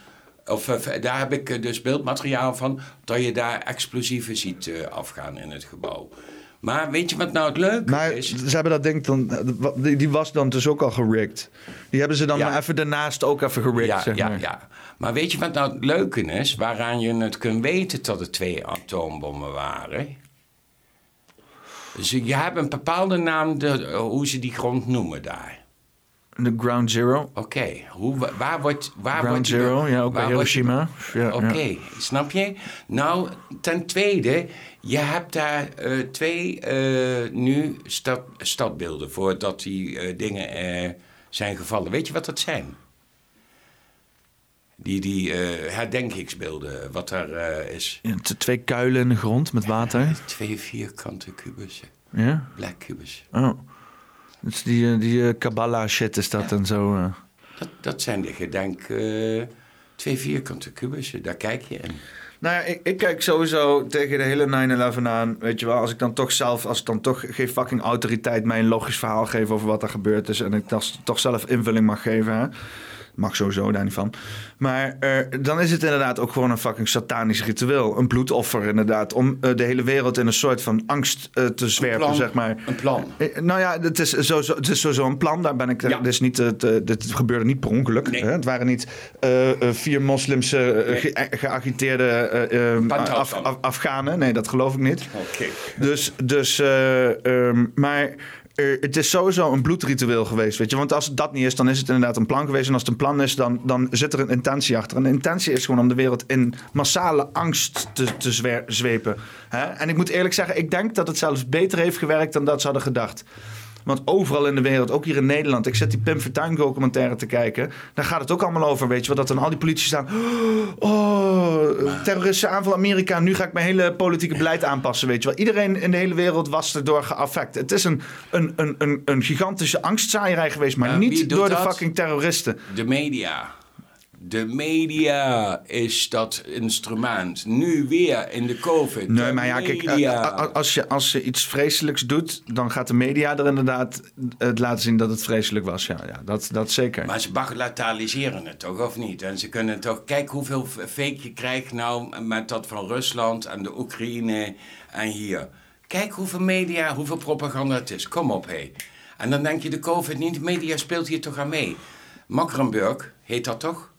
Of eh, daar heb ik eh, dus beeldmateriaal van. Dat je daar explosieven ziet afgaan in het gebouw. Maar weet je wat nou het leuke Maar is? ze hebben dat ding dan, die, die was dan dus ook al gerikt. Die hebben ze dan Ja. maar even daarnaast ook even gerikt, Ja, zeg ja, maar. ja. Maar weet je wat nou het leuke is? Waaraan je het kunt weten dat het twee atoombommen waren? Dus je hebt een bepaalde naam, de, hoe ze die grond noemen daar. De Ground Zero. Oké, hoe waar wordt... Waar Ground wordt Zero, ja, ook bij Hiroshima. Ja, Oké, ja. snap je? Nou, ten tweede, je hebt daar eh, twee eh, nu stad, stadbeelden voordat die eh, dingen eh, zijn gevallen. Weet je wat dat zijn? Die, die eh, herdenkingsbeelden, wat daar eh, is. Ja, twee kuilen in de grond met water. Twee vierkante kubussen, Ja? black kubus. Oh. Dus die, eh, die eh, Kabbalah shit is dat en zo. eh. Dat, dat zijn de gedenk... eh, twee vierkante kubussen, daar kijk je in. Nou ja, ik, ik kijk sowieso tegen de hele 9-11 aan. Weet je wel, als ik dan toch zelf, als ik dan toch geen fucking autoriteit mij een logisch verhaal geef over wat er gebeurd is. En ik dat toch zelf invulling mag geven. Hè? Mag sowieso daar niet van. Maar eh, dan is het inderdaad ook gewoon een fucking satanisch ritueel. Een bloedoffer inderdaad. Om eh, de hele wereld in een soort van angst eh, te zwerpen, plan, zeg maar. Een plan. Nou ja, het is sowieso, het is sowieso een plan. Daar ben ik. Ja. Dit, is niet, het, dit gebeurde niet per ongeluk. Nee. Hè? Het waren niet vier moslims Nee. ge- geagiteerde Af. Af- Afghanen. Nee, dat geloof ik niet. Oké. Dus, dus eh, ehm, maar eh, het is sowieso een bloedritueel geweest, weet je. Want als het dat niet is, dan is het inderdaad een plan geweest. En als het een plan is, dan, dan zit er een intentie achter. En de intentie is gewoon om de wereld in massale angst te, te zwepen. Hè? En ik moet eerlijk zeggen, ik denk dat het zelfs beter heeft gewerkt dan dat ze hadden gedacht. Want overal in de wereld, ook hier in Nederland, ik zit die Pim Fortuyn documentaire te kijken. Daar gaat het ook allemaal over, weet je wel. Dat dan al die politici staan. Oh, terroristische aanval Amerika. Nu ga ik mijn hele politieke beleid aanpassen, weet je wel. Iedereen in de hele wereld was erdoor geaffect. Het is een, een, een, een, een gigantische angstzaaierij geweest, maar Ja, niet door de fucking terroristen. De media. De media is dat instrument. Nu weer in de COVID. Nee, De maar ja, media. als je, als je iets vreselijks doet, dan gaat de media er inderdaad het laten zien dat het vreselijk was. Ja, ja dat, dat zeker. Maar ze bagatelliseren het toch, of niet? En ze kunnen toch... Kijk hoeveel fake je krijgt nou met dat van Rusland en de Oekraïne en hier. Kijk hoeveel media, hoeveel propaganda het is. Kom op, hé. En dan denk je de COVID niet. De media speelt hier toch aan mee. Makrenburg, heet dat toch?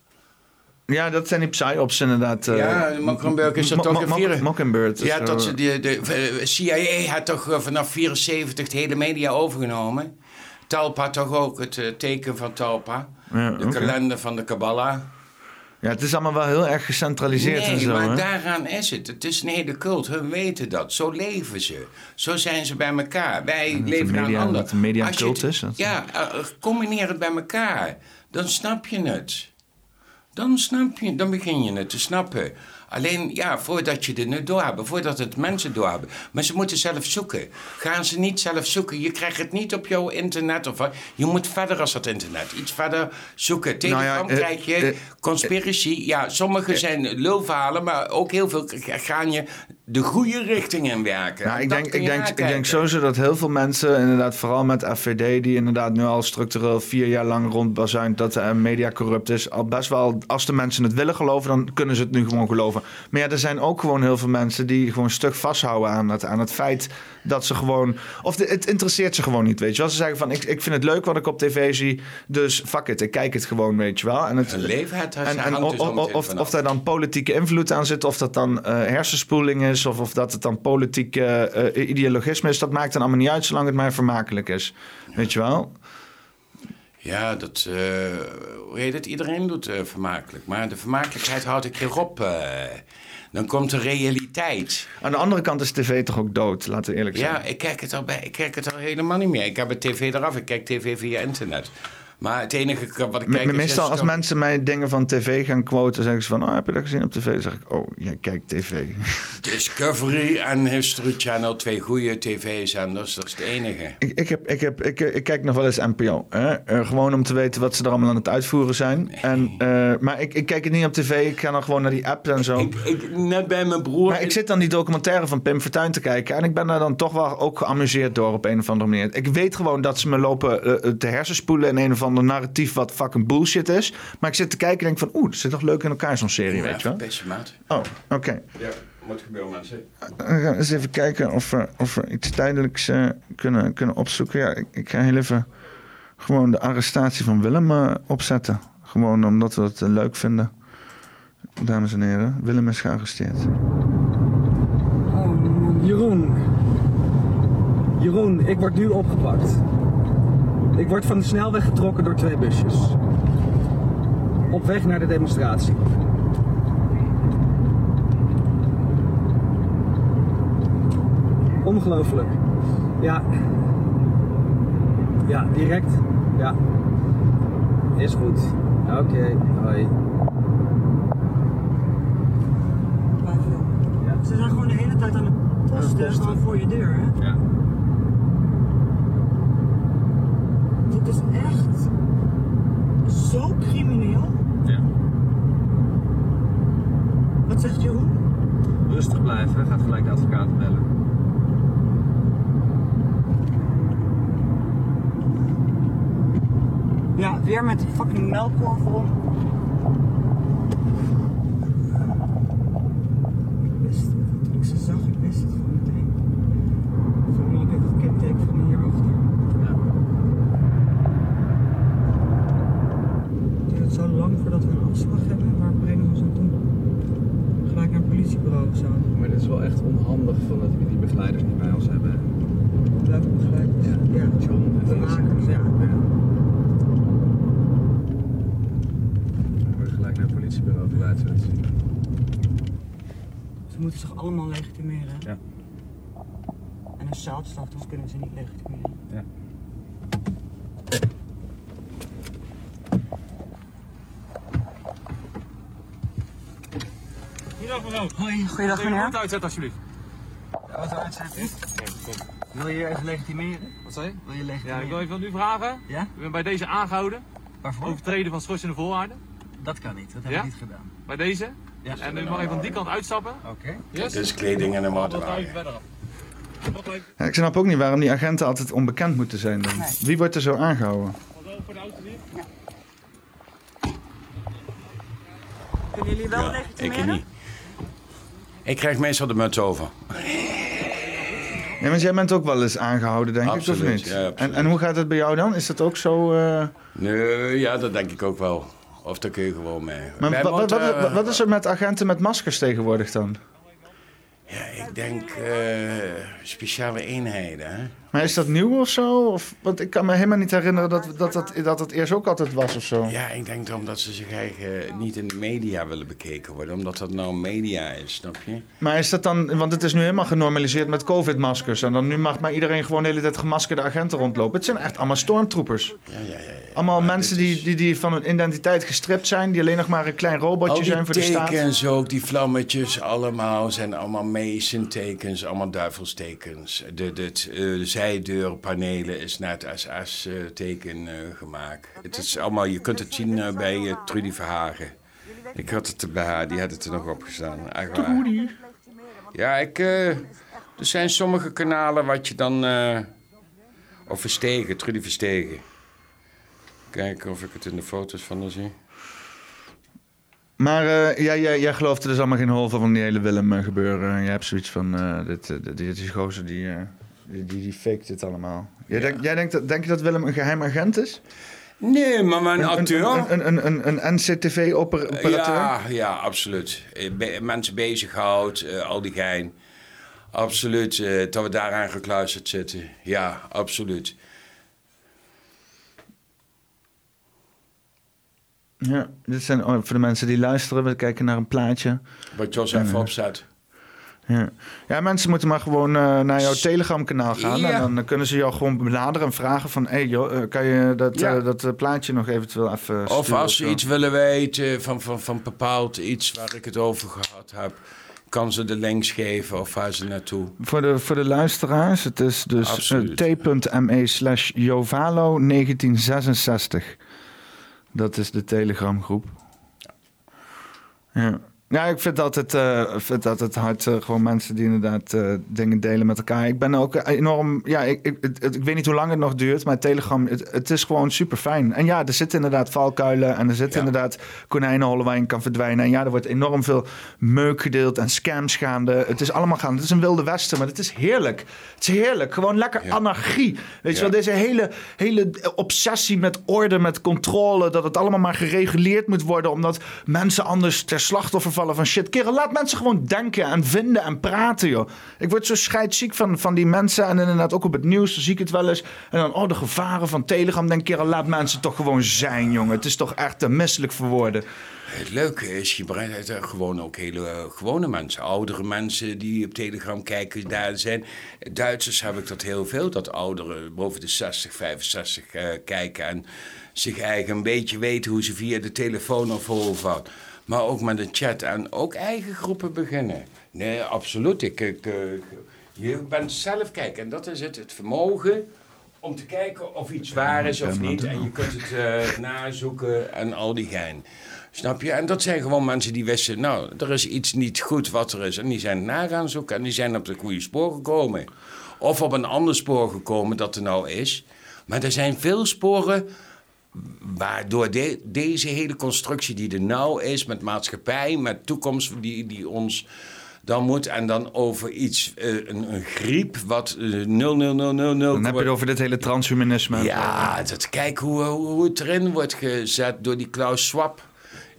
Ja, dat zijn die psyops inderdaad. eh, Ja, Mockenburg is er Mo- toch een Mockingbird. Ja, dat ze de, de eh, CIA had toch eh, vanaf 74 de hele media overgenomen. Talpa toch ook, het teken van Talpa. Ja, de kalender van de Kabbalah. Ja, het is allemaal wel heel erg gecentraliseerd en Nee, zo. maar hè? daaraan is het. Het is een hele cult. Hun weten dat. Zo leven ze. Zo zijn ze bij elkaar. Wij dat leven aan media- anderen. dat de media Als cult het- is, dat- Ja, combineer het bij elkaar. Dan snap je het. Dan snap je, dan begin je het te snappen. Alleen, ja, voordat je het nu doorhebben, voordat het mensen doorhebben. Maar ze moeten zelf zoeken. Gaan ze niet zelf zoeken? Je krijgt het niet op jouw internet. Of, wat. je moet verder als dat internet. Iets verder zoeken. Telegram Nou ja, eh, krijg je. eh, conspiracy. ja, sommige zijn lulverhalen, maar ook heel veel gaan je de goede richting in werken. Nou, ik denk, ik, denk, ik denk sowieso dat heel veel mensen, inderdaad, vooral met FVD, die inderdaad nu al structureel vier jaar lang rondbazuint dat de media corrupt is, al best wel, als de mensen het willen geloven, dan kunnen ze het nu gewoon geloven. Maar ja, er zijn ook gewoon heel veel mensen die gewoon stuk vasthouden aan het, aan het feit dat ze gewoon. Of de, het interesseert ze gewoon niet, weet je wel. Ze zeggen van: ik, ik vind het leuk wat ik op tv zie, dus fuck it, ik kijk het gewoon, weet je wel. En het leven, het en, en, dus of, zometeen of, of daar dan politieke invloed aan zit, of dat dan eh, hersenspoeling is, of of dat het dan politiek eh, ideologisme is, dat maakt dan allemaal niet uit, zolang het maar vermakelijk is. Weet je wel? Ja, dat, eh, hoe heet het? Iedereen doet vermakelijk. Maar de vermakelijkheid houdt een keer op. dan komt de realiteit. Aan de andere kant is tv toch ook dood, laten we eerlijk zijn. Ja, ik kijk, het al bij, ik kijk het al helemaal niet meer. Ik heb het tv eraf. Ik kijk tv via internet. Maar het enige wat ik kijk is... Meestal als mensen mij dingen van tv gaan quoten, zeggen ze van, oh, heb je dat gezien op tv? Dan zeg ik, oh, jij kijkt tv. Discovery en History Channel, twee goede tv-zenders. Dat is het enige. Ik, ik, heb, ik, heb, ik, ik kijk nog wel eens NPO. Hè? Eh, gewoon om te weten wat ze er allemaal aan het uitvoeren zijn. En, eh, maar ik, ik kijk het niet op tv. Ik ga dan gewoon naar die app en zo. Ik, ik, net bij mijn broer... maar ik zit dan die documentaire van Pim Fortuyn te kijken. En ik ben daar dan toch wel ook geamuseerd door op een of andere manier. Ik weet gewoon dat ze me lopen eh, te hersenspoelen in een of ander narratief wat fucking bullshit is. Maar ik zit te kijken en denk van, oeh, dat zit toch leuk in elkaar zo'n serie, weet je wel. Beste maat. Oh, oké. Ja, moet gebeuren mensen. We gaan eens even kijken of we, of we iets tijdelijks eh, kunnen, kunnen opzoeken. Ja, ik, ik ga heel even gewoon de arrestatie van Willem eh, opzetten. Gewoon omdat we het eh, leuk vinden. Dames en heren, Willem is gearresteerd. Oh, Jeroen. Jeroen, ik word nu opgepakt. Ik word van de snelweg getrokken door twee busjes. Op weg naar de demonstratie. Ongelooflijk. Ja. Ja, direct. Ja. Is goed. Oké, hoi. Ja. Ze zijn gewoon de hele tijd aan het posten, posten. gewoon voor je deur. Hè? Ja. Dit is echt zo crimineel. ja. Wat zegt Jeroen? Rustig blijven, gaat gelijk de advocaat bellen. Ja, weer met die fucking melkkorvel. Ik wist het. Toen ik ze zag, ik wist het gewoon meteen. Van ik heb het kenteken van hierachter. Ja. Het duurt zo lang voordat we een afslag hebben. Waar brengen we ons aan toe? Gelijk naar het politiebureau of zo. Maar dit is wel echt onhandig van dat we die begeleiders niet bij ons hebben. Welke begeleiders? Ja, ja. John en De Elise. makers, ja. We worden gelijk naar het politiebureau geleid. zodat ze- Ze moeten zich allemaal legitimeren. Ja. En als zout staat, dan kunnen ze niet legitimeren. Ja. Hoi, goeiedag meneer. uitzetten alsjeblieft. Auto uitzetten. Wil je hier even legitimeren? Wat zei je? Wil je Ja, legitimeren? ik wil even nu vragen. Ja? U bent bij deze aangehouden. Waarvoor? Overtreden van schorsende voorwaarden. Dat kan niet, dat heb Ja? ik niet gedaan. Bij deze. Ja. En u mag even van die kant uitstappen. Oké. Yes. Dit is kleding en een Wat Ja, ik snap ook niet waarom die agenten altijd onbekend moeten zijn dan. Nee. Wie wordt er zo aangehouden? Wat over voor de auto hier. Kunnen jullie wel Ja, legitimeren? ik niet. Ik krijg meestal de muts over. Nee, want jij bent ook wel eens aangehouden, denk ik, of niet? ja, absoluut. en, en hoe gaat het bij jou dan? Is dat ook zo... eh, Nee, ja, dat denk ik ook wel. Of daar kun je gewoon mee. Maar wat, eh, wat is er met agenten met maskers tegenwoordig dan? Ja, ik denk eh, speciale eenheden. Hè? Maar is dat nieuw of zo? Of, want ik kan me helemaal niet herinneren dat dat, dat, dat het eerst ook altijd was of zo. Ja, ik denk omdat ze zich eigen niet in de media willen bekeken worden. Omdat dat nou media is, snap je? Maar is dat dan, want het is nu helemaal genormaliseerd met covid-maskers. En dan nu mag maar iedereen gewoon de hele tijd gemaskerde agenten rondlopen. Het zijn echt allemaal stormtroopers. Ja, ja, ja. ja. Allemaal Maar mensen die, die, die van hun identiteit gestript zijn. Die alleen nog maar een klein robotje die zijn voor de staat. tekens ook, die vlammetjes allemaal, zijn allemaal Mason-tekens, allemaal duivelstekens. De, de, eh, de zijdeurpanelen is naar het SS-teken eh, gemaakt. Het is allemaal, je kunt het zien eh, bij eh, Trudy Verhagen. Ik had het bij haar, die had het er nog op gestaan. Waar. Ja, ik, eh, er zijn sommige kanalen wat je dan... eh of Verstegen, Trudy Verstegen. Kijken of ik het in de foto's van haar zie. Maar eh, jij, jij, jij gelooft er dus allemaal geen hol van van die hele Willem gebeuren. Jij hebt zoiets van, eh, dit, dit, dit is gozer die, eh, die, die, faked dit allemaal. Jij, denkt, jij denkt, dat, denk je dat Willem een geheim agent is? Nee, maar mijn Een, acteur... een, een, een, een, een NCTV-operateur? Ja, ja, absoluut. Eh, mensen bezighoudt, eh al die gein. Absoluut, eh, dat we daaraan gekluisterd zitten. Ja, absoluut. Ja, dit zijn oh, voor de mensen die luisteren. We kijken naar een plaatje. Wat Jos even opzet. Ja, ja mensen moeten maar gewoon eh, naar jouw Telegram-kanaal gaan. Ja. En dan kunnen ze jou gewoon benaderen en vragen van... hé joh, eh, kan je dat, Ja. eh, dat eh, plaatje nog eventueel even Of sturen als ze iets willen weten van, van, van bepaald iets waar ik het over gehad heb, kan ze de links geven of waar ze naartoe. Voor de, voor de luisteraars, het is dus eh, t.me slash Jovalo 1966. Dat is de Telegram-groep. Ja. Ja, ik vind altijd, eh, vind altijd hard. eh, gewoon mensen die inderdaad eh, dingen delen met elkaar. Ik ben ook enorm. Ja, ik, ik, het- het- ik weet niet hoe lang het nog duurt, maar Telegram, het, het is gewoon super fijn. En ja, er zitten inderdaad valkuilen en er zitten Ja. inderdaad konijnenhollen waar je kan verdwijnen. En ja, er wordt enorm veel meuk gedeeld en scams gaande. Het is allemaal gaande. Het is een wilde westen, maar het is heerlijk. Het is heerlijk. Gewoon lekker Ja. anarchie. Weet je Ja. wel, deze hele, hele obsessie met orde, met controle. Dat het allemaal maar gereguleerd moet worden. Omdat mensen anders ter slachtoffer van shit. Kerel, laat mensen gewoon denken en vinden en praten, joh. Ik word zo scheidsziek van, van die mensen. En inderdaad ook op het nieuws, zie ik het wel eens. En dan, oh, de gevaren van Telegram. Denk kerel, laat mensen toch gewoon zijn, jongen. Het is toch echt te misselijk voor woorden. Het leuke is, je brengt gewoon ook hele eh, gewone mensen, oudere mensen die op Telegram kijken, daar zijn. Duitsers heb ik dat heel veel, dat ouderen boven de 60, 65 eh, kijken en zich eigen een beetje weten hoe ze via de telefoon of overhouden. Maar ook met een chat en ook eigen groepen beginnen. Nee, absoluut. Ik, ik, eh, je bent zelf kijken en dat is het, het vermogen om te kijken of iets waar is of niet. En je kunt het eh, nazoeken en al die gein. Snap je? En dat zijn gewoon mensen die wisten, nou, er is iets niet goed wat er is. En die zijn na gaan zoeken en die zijn op het goede spoor gekomen. Of op een ander spoor gekomen dat er nou is. Maar er zijn veel sporen waardoor de- deze hele constructie die er nou is, met maatschappij, met toekomst die, die ons dan moet, en dan over iets, eh, een, een griep, wat eh, 00000. Dan heb je het over dit hele transhumanisme. Ja, dat, kijk hoe, hoe, hoe het erin wordt gezet door die Klaus Schwab.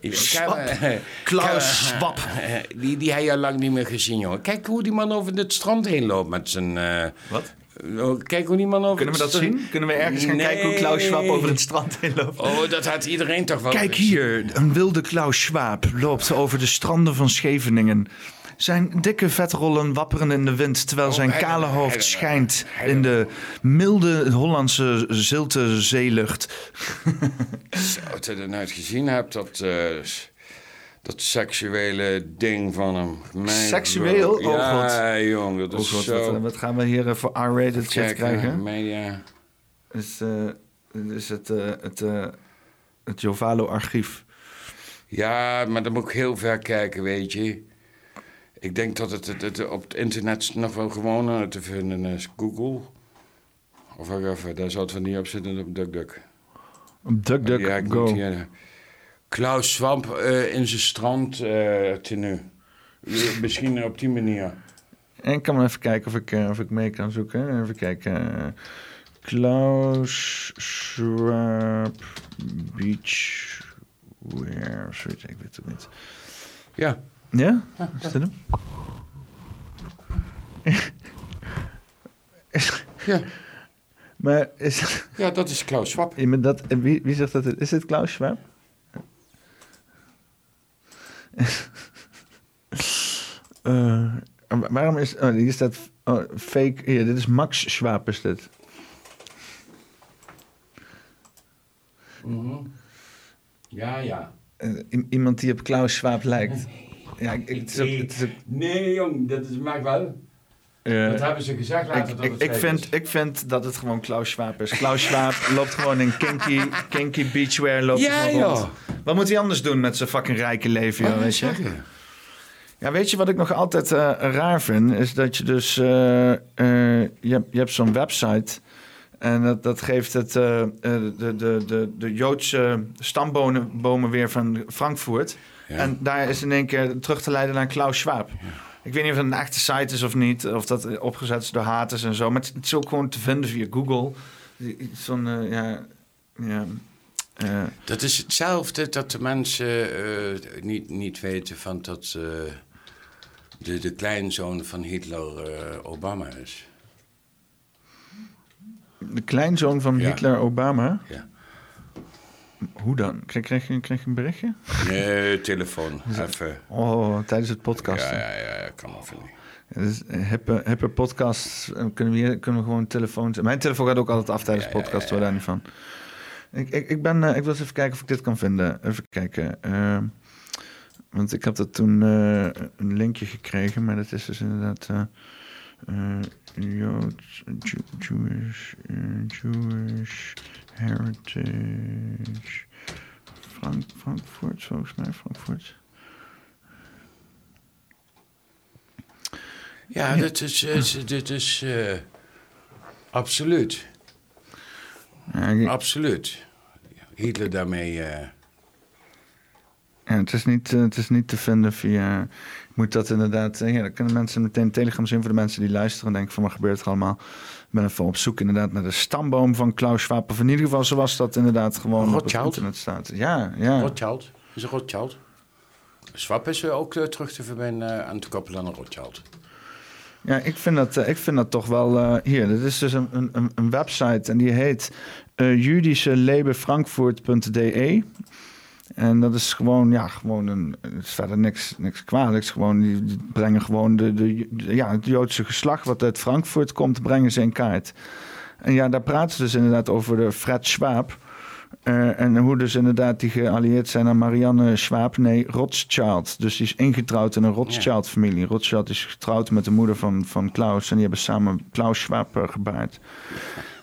Eh, Klaus eh, Die, die heb je al lang niet meer gezien, jongen. Kijk hoe die man over het strand heen loopt met zijn... eh, Wat? Oh, Kijk hoe die man over Kunnen we dat zien? Kunnen we ergens gaan Nee. kijken hoe Klaus Schwab over het strand heen loopt? Oh, dat had iedereen toch wel Kijk hier, een wilde Klaus Schwab loopt over de stranden van Scheveningen. Zijn dikke vetrollen wapperen in de wind terwijl zijn hij- kale hoofd hij- schijnt hij- in de milde Hollandse zilte zeelucht. Wat je er nou gezien hebt, dat, eh, dat seksuele ding van hem. Mijn Seksueel? God. Oh, ja, jong, dat Oh is god, zo... wat, wat gaan we hier eh, voor R-rated shit krijgen? eh, media... Is, eh, is het, eh, het, eh, het Jovalo archief. Ja, maar dan moet ik heel ver kijken, weet je. Ik denk dat het, het, het op het internet nog wel gewoon eh, te vinden is. Google. Of even, daar zou het van niet op zitten op DuckDuck. Op DuckDuck ja, ik Go. moet hier, eh, Klaus Swamp eh, in zijn strand eh tenue. Eh, Misschien op die manier. En ik kan maar even kijken of ik, eh, of ik mee kan zoeken. Even kijken. eh, Klaus Schwab Beach Wear. Zoiets, ik weet het niet. Ja, Ja? Is dat hem? ja. Maar is, ja, dat is Klaus Schwab. Ja, maar dat, en wie, wie zegt dat? het- Is het Klaus Schwab? En waarom is... Oh, hier staat oh, fake... Hier, dit is Max Schwab is dit. Ja, ja. Eh, iemand die op Klaus Schwab lijkt. Ja, ik, het is ook- het is ook- Nee, jong, dat is mag wel. Eh, Dat hebben ze gezegd later ik, dat ik, het ik, vind, is. ik vind dat het gewoon Klaus Schwab is. Klaus Schwab loopt gewoon in kinky, kinky beachwear. Loopt Ja, rond. Wat moet hij anders doen met zijn fucking rijke leven, joh, weet je? zeggen? Ja, weet je wat ik nog altijd eh, raar vind? Is dat je dus... eh, eh, je, hebt, je hebt zo'n website En dat, dat geeft het, eh, eh, de, de, de, de Joodse stambomen bomen weer van Frankfurt. Ja. En daar is in één keer terug te leiden naar Klaus Schwab. Ik weet niet of het een echte site is of niet. Of dat opgezet is door haters en zo. Maar het, het is ook gewoon te vinden via Google. Zo'n, eh, ja... ja eh, Dat is hetzelfde dat de mensen eh, niet, niet weten van dat de, de kleinzoon van Hitler Obama is. de kleinzoon van Ja. Hitler, Obama. Ja. Hoe dan? Krijg, krijg, je, krijg je een berichtje? Nee, telefoon. Even. Oh, tijdens het podcast. Ja, ja, ja, kan even niet. Dus hippe, hippe podcasts eh, kunnen we, kunnen we gewoon telefoons... Mijn telefoon gaat ook altijd af tijdens de Ja, podcast, hoor daar niet van. Ik, ik, ik, ben, eh, ik wil eens even kijken of ik dit kan vinden. Even kijken. eh, want ik heb dat toen eh, een linkje gekregen, maar dat is dus inderdaad... eh eh, Jewish, eh, Jewish Heritage... Frank, Frankfurt, volgens mij, Frankfurt. Ja, dat is, is, dit is eh, absoluut. Ja, ik- Absoluut. Hitler daarmee. eh, Ja, het, is niet, eh, het is niet te vinden via. Je moet dat inderdaad. eh, Ja, dan kunnen mensen meteen Telegram zien voor de mensen die luisteren. en denken van wat gebeurt er allemaal. Ik ben even op zoek inderdaad naar de stamboom van Klaus Schwab. Of in ieder geval zoals dat inderdaad gewoon op het Rothschild? internet staat. Ja, ja. Rothschild. Is een Rothschild. Swap is ook eh, terug te verbinden eh, aan te koppelen aan een Rothschild. Ja, ik vind dat, eh, ik vind dat toch wel... hier, dit is dus een, een, een- website en die heet uh, judischelebefrankfurt.de. En dat is gewoon, ja, gewoon een... Het is verder niks, niks kwalijks. Gewoon, die, brengen gewoon de, de, de- ja, het Joodse geslacht wat uit Frankfurt komt, brengen ze in kaart. En ja, daar praten ze dus inderdaad over de Fred Schwab. Eh, en hoe dus inderdaad die geallieerd zijn aan Marianne Schwab, nee, Rothschild. Dus die is ingetrouwd in een Rothschild-familie. Rothschild is getrouwd met de moeder van, van Klaus. En die hebben samen Klaus Schwab eh, gebaard.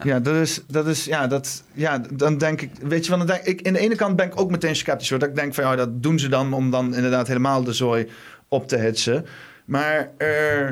Ja, dat is, dat is, ja, dat, ja, dan denk ik, weet je wel, dan denk ik, in de ene kant ben ik ook meteen sceptisch. Hoor, dat ik denk van, ja, dat doen ze dan om dan inderdaad helemaal de zooi op te hitsen. Maar eh,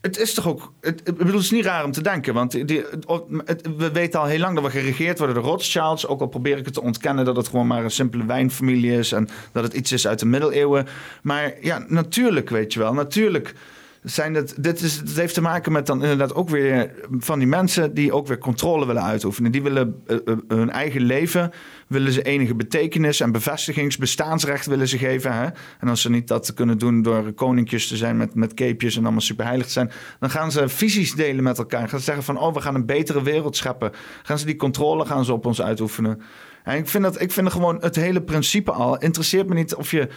het is toch ook, het, ik bedoel, het is niet raar om te denken, want we weten al heel lang dat we geregeerd worden door Rothschilds. Ook al probeer ik het te ontkennen dat het gewoon maar een simpele wijnfamilie is en dat het iets is uit de middeleeuwen. Maar ja, natuurlijk, weet je wel, natuurlijk zijn dit, is, heeft te maken met dan inderdaad ook weer van die mensen die ook weer controle willen uitoefenen. Die willen eh, eh, hun eigen leven, willen ze enige betekenis en bevestigingsbestaansrecht willen ze geven. Hè? En als ze niet dat kunnen doen door koninkjes te zijn met, met capejes en allemaal superheilig te zijn, dan gaan ze visies delen met elkaar. Gaan ze zeggen van, oh, we gaan een betere wereld scheppen. Gaan ze die controle gaan ze op ons uitoefenen. En ik vind dat, ik vind gewoon het hele principe al, interesseert me niet of je...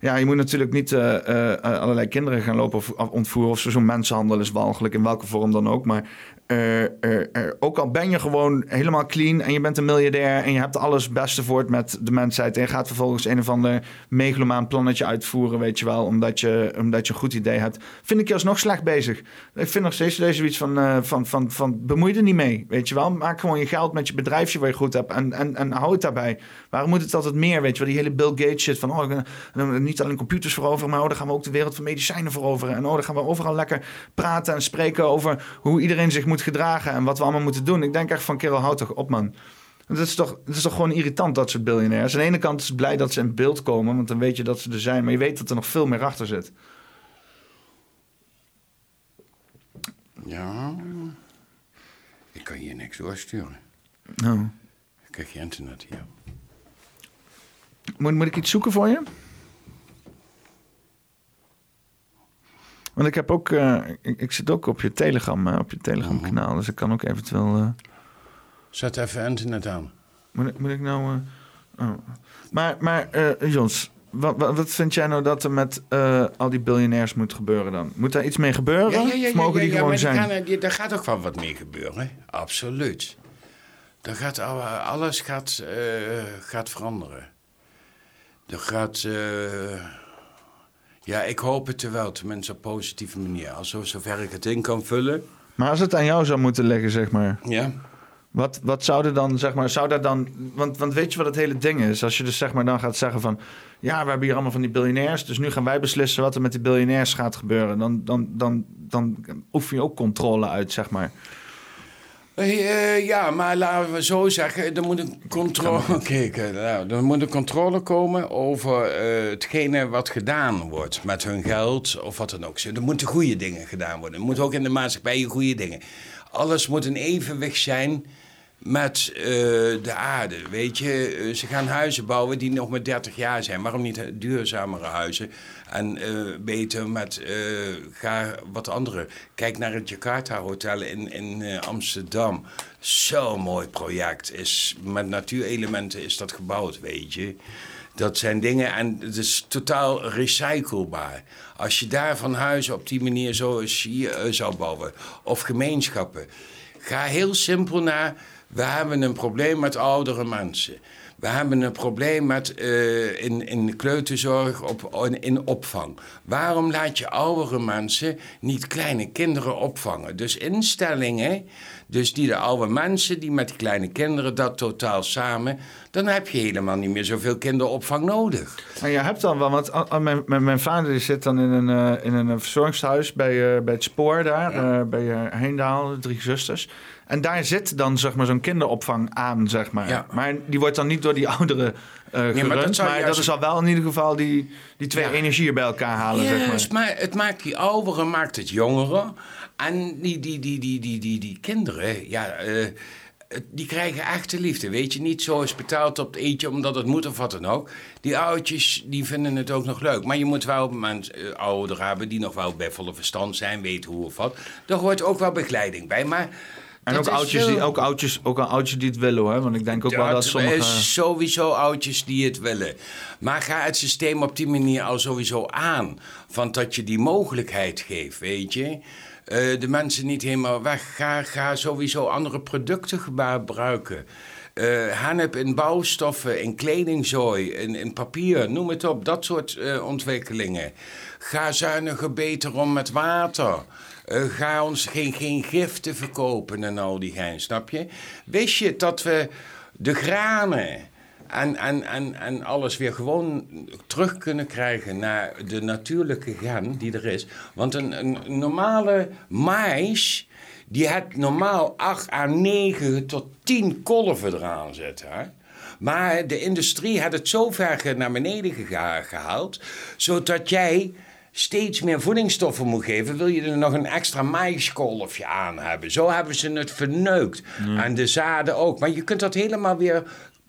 Ja, je moet natuurlijk niet eh, eh, eh, allerlei kinderen gaan lopen ontvoeren. Of zo'n mensenhandel is walgelijk, in welke vorm dan ook. Maar eh, eh, eh, ook al ben je gewoon helemaal clean en je bent een miljardair... en je hebt alles beste voor het met de mensheid... en je gaat vervolgens een of ander megalomaan plannetje uitvoeren... weet je wel, omdat je, omdat je een goed idee hebt... vind ik je alsnog slecht bezig. Ik vind nog steeds deze iets van, eh, van, van, van bemoei er niet mee, weet je wel. Maak gewoon je geld met je bedrijfje waar je goed hebt en, en, en hou het daarbij. Waarom moet het altijd meer, weet je wel? Die hele Bill Gates shit van... Oh, niet alleen computers veroveren, maar oh, dan gaan we ook de wereld van medicijnen veroveren. En oh, dan gaan we overal lekker praten en spreken over hoe iedereen zich moet gedragen en wat we allemaal moeten doen. Ik denk echt van, kerel, houd toch op, man. Het is, toch, het is toch gewoon irritant, dat soort biljonairs. Aan de ene kant is het blij dat ze in beeld komen, want dan weet je dat ze er zijn. Maar je weet dat er nog veel meer achter zit. Ja. Ik kan hier niks doorsturen. Nou. Ik krijg je internet hier. Moet, moet ik iets zoeken voor je? Want ik heb ook, eh, ik, ik zit ook op je Telegram, op je Telegram kanaal, dus ik kan ook eventueel. eh, Zet even internet aan. moet, ik- moet ik nou. eh, oh. Maar, maar eh, Jons, wat, wat, wat vind jij nou dat er met eh, al die biljonairs moet gebeuren dan? Moet daar iets mee gebeuren? of mogen die gewoon zijn? Gaan, er- die- daar gaat ook wel wat mee gebeuren. Absoluut. Daar gaat, al- alles gaat, eh, gaat veranderen. Er gaat... ja, ik hoop het er wel, tenminste op positieve manier. Als zo- zover ik het in kan vullen. Maar als het aan jou zou moeten liggen, zeg maar. Ja. Wat, wat zou er dan, zeg maar, zou daar dan... Want, want weet je wat het hele ding is? Als je dus zeg maar dan gaat zeggen van... Ja, we hebben hier allemaal van die biljonairs... dus nu gaan wij beslissen wat er met die biljonairs gaat gebeuren. Dan, dan, dan, dan oefen je ook controle uit, zeg maar. Eh, ja, maar laten we zo zeggen, er moet een controle, Kijk, eh, nou, er moet een controle komen over eh, hetgene wat gedaan wordt met hun geld of wat dan ook. Er moeten goede dingen gedaan worden. Er moeten ook in de maatschappij goede dingen. Alles moet in evenwicht zijn met eh, de aarde. Weet je, Eh, ze gaan huizen bouwen die nog maar 30 jaar zijn. Waarom niet duurzamere huizen? En eh, beter met, ga wat andere. Kijk naar het Jakarta Hotel in, in Amsterdam. Zo'n mooi project. Is, met natuurelementen is dat gebouwd, weet je. Dat zijn dingen en het is totaal recyclebaar. Als je daar van huizen op die manier eh, zou bouwen, of gemeenschappen. Ga heel simpel naar, we hebben een probleem met oudere mensen. We hebben een probleem met, eh, in, in kleuterzorg, op, in, in opvang. Waarom laat je oudere mensen niet kleine kinderen opvangen? Dus instellingen, dus die de oude mensen, die met die kleine kinderen, dat totaal samen... dan heb je helemaal niet meer zoveel kinderopvang nodig. Maar je hebt dan wel, want ah, ah, mijn, mijn, vader die zit dan in een, eh, in een verzorgingshuis bij, eh, bij het spoor daar, eh, bij eh, Heendaal, drie zusters. En daar zit dan zeg maar zo'n kinderopvang aan, zeg maar. Ja. Maar die wordt dan niet door die ouderen gerund, maar maar dat is al wel in ieder geval die, die twee Ja. energieën bij elkaar halen, zeg maar. Maar het maakt die ouderen, maakt het jongeren. En die, die, die, die, die, die, die kinderen, ja, eh, die krijgen echte liefde. Weet je, niet zo is betaald op het eetje omdat het moet of wat dan ook. Die oudjes, die vinden het ook nog leuk. Maar je moet wel mensen, eh, ouderen hebben die nog wel bij volle verstand zijn, weten hoe of wat. Daar hoort ook wel begeleiding bij. Maar En dat ook oudjes, veel- die, ook, oudjes, ook al oudjes die het willen hoor. Want ik denk ook wel dat dat sommige... is sowieso oudjes die het willen. Maar ga het systeem op die manier al sowieso aan. Van dat je die mogelijkheid geeft, weet je. Eh, de mensen niet helemaal weg. Ga, ga sowieso andere producten gebruiken. Eh hennep in bouwstoffen, in kledingzooi, in, in papier, noem het op. Dat soort eh, ontwikkelingen. Ga zuiniger beter om met water. Eh, ga ons geen, geen giften verkopen en al die gein, snap je? Wist je dat we de granen en, en, en, en alles weer gewoon terug kunnen krijgen naar de natuurlijke gen die er is? Want een, een normale mais, die heeft normaal 8 à 9 tot 10 kolven eraan zitten. Hè? Maar de industrie had het zo ver naar beneden gehaald, zodat jij steeds meer voedingsstoffen moet geven, wil je er nog een extra maïskolfje aan hebben. Zo hebben ze het verneukt. En de zaden ook. Maar je kunt dat helemaal weer,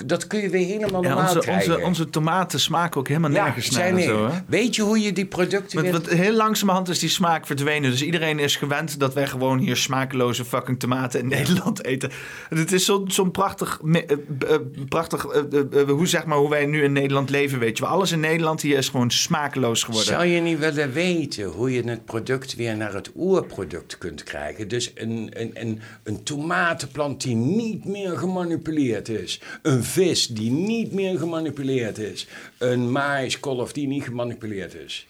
dat kun je weer helemaal Ja, normaal onze, krijgen. onze, onze tomaten smaken ook helemaal ja, nergens naar zo, hè? Weet je hoe je die producten Want, weer... want heel langzamerhand is die smaak verdwenen. Dus iedereen is gewend dat wij gewoon hier smakeloze fucking tomaten in Nederland eten. En Het is zo- zo'n prachtig, eh, eh, prachtig eh, hoe, zeg maar, hoe wij nu in Nederland leven, weet je wel. Alles in Nederland hier is gewoon smakeloos geworden. Zou je niet willen weten hoe je het product weer naar het oerproduct kunt krijgen? Dus een, een, een, een tomatenplant die niet meer gemanipuleerd is. Een vis die niet meer gemanipuleerd is. Een maïskolf die niet gemanipuleerd is.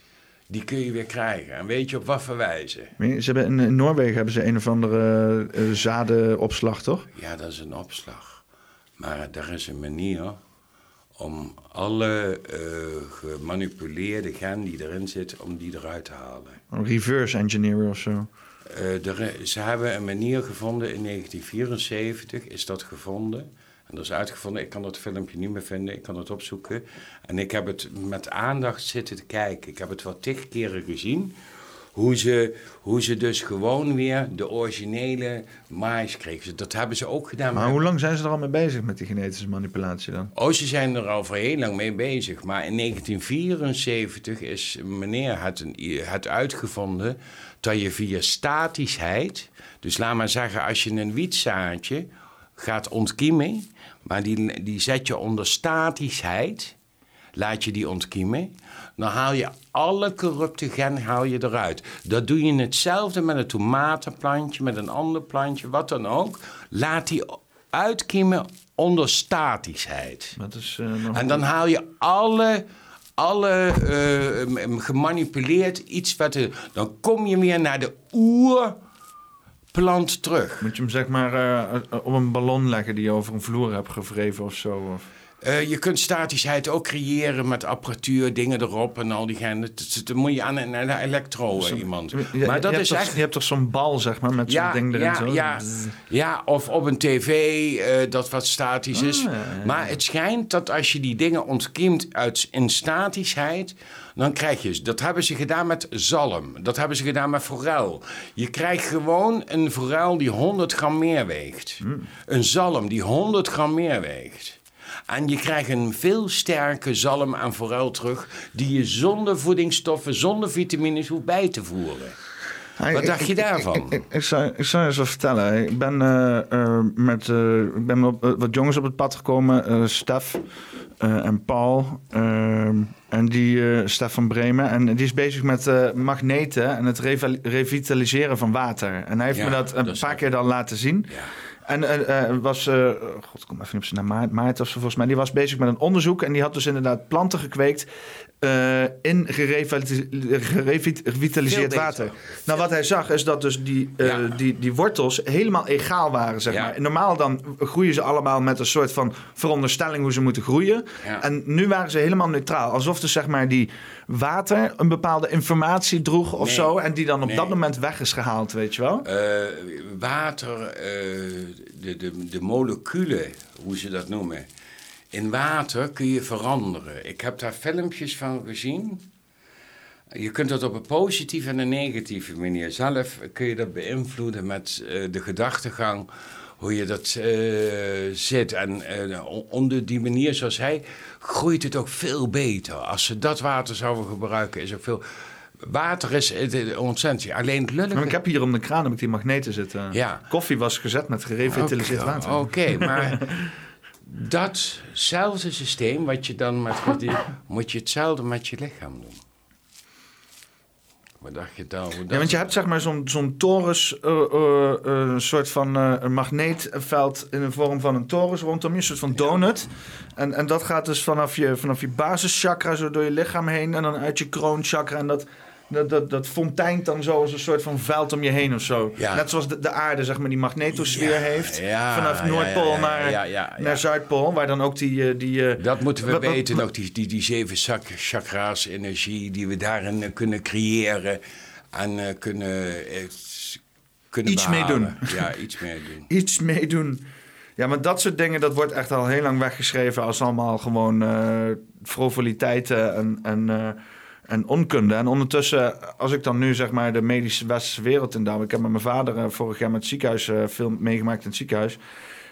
Die kun je weer krijgen. En weet je op wat voor wijze? Ze hebben in, Noorwegen hebben ze een of andere eh, zadenopslag, toch? Ja, dat is een opslag. Maar er is een manier om alle eh, gemanipuleerde gen die erin zit, om die eruit te halen. Een reverse engineer of zo. Eh, er- ze hebben een manier gevonden in 1974, is dat gevonden. En dat is uitgevonden. Ik kan dat filmpje niet meer vinden, ik kan het opzoeken. En ik heb het met aandacht zitten te kijken. Ik heb het wel tig keren gezien. Hoe ze, hoe ze dus gewoon weer de originele mais kregen. Dat hebben ze ook gedaan. Maar hoe lang zijn ze er al mee bezig met die genetische manipulatie dan? Oh, ze zijn er al voor heel lang mee bezig. Maar in 1974 is meneer het, een, het uitgevonden dat je via statischheid... Dus laat maar zeggen, als je een wietzaadje gaat ontkiemen... maar die, die zet je onder statischheid, laat je die ontkiemen... dan haal je alle corrupte gen haal je eruit. Dat doe je hetzelfde met een tomatenplantje, met een ander plantje, wat dan ook. Laat die uitkiemen onder statischheid. Dat is, eh, nog En dan haal je alle, alle eh, gemanipuleerd iets wat er, dan kom je weer naar de oerplant terug. Moet je hem zeg maar eh, op een ballon leggen die je over een vloer hebt gevreven of zo? Of... Eh, je kunt statischheid ook creëren met apparatuur, dingen erop en al die dat moet je aan een, een elektro eh, iemand. Je- maar dat je is hebt echt... toch, Je hebt toch zo'n bal, zeg maar, met zo'n ding erin. ja, zo? ja, ja, of op een tv eh, dat wat statisch is. Ah, ja, ja. Maar het schijnt dat als je die dingen ontkiemt uit in statischheid, dan krijg je, dat hebben ze gedaan met zalm, dat hebben ze gedaan met forel. Je krijgt gewoon een forel die 100 gram meer weegt. Hmm. Een zalm die 100 gram meer weegt. En je krijgt een veel sterke zalm aan forel terug, die je zonder voedingsstoffen, zonder vitamines hoeft bij te voeren. Wat dacht je daarvan? Ik, ik, ik zou, ik zou je wat vertellen. Ik ben, eh, eh, met, eh, ik ben op, wat jongens op het pad gekomen. Stef en Paul. en die, Stef van Bremen. En die is bezig met magneten en het revitaliseren van water. En hij heeft Ja, me dat een dat paar keer dan laten zien. Ja. En was, god, kom even op zijn naam, of zo volgens mij. Die was bezig met een onderzoek en die had dus inderdaad planten gekweekt eh, in gerevitali- gerevit- gerevitaliseerd water. Nou, wat hij zag is dat dus die, eh, Ja. die, die wortels helemaal egaal waren, zeg Ja. maar. Normaal dan groeien ze allemaal met een soort van veronderstelling hoe ze moeten groeien. Ja. En nu waren ze helemaal neutraal. Alsof dus zeg maar die water een bepaalde informatie droeg of Nee. zo. En die dan op Nee. dat moment weg is gehaald, weet je wel. Eh, water, de, de, de moleculen, hoe ze dat noemen. In water kun je veranderen. Ik heb daar filmpjes van gezien. Je kunt dat op een positieve en een negatieve manier. Zelf kun je dat beïnvloeden met eh, de gedachtegang, hoe je dat eh, zit. En eh, on- onder die manier zoals hij, groeit het ook veel beter. Als ze dat water zouden gebruiken, is ook veel... Water is ontzettend... Alleen het lullige... Maar ik heb hier om de kraan heb ik die magneten zitten. Ja. Koffie was gezet met gerevitaliseerd water. Oké, maar datzelfde systeem wat je dan met die, moet je hetzelfde met je lichaam doen. Wat dacht je dan? Hoe dat Ja, want je hebt zeg maar zo'n zo'n torens, eh, eh, eh, een soort van eh, een magneetveld in de vorm van een torens rondom je, een soort van donut. En, en dat gaat dus vanaf je, vanaf je basischakra zo door je lichaam heen en dan uit je kroonchakra. En dat, dat, dat, dat fonteint dan zo als een soort van veld om je heen of zo. Ja. Net zoals de, de aarde zeg maar die magnetosfeer Ja, heeft. ja, vanaf Noordpool naar, naar Zuidpool, waar dan ook die... eh, die eh, Dat moeten we weten nog, die, die, die zeven chak- chakra's, energie die we daarin eh, kunnen creëren en kunnen, eh, kunnen Iets mee behalen. doen. Ja, iets mee doen. iets meedoen. Ja, maar dat soort dingen, dat wordt echt al heel lang weggeschreven als allemaal gewoon eh frivoliteiten en, en, en onkunde. En ondertussen, als ik dan nu zeg maar de medische westerse wereld in duw, ik heb met mijn vader eh, vorig jaar met het ziekenhuis eh, veel meegemaakt in het ziekenhuis.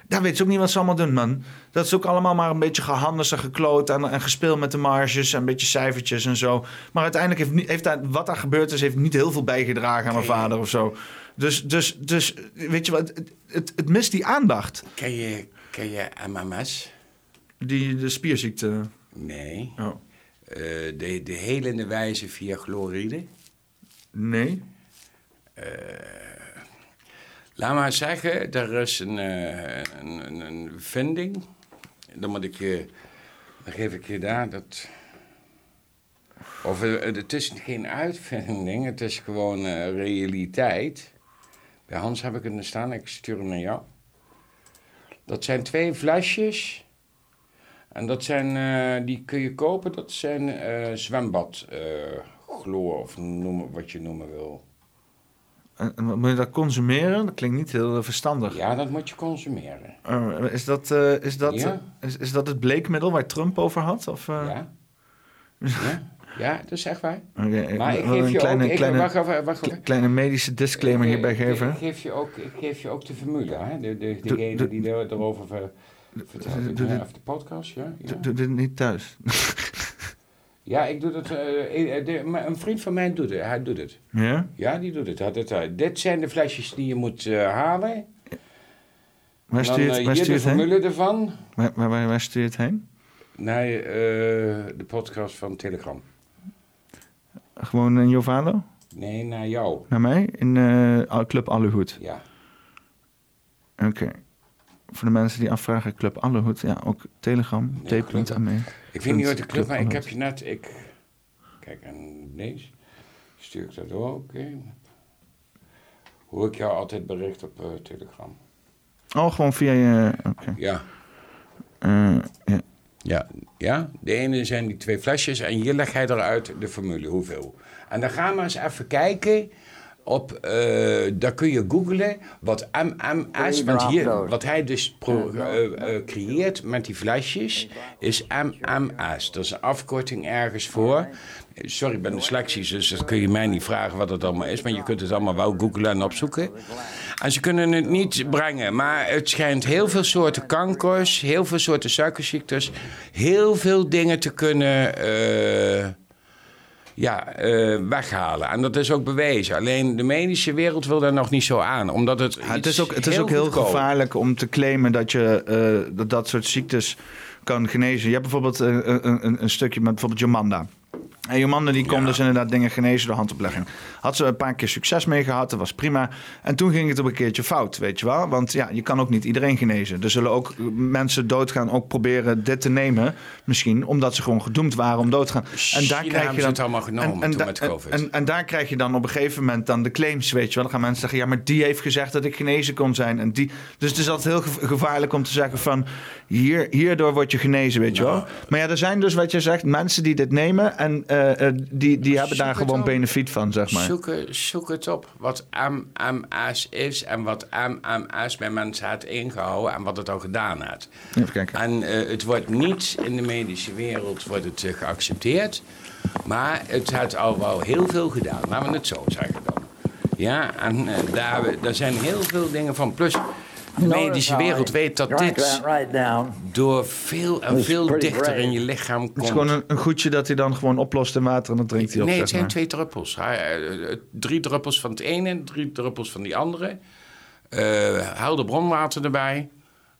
Daar weet ze ook niet wat ze allemaal doen, man. Dat is ook allemaal maar een beetje gehandeld en gekloot en, en gespeeld met de marges en een beetje cijfertjes en zo. Maar uiteindelijk heeft, niet, heeft daar, wat daar gebeurd is, heeft niet heel veel bijgedragen aan mijn vader of zo. Dus, dus, dus weet je wat, het, het, het mist die aandacht. Ken je, ken je MMS? Die, de spierziekte. Nee. Oh. Eh, de, de helende wijze via chloride? Nee. Laat maar zeggen, er is een, eh, een, een, een vinding. Dan moet ik je, dan geef ik je daar dat. Of eh, het is geen uitvinding, het is gewoon eh, realiteit. Bij Hans heb ik het er staan, ik stuur hem naar jou. Dat zijn twee flesjes. En dat zijn, eh, die kun je kopen, dat zijn zwembad chloor, of noem wat je noemen wil. En, moet je dat consumeren? Dat klinkt niet heel verstandig. Ja, dat moet je consumeren. Is, dat, is, dat, Ja. is, is dat het bleekmiddel waar Trump over had? Of? Ja? ja? Ja, dat is echt waar. Maar ik wil geef een je kleine, ook... Ik, kleine, wacht wacht kleine medische disclaimer Ik, hierbij geven. Ik geef je ook, ik geef je ook de formule, hè? De, de, degene die er, erover. Doe- Ik, doe eh, dit- Of de podcast, ja? Ja, Doe, dit niet thuis. ja ik doe dat... eh, eh, een vriend van mij doet het. Hij doet het. ja? Ja, die doet het. Doet het. Dit zijn de flesjes die je moet eh, halen. Waar Dan stuur je eh, het, waar hier stuur de heen? formule ervan. Waar, waar, waar, waar stuur je het heen? Naar eh, de podcast van Telegram. Gewoon in Jovalo? Nee, naar jou. Naar mij? In eh, Club Allehoed. Ja. Oké. Voor de mensen die afvragen, Club Allehoed. Ja, ook Telegram. Ja, T.me. Ik weet niet wat de Club maar ik heb je net... Ik, kijk, en deze stuur ik dat door, oké. Hoor ik jou altijd bericht op eh, Telegram. Oh, gewoon via je... Ja, Eh, ja. Ja, ja, de ene zijn die twee flesjes en hier leg hij eruit de formule, hoeveel. En dan gaan we eens even kijken op, eh daar kun je googlen wat MMS, want hier, wat hij dus pro- eh, eh, creëert met die flesjes, is MMS. Dat is een afkorting ergens voor. Sorry, ik ben dyslexisch, dus dat kun je mij niet vragen wat het allemaal is, maar je kunt het allemaal wel googlen en opzoeken. En ze kunnen het niet brengen, maar het schijnt heel veel soorten kankers, heel veel soorten suikerziektes, heel veel dingen te kunnen ja, eh, weghalen. En dat is ook bewezen. Alleen de medische wereld wil daar nog niet zo aan, omdat het. Ja, het is ook, het is ook heel gevaarlijk om te claimen dat je eh, dat, dat soort ziektes kan genezen. Je hebt bijvoorbeeld eh, een, een, een stukje met bijvoorbeeld Jomanda. En Jomanda die kon Ja. dus inderdaad dingen genezen door handoplegging. Had ze een paar keer succes mee gehad, dat was prima. En toen ging het op een keertje fout, weet je wel. Want ja, je kan ook niet iedereen genezen. Er zullen ook mensen doodgaan, ook proberen dit te nemen. Misschien omdat ze gewoon gedoemd waren om dood te gaan. En daar China krijg je dan het allemaal genomen toen da- met COVID. En, en daar krijg je dan op een gegeven moment dan de claims, weet je wel. Dan gaan mensen zeggen, ja, maar die heeft gezegd dat ik genezen kon zijn. En die, dus het is altijd heel gev- gevaarlijk om te zeggen van, hier, hierdoor word je genezen, weet je Nou. wel. Maar ja, er zijn dus, wat je zegt, mensen die dit nemen en eh, eh, die, die hebben daar gewoon benefiet van, zeg maar. Zoek, het- zoek het op wat MMS is en wat MMS bij mensen heeft ingehouden en wat het al gedaan heeft. Even kijken. En eh, het wordt niet in de medische wereld wordt het, eh, geaccepteerd, maar het heeft al wel heel veel gedaan. Laten we het zo zeggen dan. Ja, en eh, daar, daar zijn heel veel dingen van. Plus, medische wereld weet dat dit door veel en veel dichter in je lichaam Het is komt. gewoon een, een goedje dat hij dan gewoon oplost in water en dan drinkt hij op, Nee, het zijn maar. twee druppels. Hij, eh, drie druppels van het ene, drie druppels van die andere. Eh helder bronwater erbij.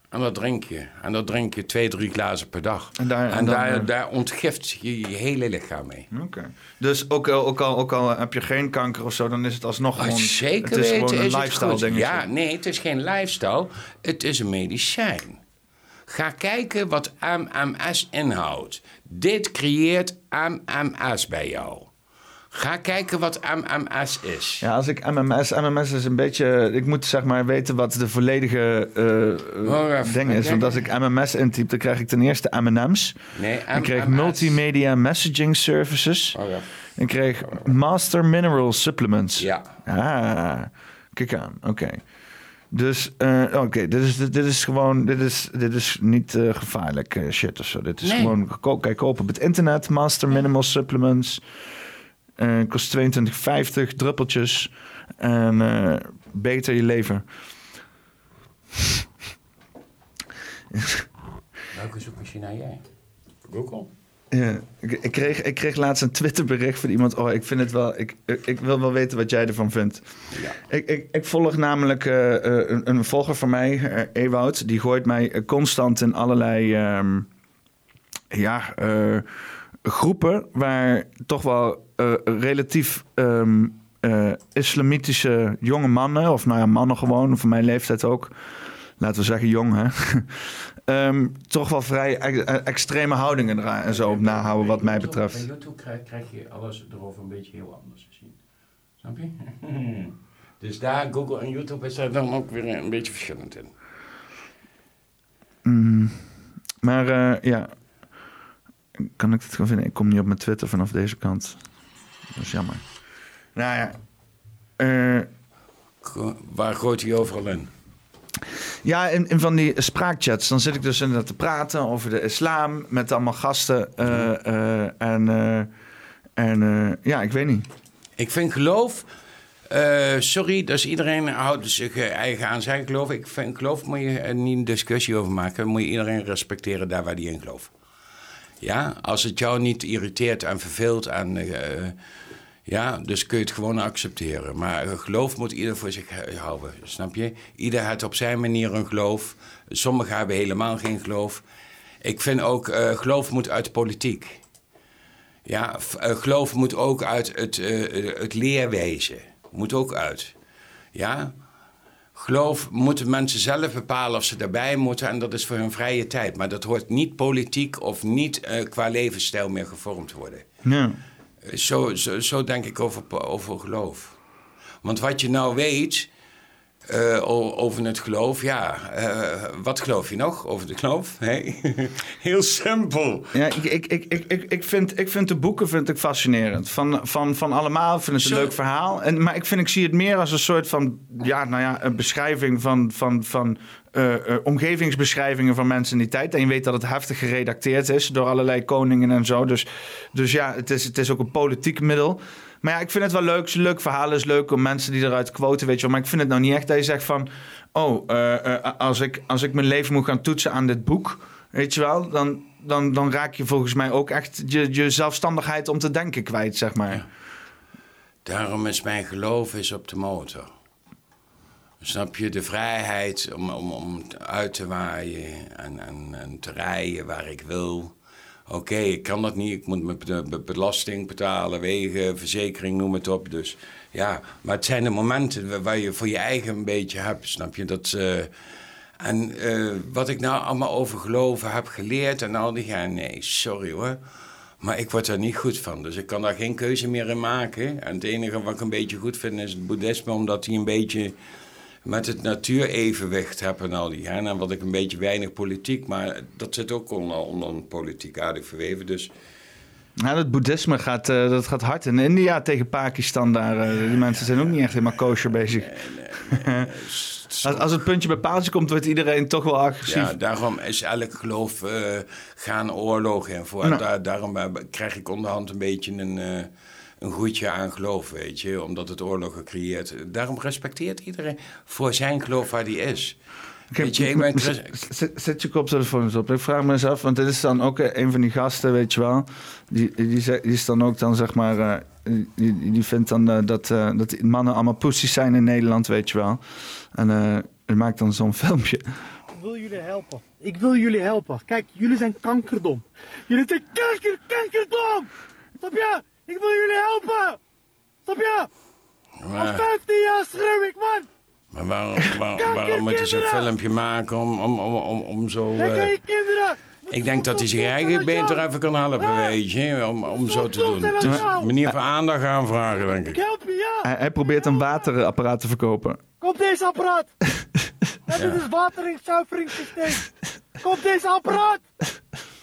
En dat drink je. En dat drink je twee, drie glazen per dag. En daar- en en dan, daar, eh, daar ontgift je je hele lichaam mee. Oké. Dus ook al, ook, al, ook al heb je geen kanker of zo, dan is het alsnog Maar gewoon... zeker het is weten gewoon een is lifestyle dingetje. Ja, nee, het is geen lifestyle. Het is een medicijn. Ga kijken wat MMS inhoudt. Dit creëert MMS bij jou. Ga kijken wat MMS is. Ja, als ik MMS... MMS is een beetje... Ik moet zeg maar weten wat de volledige even ding is. Want als ik MMS intyp, dan krijg ik ten eerste M&M's. Nee, Ik kreeg MMS. Multimedia Messaging Services. Oh, ja. Ik kreeg Master Mineral Supplements. Ja. Ah, kijk aan. Oké. Dus, eh, oké, dit, is, dit is gewoon, dit is, dit is niet gevaarlijk shit of zo. Dit is Nee. gewoon, kijk kopen op het internet, Master Minimal Supplements. Eh, kost 22,50 druppeltjes. En eh, beter je leven. Welke zoekmachine heb jij? Google? Ja, ik, ik, kreeg, ik kreeg laatst een Twitterbericht van iemand. Oh, ik vind het wel. Ik, ik, ik wil wel weten wat jij ervan vindt. Ja. Ik, ik, ik volg namelijk eh, eh, een, een volger van mij, eh, Ewout. Die gooit mij constant in allerlei ehm, ja, eh, groepen waar toch wel eh, relatief ehm, eh, islamitische jonge mannen, of nou ja, mannen gewoon, van mijn leeftijd ook. Laten we zeggen jong, hè? Ehm, toch wel vrij e- e- extreme houdingen eraan en zo op nahouden, wat mij betreft. Bij YouTube krijg, krijg je alles erover een beetje heel anders te zien. Snap je? dus daar, Google en YouTube is daar dan ook weer een beetje verschillend in. Mm, maar eh, ja, kan ik het gewoon vinden? Ik kom niet op mijn Twitter vanaf deze kant. Dat is jammer. Nou ja, eh, Waar gooit hij overal in? ja in, in van die spraakchats, dan zit ik dus inderdaad te praten over de islam met allemaal gasten. eh, eh, en eh, en eh, ja, ik weet niet. Ik vind geloof. eh, sorry, dus iedereen houdt zich eigen aan zijn geloof. Ik vind geloof moet je er niet een discussie over maken. Moet je iedereen respecteren daar waar die in gelooft. Ja, als het jou niet irriteert en verveelt en eh, ja, dus kun je het gewoon accepteren. Maar geloof moet ieder voor zich houden, snap je? Ieder heeft op zijn manier een geloof. Sommigen hebben helemaal geen geloof. Ik vind ook, eh, geloof moet uit de politiek. Ja, eh, geloof moet ook uit het, eh, het leerwezen. Moet ook uit. Ja? Geloof moeten mensen zelf bepalen of ze daarbij moeten. En dat is voor hun vrije tijd. Maar dat hoort niet politiek of niet qua levensstijl meer gevormd worden. Ja. Zo, zo, zo denk ik over, over geloof. Want wat je nou weet. Eh, over het geloof, ja. Eh, wat geloof je nog over het geloof? Nee. Heel simpel. Ja, ik, ik, ik, ik, ik, ik, vind, ik vind de boeken vind ik fascinerend. Van, van, van allemaal. Ik vind het een leuk verhaal. En, maar ik, vind, ik zie het meer als een soort van... Ja, nou ja, een beschrijving van... van, van omgevingsbeschrijvingen van mensen in die tijd. En je weet dat het heftig geredacteerd is door allerlei koningen en zo. Dus, dus ja, het is, het is ook een politiek middel. Maar ja, ik vind het wel leuk. Leuk verhaal. Is leuk om mensen die eruit quoten, weet je wel. Maar ik vind het nou niet echt dat je zegt van... Oh, eh, eh, als, ik, als ik mijn leven moet gaan toetsen aan dit boek... Weet je wel, dan, dan, dan raak je volgens mij ook echt je, je zelfstandigheid om te denken kwijt, zeg maar. Daarom is mijn geloof is op de motor. Snap je, de vrijheid om, om, om uit te waaien en, en, en te rijden waar ik wil. Oké, ik kan dat niet. Ik moet mijn be- be- belasting betalen, wegen, verzekering, noem het op. Dus ja, maar het zijn de momenten wa- waar je voor je eigen een beetje hebt, snap je? Dat, eh, en eh, wat ik nou allemaal over geloven heb geleerd en al die ja, nee, sorry hoor. Maar ik word er niet goed van, dus ik kan daar geen keuze meer in maken. En het enige wat ik een beetje goed vind is het boeddhisme, omdat hij een beetje met het natuurevenwicht hebben en al die. hè. En wat ik een beetje weinig politiek, maar dat zit ook onder, onder een politiek aardig verweven. Dus Ja, het boeddhisme gaat, eh, dat gaat hard. In India tegen Pakistan, daar, eh, die mensen zijn ook niet echt helemaal kosher bezig. Als, als het puntje bij paaltje komt, wordt iedereen toch wel agressief. ja, daarom is elk geloof eh, gaan oorlogen en voor. Nou. daar, daarom krijg ik onderhand een beetje een, een goedje aan geloof, weet je. Omdat het oorlogen creëert. Daarom respecteert iedereen voor zijn geloof waar die is. Weet je, ik ben... Zet- Zet je koptelefoon eens op. Ik vraag me eens af, want dit is dan ook eh, een van die gasten, weet je wel. Die, die, is dan ook dan, zeg maar... eh, die, die vindt dan eh, dat, eh, dat mannen allemaal pussies zijn in Nederland, weet je wel. En eh die maakt dan zo'n filmpje. Ik wil jullie helpen. Ik wil jullie helpen. Kijk, jullie zijn kankerdom. Jullie zijn kanker, kankerdom! Snap je? Ik wil jullie helpen! Snap je? Al Maar, 15 jaar schreeuw ik, man! maar waarom, waar- waarom moet hij zo'n filmpje maken om, om, om, om, om zo... Kijk eh, aan je kinderen! Ik denk dat hij zich eigenlijk beter even kan helpen, weet je, om, om zo te doen. Het is een manier van aandacht aanvragen, denk Ik ik. help je, ja! Hij, hij probeert een waterapparaat te verkopen. Kom deze apparaat! Dit is wateringszuiveringssysteem. Kom deze apparaat!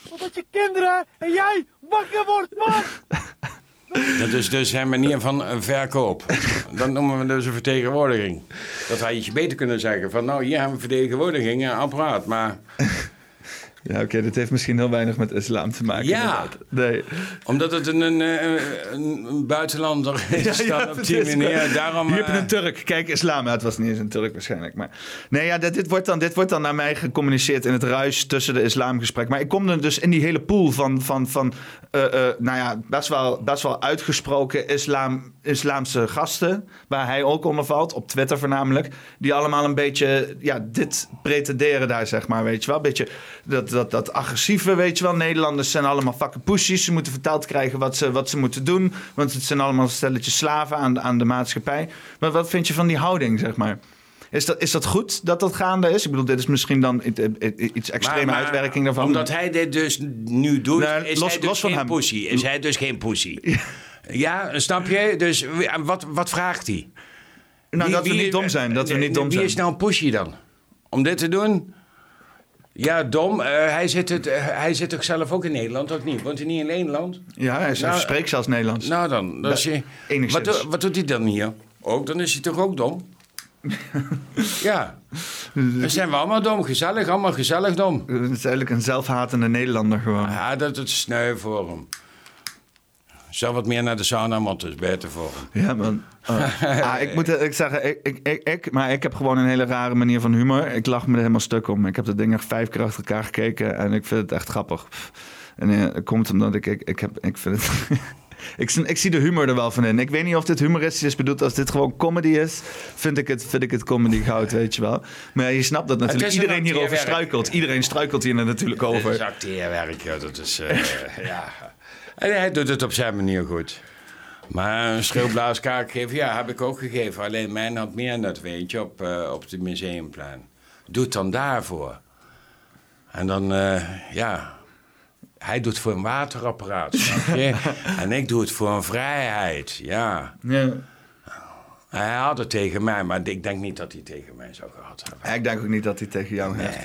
Zodat je kinderen en jij wakker wordt, man! Dat is dus zijn manier van eh, verkoop. Dat noemen we dus een vertegenwoordiging. Dat had je beter kunnen zeggen van, nou, hier hebben we vertegenwoordiging, een apparaat. Maar Ja, oké, dit heeft misschien heel weinig met islam te maken. Ja. Nee. omdat het een, een, een, een buitenlander is, Ja, op die is- manier. Daarom, Hier heb je eh, een Turk. Kijk, islam. Ja, het was niet eens een Turk waarschijnlijk. Maar... Nee, ja, dit, dit, wordt dan, dit wordt dan naar mij gecommuniceerd in het ruis tussen de islamgesprek. Maar ik kom er dus in die hele pool van, van, van eh, eh, nou ja, best wel, best wel uitgesproken islam, islamse gasten. Waar hij ook onder valt, op Twitter voornamelijk. Die allemaal een beetje ja, dit pretenderen daar, zeg maar. Weet je wel, een beetje dat, dat, dat agressieve, weet je wel. Nederlanders zijn allemaal fucking pussies. Ze moeten verteld krijgen wat ze, wat ze moeten doen. Want het zijn allemaal stelletjes slaven aan, aan de maatschappij. Maar wat vind je van die houding, zeg maar? Is dat, is dat goed dat dat gaande is? Ik bedoel, dit is misschien dan iets extreme maar- maar uitwerking daarvan. Omdat hij dit dus nu doet, is los- hij dus los van geen hem. pussy. Is hij dus geen pussy. Ja, snap je? Dus wat, wat vraagt hij? nou, Wie- dat we niet dom zijn. Dat we niet dom Wie zijn. is nou een pushy dan? Om dit te doen? Ja, dom. Eh, hij, zit het, eh, hij zit toch zelf ook in Nederland, of niet? Woont hij niet in Nederland? Ja, hij Nou, spreekt zelfs Nederlands. Nou dan, dat is je, enigszins. wat, wat doet hij dan hier? Ook, dan is hij toch ook dom? ja. Dan zijn we allemaal dom. Gezellig, allemaal gezellig dom. Het is eigenlijk een zelfhatende Nederlander gewoon. Ja, dat is sneu voor hem. Zou wat meer naar de sauna moeten, is beter voor hem. Ja, man. Oh. Ah, ik moet ik zeggen, ik, ik, ik, ik- maar ik heb gewoon een hele rare manier van humor. Ik lach me er helemaal stuk om. Ik heb dat ding echt vijf keer achter elkaar gekeken en ik vind het echt grappig. En eh, het komt omdat ik, ik, ik, heb, ik vind het... ik, zie- ik zie de humor er wel van in. Ik weet niet of dit humoristisch is bedoeld. Als dit gewoon comedy is, vind ik het, vind ik het comedy goud, weet je wel. Maar ja, je snapt dat natuurlijk. Iedereen hierover struikelt. Iedereen struikelt hier natuurlijk Het is over. acteerwerk, ja, dat is... eh, ja. En hij doet het op zijn manier goed. Maar een schreeuwblaaskaart geven, ja, heb ik ook gegeven. Alleen mijn had meer nut, weet je, op, eh, op het museumplein. Doe het dan daarvoor. En dan, eh, ja... Hij doet voor een waterapparaat, snap je? en ik doe het voor een vrijheid, ja. Ja. Hij had het tegen mij, maar ik denk niet dat hij tegen mij zou gehad hebben. Ik denk ook niet dat hij tegen jou heeft.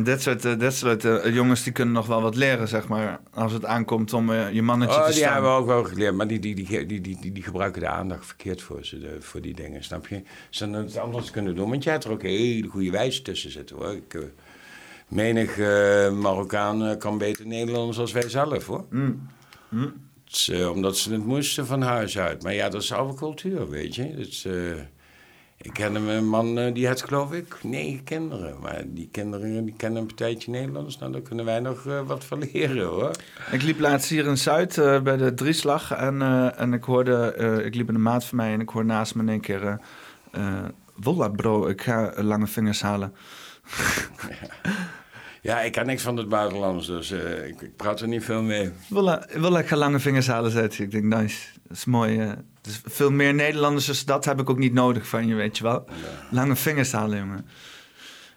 En dit soort, eh, dit soort eh, jongens die kunnen nog wel wat leren, zeg maar. Als het aankomt om eh, je mannetje Oh, te die staan. hebben we ook wel geleerd, maar die, die, die, die, die, die, die gebruiken de aandacht verkeerd voor, ze, de- voor die dingen, snap je? Ze hadden het anders kunnen doen, want jij hebt er ook hele goede wijze tussen zitten, hoor. Ik, menig Marokkaan kan beter Nederlands als wij zelf, hoor. Mm. Het is, eh, omdat ze het moesten van huis uit. Maar ja, dat is oude cultuur, weet je. Dus, eh, ik ken een man, eh, die had geloof ik negen kinderen. Maar die kinderen die kennen een partijtje Nederlands. Nou, daar kunnen wij nog eh, wat van leren, hoor. Ik liep laatst hier in Zuid eh, bij de drieslag en, en ik hoorde, ik liep in een maat van mij en ik hoor naast me in één keer, Wolla bro, ik ga lange vingers halen. Ja, ik ken niks van het buitenlands, dus eh, ik, ik praat er niet veel mee. Wolla, ik ga lange vingers halen, zei hij. Ik denk, nice, dat is mooi. eh. dus veel meer Nederlanders als dat heb ik ook niet nodig van je, weet je wel. Lange vingers halen, jongen.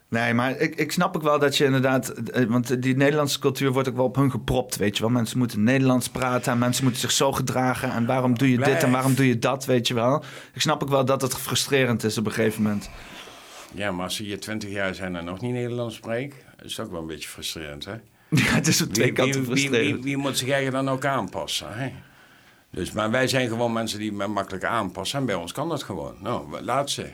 Nee, maar ik, ik snap ook wel dat je inderdaad... eh, Want die Nederlandse cultuur wordt ook wel op hun gepropt, weet je wel. Mensen moeten Nederlands praten en mensen moeten zich zo gedragen. En waarom doe je dit en waarom doe je dat, weet je wel. Ik snap ook wel dat het frustrerend is op een gegeven moment. Ja, maar als ze hier twintig jaar zijn en nog niet Nederlands spreken, is ook wel een beetje frustrerend, hè? Ja, het is op twee Wie, kanten wie, wie, frustrerend. wie, wie moet zich eigenlijk dan ook aanpassen, hè? Dus, maar wij zijn gewoon mensen die me makkelijk aanpassen. En bij ons kan dat gewoon. Nou, laat ze.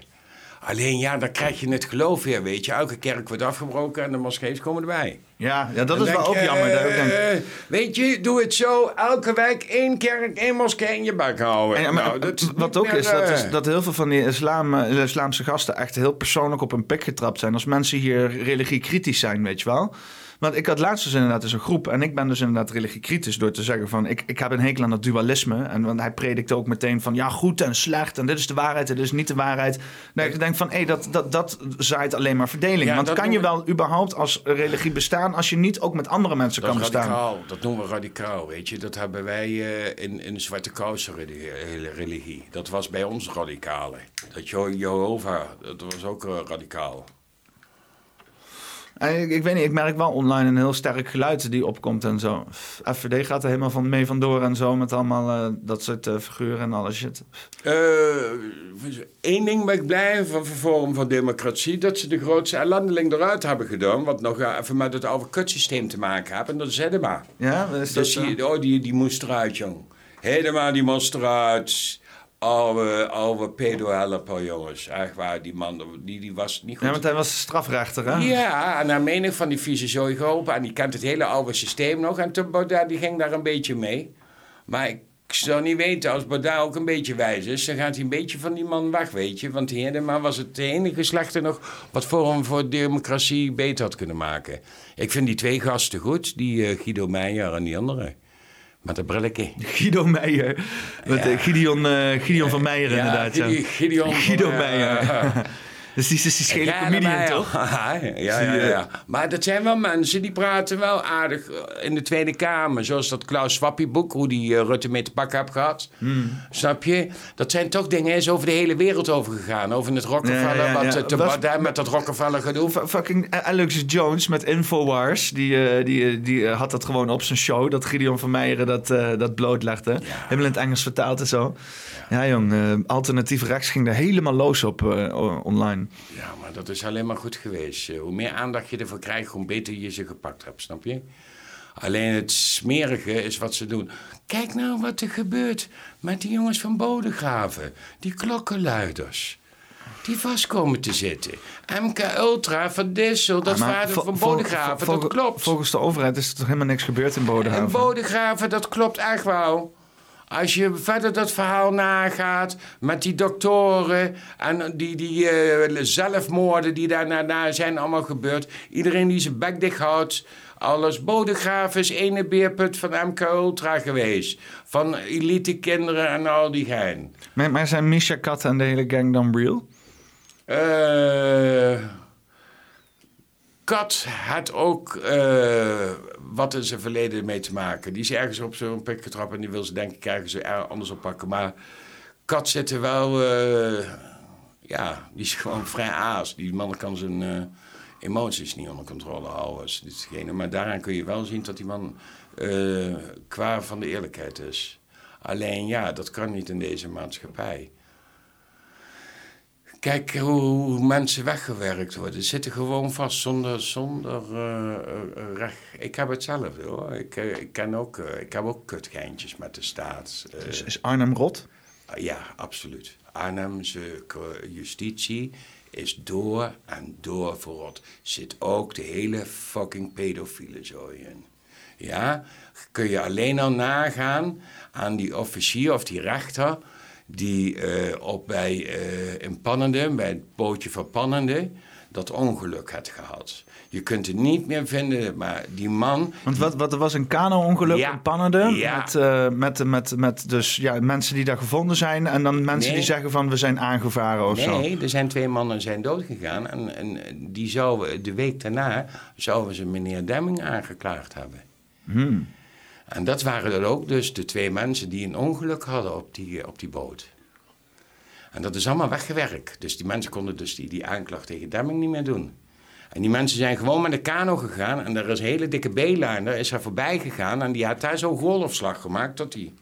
Alleen ja, dan krijg je het geloof weer, weet je. Elke kerk wordt afgebroken en de moskees komen erbij. Ja, ja, dat is wel ook jammer. Eh, weet je, doe het zo. Elke wijk één kerk, één moskee in je bak houden. Maar Nou, dat wat ook meer, is, dat, eh, is dat heel veel van die islam, eh, islamse gasten echt heel persoonlijk op hun pik getrapt zijn. Als mensen hier religiekritisch zijn, weet je wel. Want ik had laatst dus inderdaad eens een groep. En ik ben dus inderdaad religiekritisch door te zeggen van... Ik, ik heb een hekel aan dat dualisme. En want hij predikte ook meteen van... Ja, goed en slecht. En dit is de waarheid en dit is niet de waarheid. Nee, ik denk van... Hé, dat, dat, dat zaait alleen maar verdeling. Ja, want kan je wel überhaupt als religie bestaan... als je niet ook met andere mensen Dat kan bestaan? radicaal. Dat noemen we radicaal, weet je. Dat hebben wij eh, in, in de Zwarte Kousen religie, hele religie. Dat was bij ons radicale. Dat Jehovah, dat was ook eh, radicaal. Ik, ik weet niet, ik merk wel online een heel sterk geluid die opkomt en zo. FVD gaat er helemaal van mee vandoor en zo met allemaal eh, dat soort eh, figuren en alles shit. Eén ding ben ik blij van Forum voor Democratie... dat ze de grootste ellendeling eruit hebben gedaan... wat nog eh, even met het oude kutsysteem te maken heeft. En dat is Hedema. Ja, is dat Dus die, oh, die, die moest eruit, jong. Hedema, die moest eruit. Oude, oude pedo-helper, jongens. Echt waar, die man, die, die was niet goed. Ja, want hij was strafrechter, hè? Ja, en naar mening van die vieze zooi geholpen. En die kent het hele oude systeem nog. En toen Baudet, die ging daar een beetje mee. Maar ik zou niet weten, als Baudet ook een beetje wijs is... dan gaat hij een beetje van die man weg, weet je. Want Hedema was het enige slechte nog... wat Forum voor Democratie beter had kunnen maken. Ik vind die twee gasten goed. Die eh, Guido Meijer en die andere. Met dat brilletje. Guido Meijer. Met, eh, Gideon, eh, Gideon van Meijer inderdaad. Gideon. Guido eh, Meijer. Dus die is die schele Ja, comedian, toch? ja, ja, ja, ja. Maar dat zijn wel mensen die praten wel aardig eh, in de Tweede Kamer. Zoals dat Klaus Swappieboek, hoe die eh, Rutte mee te pakken heeft gehad. Hmm. Snap je? Dat zijn toch dingen, is over de hele wereld overgegaan. Over het Rockefeller, Ja, ja, ja. wat eh, te Was- met dat Rockefeller gedoe. Fucking Alex Jones met Infowars. Die, die, die had dat gewoon op zijn show. Dat Gideon van Meijeren dat, dat blootlegde. Helemaal in het Engels vertaald en zo. Ja, jong. alternatief rechts ging er helemaal los op eh, Ja, maar dat is alleen maar goed geweest. Eh, Hoe meer aandacht je ervoor krijgt, hoe beter je ze gepakt hebt, snap je? Alleen het smerige is wat ze doen. Kijk nou wat er gebeurt met die jongens van Bodegraven. Die klokkenluiders. Die vast komen te zitten. MK Ultra van Dissel, dat maar vader van Bodegraven, dat klopt. Volgens de overheid is er toch helemaal niks gebeurd in En Bodegraven? Bodegraven, dat klopt echt wel. Als je verder dat verhaal nagaat met die doktoren en die, die eh, zelfmoorden die daarna daar zijn allemaal gebeurd. Iedereen die zijn bek dicht houdt. Alles. Bodegraven is ene beerput van MK Ultra geweest. Van elite kinderen en al die gein. maar, maar zijn Misha Kat en de hele gang dan real? Eh Kat had ook eh, wat in zijn verleden mee te maken. Die is ergens op zo'n pik getrapt en die wil ze denk ik ergens er- anders oppakken. Maar Kat zit er wel... eh, ja, die is gewoon vrij aas. Die man kan zijn eh, emoties niet onder controle houden. Als. Maar daaraan kun je wel zien dat die man qua van de eerlijkheid is. Alleen ja, dat kan niet in deze maatschappij. Kijk hoe, hoe mensen weggewerkt worden. Ze zitten gewoon vast zonder, zonder eh, eh, recht. Ik heb hetzelfde hoor. Ik, eh, ik, ken ook, ik heb ook kutgeintjes met de staat. Is, is Arnhem rot? ja, absoluut. Arnhemse justitie is door en door verrot. Zit ook de hele fucking pedofiele zooi in. Ja, kun je alleen al nagaan aan die officier of die rechter die eh, op bij, eh, in Pannende, bij het bootje van Pannende, dat ongeluk had gehad. Je kunt het niet meer vinden, maar die man... Want wat, wat, er was een kano-ongeluk Ja. in Pannende. Ja. Met, eh, met, met, met dus, ja, mensen die daar gevonden zijn. En dan mensen Nee. die zeggen van we zijn aangevaren of zo. Nee, er zijn twee mannen zijn doodgegaan. En, en die zouden, de week daarna zouden ze meneer Demming aangeklaagd hebben. Hmm. En dat waren dan ook dus de twee mensen die een ongeluk hadden op die, op die boot. En dat is allemaal weggewerkt. Dus die mensen konden dus die, die aanklacht tegen Demming niet meer doen. En die mensen zijn gewoon met de kano gegaan. En er is een hele dikke B-lijn, daar is er voorbij gegaan. En die had daar zo'n golfslag gemaakt dat hij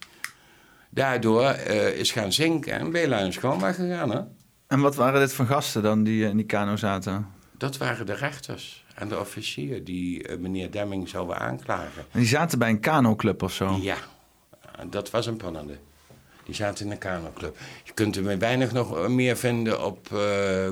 daardoor eh, is gaan zinken. En B-lijn is gewoon weggegaan, hè. En wat waren dit voor gasten dan die eh, in die kano zaten? Dat waren de rechters en de officier die eh, meneer Demming zouden aanklagen. En die zaten bij een kanoclub of zo. Ja, dat was een pannende. Die zaten in een kanoclub. Je kunt er weinig nog meer vinden op eh,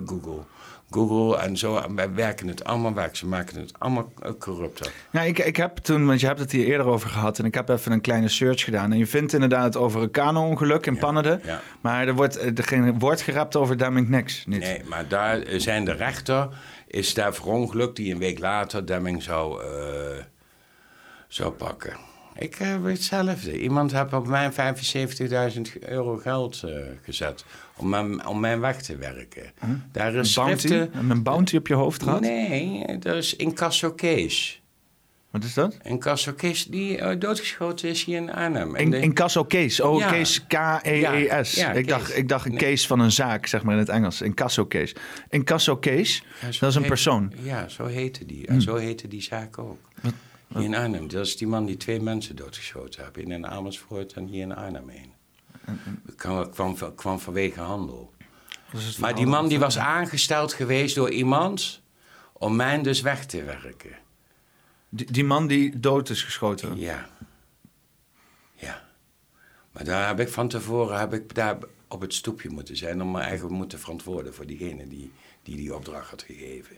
Google. Google en zo, wij werken het allemaal weg. Ze maken het allemaal eh, corrupter. Ja, ik, ik heb toen, want je hebt het hier eerder over gehad. En ik heb even een kleine search gedaan. En je vindt inderdaad over een kano-ongeluk in Ja. Maar er wordt, er geen woord gerapt over Demming niks. Niet. Nee, maar daar zijn de rechter, is daar verongelukt die een week later Demming zou, eh, zou pakken. Ik heb hetzelfde. Iemand heeft op mij 75.000 euro geld eh, gezet om, mijn, om mijn weg te werken. Daar Een is bounty? schriften... Een bounty op je hoofd gehad? Nee, dat is Incasso Kees. Wat is dat? Incasso Kees die eh, doodgeschoten is hier in Arnhem. En In, de- in Casso Kees. Oh, Ja. Kees K-E-E-S. Ja, ja, ik, Kees. dacht, ik dacht een Nee. case van een zaak, zeg maar in het Engels. In Casso Kees. In Casso Kees, dat is een heet- persoon. Ja, zo heette die. En zo heette die zaak ook. Hier in Arnhem. Dat is die man die twee mensen doodgeschoten heeft. In in Amersfoort en hier in Arnhem heen. Kwam, kwam, kwam vanwege handel. Maar die man die was aangesteld geweest door iemand om mij dus weg te werken. Die, die man die dood is geschoten. Ja. Ja. Maar daar heb ik van tevoren heb ik daar op het stoepje moeten zijn om me eigenlijk moeten verantwoorden voor diegene die die, die opdracht had gegeven.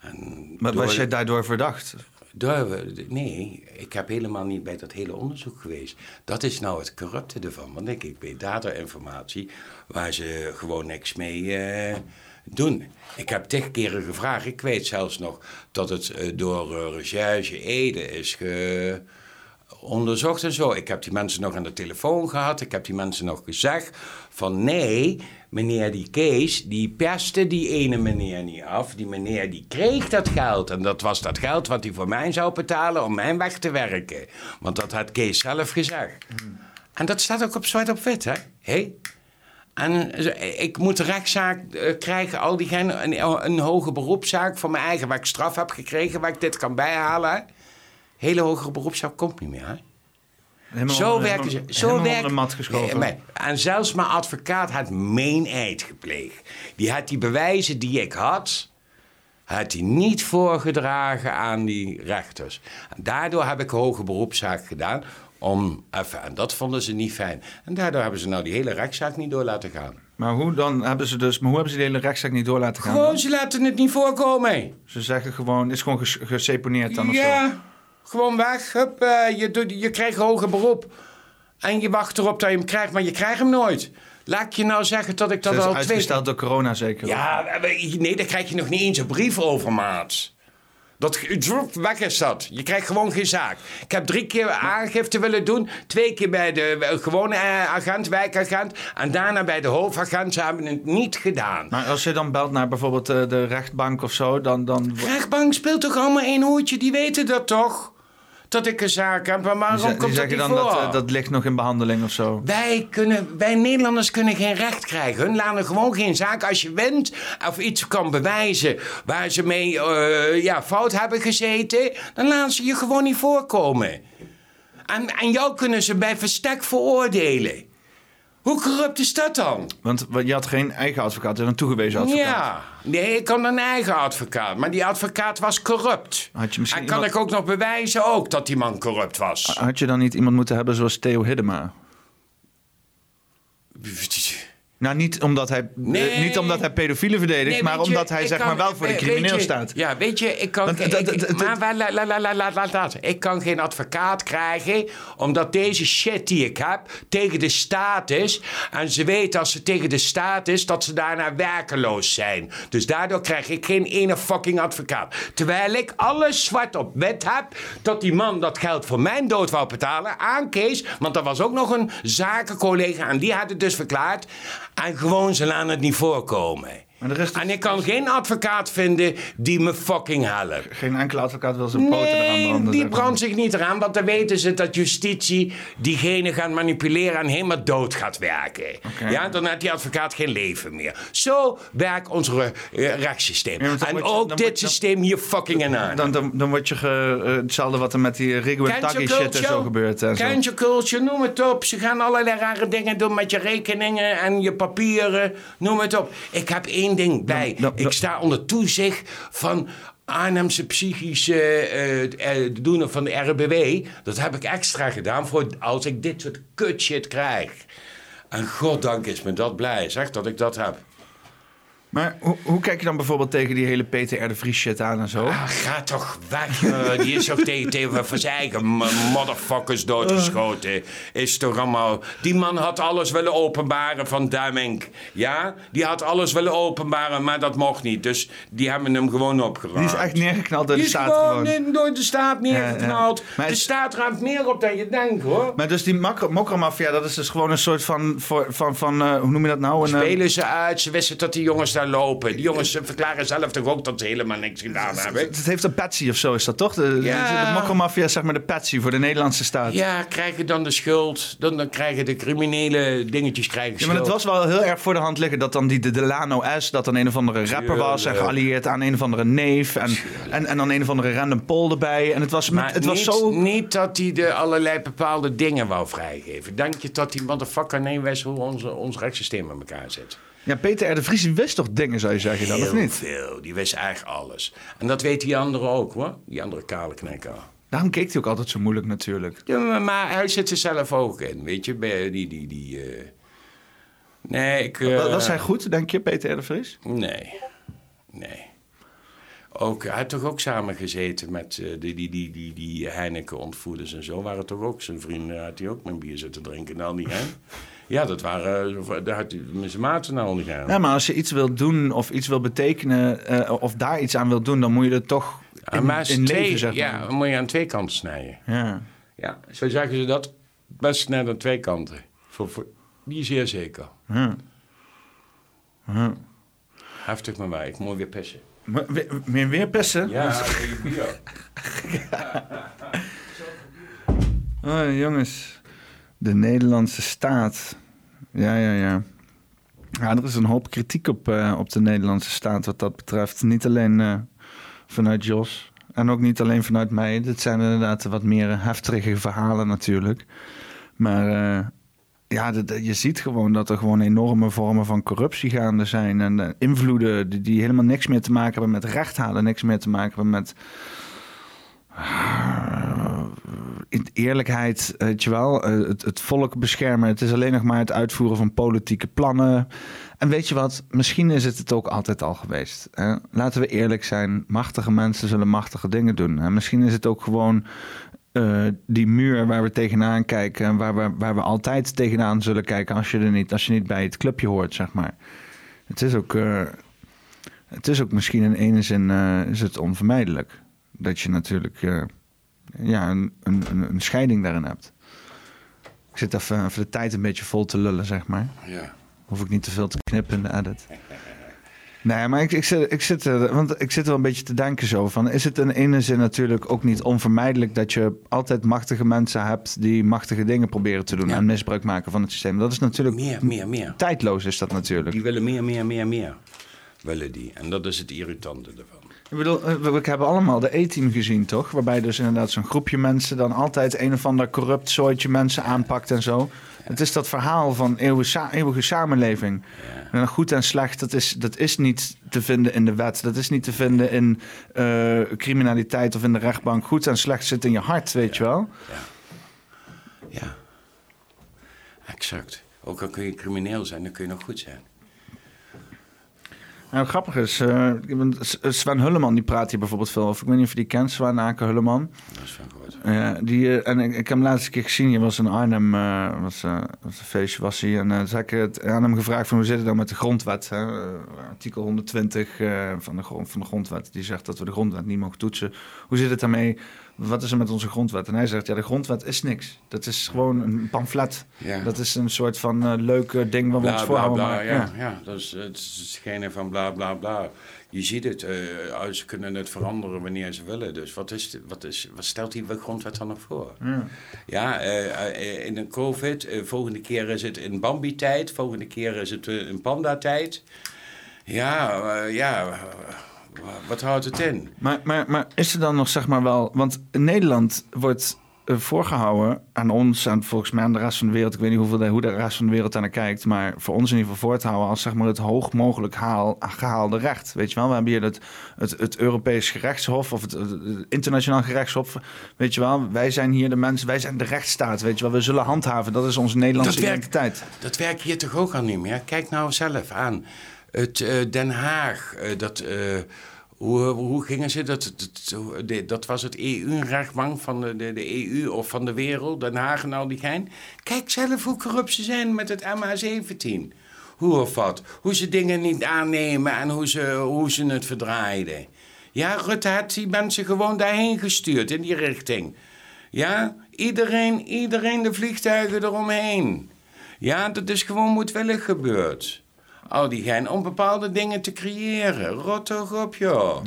En Maar door- was jij daardoor verdacht? Door, nee, ik heb helemaal niet bij dat hele onderzoek geweest. Dat is nou het corrupte ervan. Want ik, ik weet data-informatie waar ze gewoon niks mee eh, doen. Ik heb tig keren gevraagd. Ik weet zelfs nog dat het eh, door eh, recherche Ede is ge onderzocht en zo. Ik heb die mensen nog aan de telefoon gehad. Ik heb die mensen nog gezegd van nee, meneer die Kees, die perste die ene meneer niet af. Die meneer die kreeg dat geld. En dat was dat geld wat hij voor mij zou betalen om mijn weg te werken. Want dat had Kees zelf gezegd. En dat staat ook op zwart op wit, hè? Hé? En ik moet een rechtszaak eh, krijgen, al diegene, een, een hoge beroepszaak voor mijn eigen, waar ik straf heb gekregen, waar ik dit kan bijhalen. Hele hogere beroepszaak komt niet meer, hè? Helemaal Zo onder- werken ze. Zo werken. de mat geschoven. Nee, en zelfs mijn advocaat had meeneid gepleegd. Die had die bewijzen die ik had, had hij niet voorgedragen aan die rechters. En daardoor heb ik een hoge beroepszaak gedaan. Om even, en dat vonden ze niet fijn. En daardoor hebben ze nou die hele rechtszaak niet door laten gaan. Maar hoe dan hebben ze dus, maar hoe hebben ze de hele rechtszaak niet door laten gaan? Gewoon, ze laten het niet voorkomen. Ze zeggen gewoon, is gewoon ges- geseponeerd dan of zo. Ja, gewoon weg. Hup, eh, je, je krijgt hoger beroep. En je wacht erop dat je hem krijgt, maar je krijgt hem nooit. Laat ik je nou zeggen dat ik dat Dat is al twee... uitgesteld door corona zeker. Ja, nee, daar krijg je nog niet eens een brief over, maat. Dat weg is dat. Je krijgt gewoon geen zaak. Ik heb drie keer aangifte willen doen. Twee keer bij de eh, gewone eh, agent, wijkagent. En daarna bij de hoofdagent. Ze hebben het niet gedaan. Maar als je dan belt naar bijvoorbeeld eh, de rechtbank of zo, dan... dan Rechtbank speelt toch allemaal één hoedje? Die weten dat toch? Dat ik een zaak heb. Maar die, waarom die komt dat zeggen niet dan voor? dat eh, dat ligt nog in behandeling of zo. Wij, kunnen, wij Nederlanders kunnen geen recht krijgen. Hun laten gewoon geen zaak. Als je wint of iets kan bewijzen waar ze mee eh, ja, fout hebben gezeten, dan laten ze je gewoon niet voorkomen. En, en jou kunnen ze bij verstek veroordelen. Hoe corrupt is dat dan? Want je had geen eigen advocaat, je had een toegewezen advocaat. Ja, nee, ik had een eigen advocaat. Maar die advocaat was corrupt. Had je misschien en kan iemand- ik ook nog bewijzen ook dat die man corrupt was. Had je dan niet iemand moeten hebben zoals Theo Hiddema? Nou, niet omdat hij, Nee. eh, niet omdat hij pedofielen verdedigt, Nee, maar je, omdat hij zeg kan- maar wel voor de weet crimineel je, staat. Ja, weet je, ik kan, Want ik- dat- dat- maar la- la- la- laat. Ik kan geen advocaat krijgen omdat deze shit die ik heb tegen de staat is. En ze weten als ze tegen de staat is dat ze daarna werkeloos zijn. Dus daardoor krijg ik geen ene fucking advocaat. Terwijl ik alles zwart op wit heb dat die man dat geld voor mijn dood wou betalen aan Kees. Want er was ook nog een zakencollega en die had het dus verklaard. En gewoon ze laten het niet voorkomen. Maar is- En ik kan geen advocaat vinden die me fucking helpt. Geen enkele advocaat wil zijn poten eraan Nee, branden. die brandt zich niet eraan, want dan weten ze dat justitie diegene gaat manipuleren en helemaal dood gaat werken. Ja, dan heeft die advocaat geen leven meer. Zo werkt ons re- eh, rechtssysteem. Ja, en je- ook dit je- systeem hier fucking in aan. Dan, dan, dan word je ge, eh, hetzelfde wat er met die Rigo en Taggi shit en zo gebeurt. En zo. Cancel culture, noem het op. Ze gaan allerlei rare dingen doen met je rekeningen en je papieren. Noem het op. Ik heb één ding bij. Ik sta onder toezicht van Arnhemse psychische eh eh, doener van de RBW. Dat heb ik extra gedaan voor als ik dit soort kut shit krijg. En goddank is me dat blij, zeg, dat ik dat heb. Maar hoe, hoe kijk je dan bijvoorbeeld tegen die hele PTR de Vries shit aan en zo? Ah, ga toch weg, joh. Die is ook tegen, tegen van zijn eigen motherfuckers doodgeschoten. Is toch allemaal... Die man had alles willen openbaren van Duimink. Ja? Die had alles willen openbaren, maar dat mocht niet. Dus die hebben hem gewoon opgeruimd. Die is echt neergeknald door Die de is staat gewoon gewoon. in- door de staat neergeknald. Ja, ja. Maar De is- staat ruimt meer op dan je denkt, hoor. Maar dus die mokromafia, dat is dus gewoon een soort van, voor- van, van eh, hoe noem je dat nou? Eh, Spelen ze uit, ze wisten dat die jongens lopen. Die jongens verklaren zelf toch ook dat ze helemaal niks gedaan hebben. Het heeft een patsy of zo, is dat toch? De, Ja. de is zeg maar de patsy voor de Nederlandse staat. Ja, krijgen dan de schuld. Dan, dan krijgen de criminele dingetjes krijgen Ja, maar het was wel heel erg voor de hand liggen dat dan die de Delano S, dat dan een of andere rapper was en geallieerd aan een of andere neef en, en, en dan een of andere random pol erbij. En het was, met- het was niet, zo... niet dat hij de allerlei bepaalde dingen wou vrijgeven. Denk je dat die motherfucker nee hoe onze, ons rechtssysteem in elkaar zit? Ja, Peter R. de Vries wist toch dingen, zou je zeggen dan, of niet? veel. Die wist eigenlijk alles. En dat weet die andere ook hoor. Die andere kale knekker. Daarom keek hij ook altijd zo moeilijk natuurlijk. Ja, maar, maar hij zit er zelf ook in. Weet je, bij die... die, die eh, Nee, ik... eh, Was hij goed, denk je, Peter R. de Vries? Nee, nee. Ook, hij had toch ook samen gezeten met eh, die, die, die, die, die Heineken-ontvoerders en zo. Waren toch ook zijn vrienden, had hij ook mijn bier zitten drinken. Nou, niet, hè? Ja, dat waren, eh, daar had hij met zijn maten al niet aan. Ja, maar als je iets wil doen of iets wil betekenen eh, of daar iets aan wil doen, dan moet je er toch in, maar in twee, leven, zeg maar. Ja, dan moet je aan twee kanten snijden. Ja. Ja, zo zeggen ze dat. Best net aan twee kanten. Voor, voor, die zeer zeker. Ja. Ja. Heftig maar wij. Ik moet weer pissen. Maar weer, weer, pissen? Ja, bier. Oh, jongens. De Nederlandse staat. Ja, ja, ja. Ja, er is een hoop kritiek op, eh, op de Nederlandse staat wat dat betreft. Niet alleen eh, vanuit Jos en ook niet alleen vanuit mij. Dit zijn inderdaad wat meer heftige verhalen natuurlijk. Maar eh, ja, je ziet gewoon dat er gewoon enorme vormen van corruptie gaande zijn. En invloeden die, die helemaal niks meer te maken hebben met recht halen. Niks meer te maken hebben met eerlijkheid, weet je wel, eh, het, volk beschermen. Het is alleen nog maar het uitvoeren van politieke plannen. En weet je wat, misschien is het het ook altijd al geweest. Hè? Laten we eerlijk zijn, machtige mensen zullen machtige dingen doen. En misschien is het ook gewoon eh, die muur waar we tegenaan kijken... en waar we, waar we altijd tegenaan zullen kijken als je, er niet, als je niet bij het clubje hoort, zeg maar. Het is ook, eh, het is ook misschien in ene zin is het onvermijdelijk. Dat je natuurlijk... eh, ja, een, een, een- scheiding daarin hebt. Ik zit even, even de tijd een beetje vol te lullen, zeg maar. Ja. Hoef ik niet te veel te knippen in de edit. Nee, maar ik, ik, zit, ik, zit er, want ik zit wel een beetje te denken zo van... is het in ene zin natuurlijk ook niet onvermijdelijk... dat je altijd machtige mensen hebt... die machtige dingen proberen te doen... Ja. en misbruik maken van het systeem. Dat is natuurlijk... Meer, meer, meer. Tijdloos is dat natuurlijk. Die willen meer, meer, meer, meer. Willen die. En dat is het irritante ervan. Ik bedoel, eh, we, we hebben allemaal de E-team gezien, toch? Waarbij dus inderdaad zo'n groepje mensen dan altijd een of ander corrupt soortje mensen aanpakt en zo. Het is dat verhaal van eeuwige, sa- eeuwige samenleving. En goed en slecht, dat is, dat is niet te vinden in de wet. Dat is niet te vinden in eh, criminaliteit of in de rechtbank. Goed en slecht zit in je hart, weet je wel? Ja, exact. Ook al kun je crimineel zijn, dan kun je nog goed zijn. Nou, grappig is, ben- Sven Hulleman die praat hier bijvoorbeeld veel over. Ik weet niet of je die kent, Sven Aken Hulleman. Dat is van gehoord. Ja, die, eh, en ik, ik heb hem laatst een keer gezien. Je was in Arnhem, was, was een feestje was hij. En toen heb ik het aan hem gevraagd van hoe zit het dan met de grondwet? Hè? Artikel 120 eh, van, de, grond- van de grondwet. Die zegt dat we de grondwet niet mogen toetsen. Hoe zit het daarmee? Wat is er met onze grondwet? En hij zegt, ja, de grondwet is niks. Dat is gewoon een pamflet. Ja. Dat is een soort van eh, leuk ding waar we ons Bla, voor bla, houden. bla, maar- ja. ja. dat is het hetgene van bla, bla, bla. Je ziet het, eh, ze kunnen het veranderen wanneer ze willen. Dus wat, is, de- wat, is, wat stelt die grondwet dan nog voor? Ja. Ja, eh, in een COVID, volgende keer is het in Bambi-tijd, volgende keer is het in Panda-tijd. Ja, ja, wat houdt het in? Maar, maar, maar is er dan nog zeg maar wel... Want Nederland wordt eh, voorgehouden aan ons... en volgens mij aan de rest van de wereld... ik weet niet hoeveel de, hoe de rest van de wereld daar naar kijkt... maar voor ons in ieder geval voor te houden... als zeg maar het hoog mogelijk haal, gehaalde recht. Weet je wel, we hebben hier het, het, het Europees gerechtshof... of het, het- het internationaal gerechtshof. Weet je wel, wij zijn hier de mensen... wij zijn de rechtsstaat, weet je wel. We zullen handhaven, dat is onze Nederlandse Dat werkt. identiteit. Dat werkt hier toch ook al niet meer? Kijk nou zelf aan. Het eh, Den Haag, eh, dat, eh, hoe, hoe gingen ze? Dat, dat was het EU-rechtbank van de, de, de EU of van de wereld, Den Haag en al die gein. Kijk zelf hoe corrupt ze zijn met het MH17. Hoe of wat? Hoe ze dingen niet aannemen en hoe ze, hoe ze het verdraaiden. Ja, Rutte had die mensen gewoon daarheen gestuurd, in die richting. Ja, iedereen, iedereen de vliegtuigen eromheen. Ja, dat is gewoon moedwillig gebeurd. Al die gein om bepaalde dingen te creëren. Rot toch op, joh.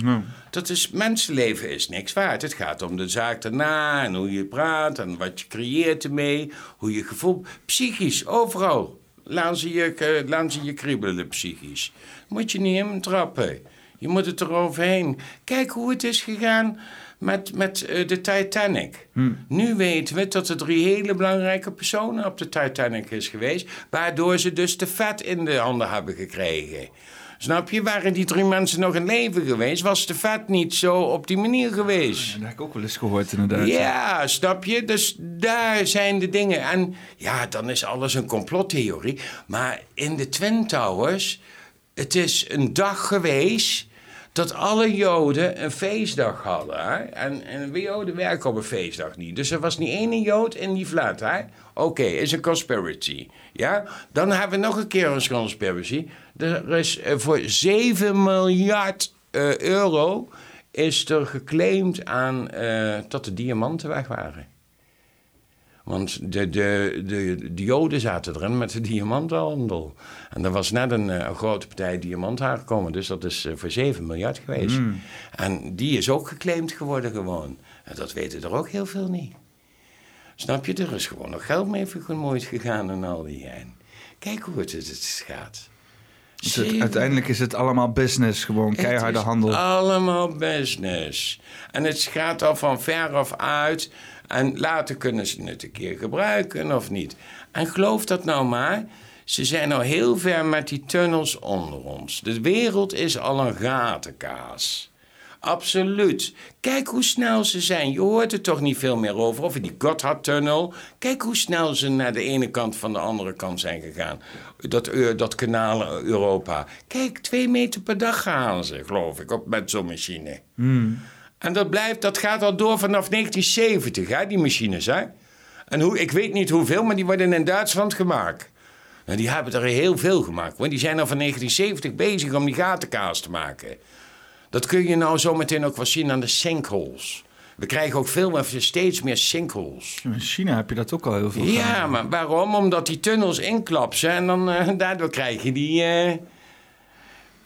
Dat is, mensenleven is niks waard. Het gaat om de zaak daarna en hoe je praat en wat je creëert ermee. Hoe je gevoel... Psychisch, overal. Laten ze je, eh, ze je kriebelen psychisch. Moet je niet in trappen. Je moet het eroverheen. Kijk hoe het is gegaan met, met eh, de Titanic. Nu weten we dat er drie hele belangrijke personen op de Titanic is geweest... waardoor ze dus de vet in de handen hebben gekregen. Snap je? Waren die drie mensen nog in leven geweest... was de vet niet zo op die manier geweest. Dat heb ik ook wel eens gehoord inderdaad. Ja, snap je? Dus daar zijn de dingen. En ja, dan is alles een complottheorie. Maar in de Twin Towers, het is een dag geweest dat alle Joden een feestdag hadden. En, we Joden werken op een feestdag niet. Dus er was niet één Jood in die flat. Oké, is een conspiracy. Ja? Dan hebben we nog een keer een conspiracy. Er is eh, voor 7 miljard eh, euro is er geclaimd aan eh, dat de diamanten weg waren. Want de, de, de, de Joden zaten erin met de diamantenhandel. En er was net een, eh, een grote partij diamant aangekomen. Dus dat is eh, voor 7 miljard geweest. En die is ook geclaimd geworden gewoon. En dat weten er ook heel veel niet. Snap je? Er is gewoon nog geld mee gemoeid gegaan en al die gein. Kijk hoe het, het, het gaat. Dus het- uiteindelijk is het allemaal business, gewoon keiharde Het is handel. allemaal business. En het gaat al van ver af uit. En later kunnen ze het een keer gebruiken of niet. En geloof dat nou maar. Ze zijn al heel ver met die tunnels onder ons. De wereld is al een gatenkaas. Absoluut. Kijk hoe snel ze zijn. Je hoort er toch niet veel meer over. Over die Gotthardtunnel. Kijk hoe snel ze naar de ene kant van de andere kant zijn gegaan. Dat, eu- dat kanaal Europa. Kijk, twee meter per dag gaan ze, geloof ik, op, met zo'n machine. En dat, blijft, dat gaat al door vanaf 1970, hè, die machines. Hè? En hoe, ik weet niet hoeveel, maar die worden in Duitsland gemaakt. Nou, die hebben er heel veel gemaakt. Want die zijn al van 1970 bezig om die gatenkaas te maken. Dat kun je nou zo meteen ook wel zien aan de sinkholes. We krijgen ook veel meer, steeds meer sinkholes. In China heb je dat ook al heel veel Ja, gedaan. maar waarom? Omdat die tunnels inklapsen en dan, eh, daardoor krijg je die, eh,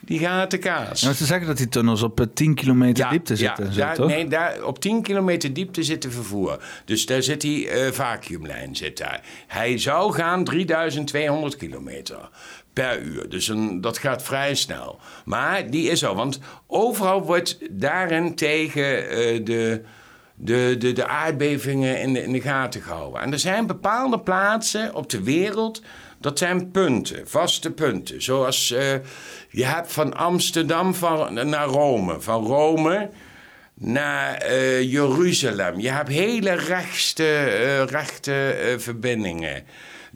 die gatenkaas. En ze zeggen dat die tunnels op eh, 10 kilometer diepte zitten. en zo, daar, toch? Nee, daar, op 10 kilometer diepte zit de vervoer. Dus daar zit die eh, vacuümlijn zit daar. Hij zou gaan 3200 kilometer per uur. Dus een, dat gaat vrij snel. Maar die is al, want overal wordt daarin tegen eh, de, de, de, de aardbevingen in de, in de gaten gehouden. En er zijn bepaalde plaatsen op de wereld. Dat zijn punten, vaste punten. Zoals eh, je hebt van Amsterdam naar Rome. Van Rome naar eh, Jeruzalem. Je hebt hele eh, rechte eh, verbindingen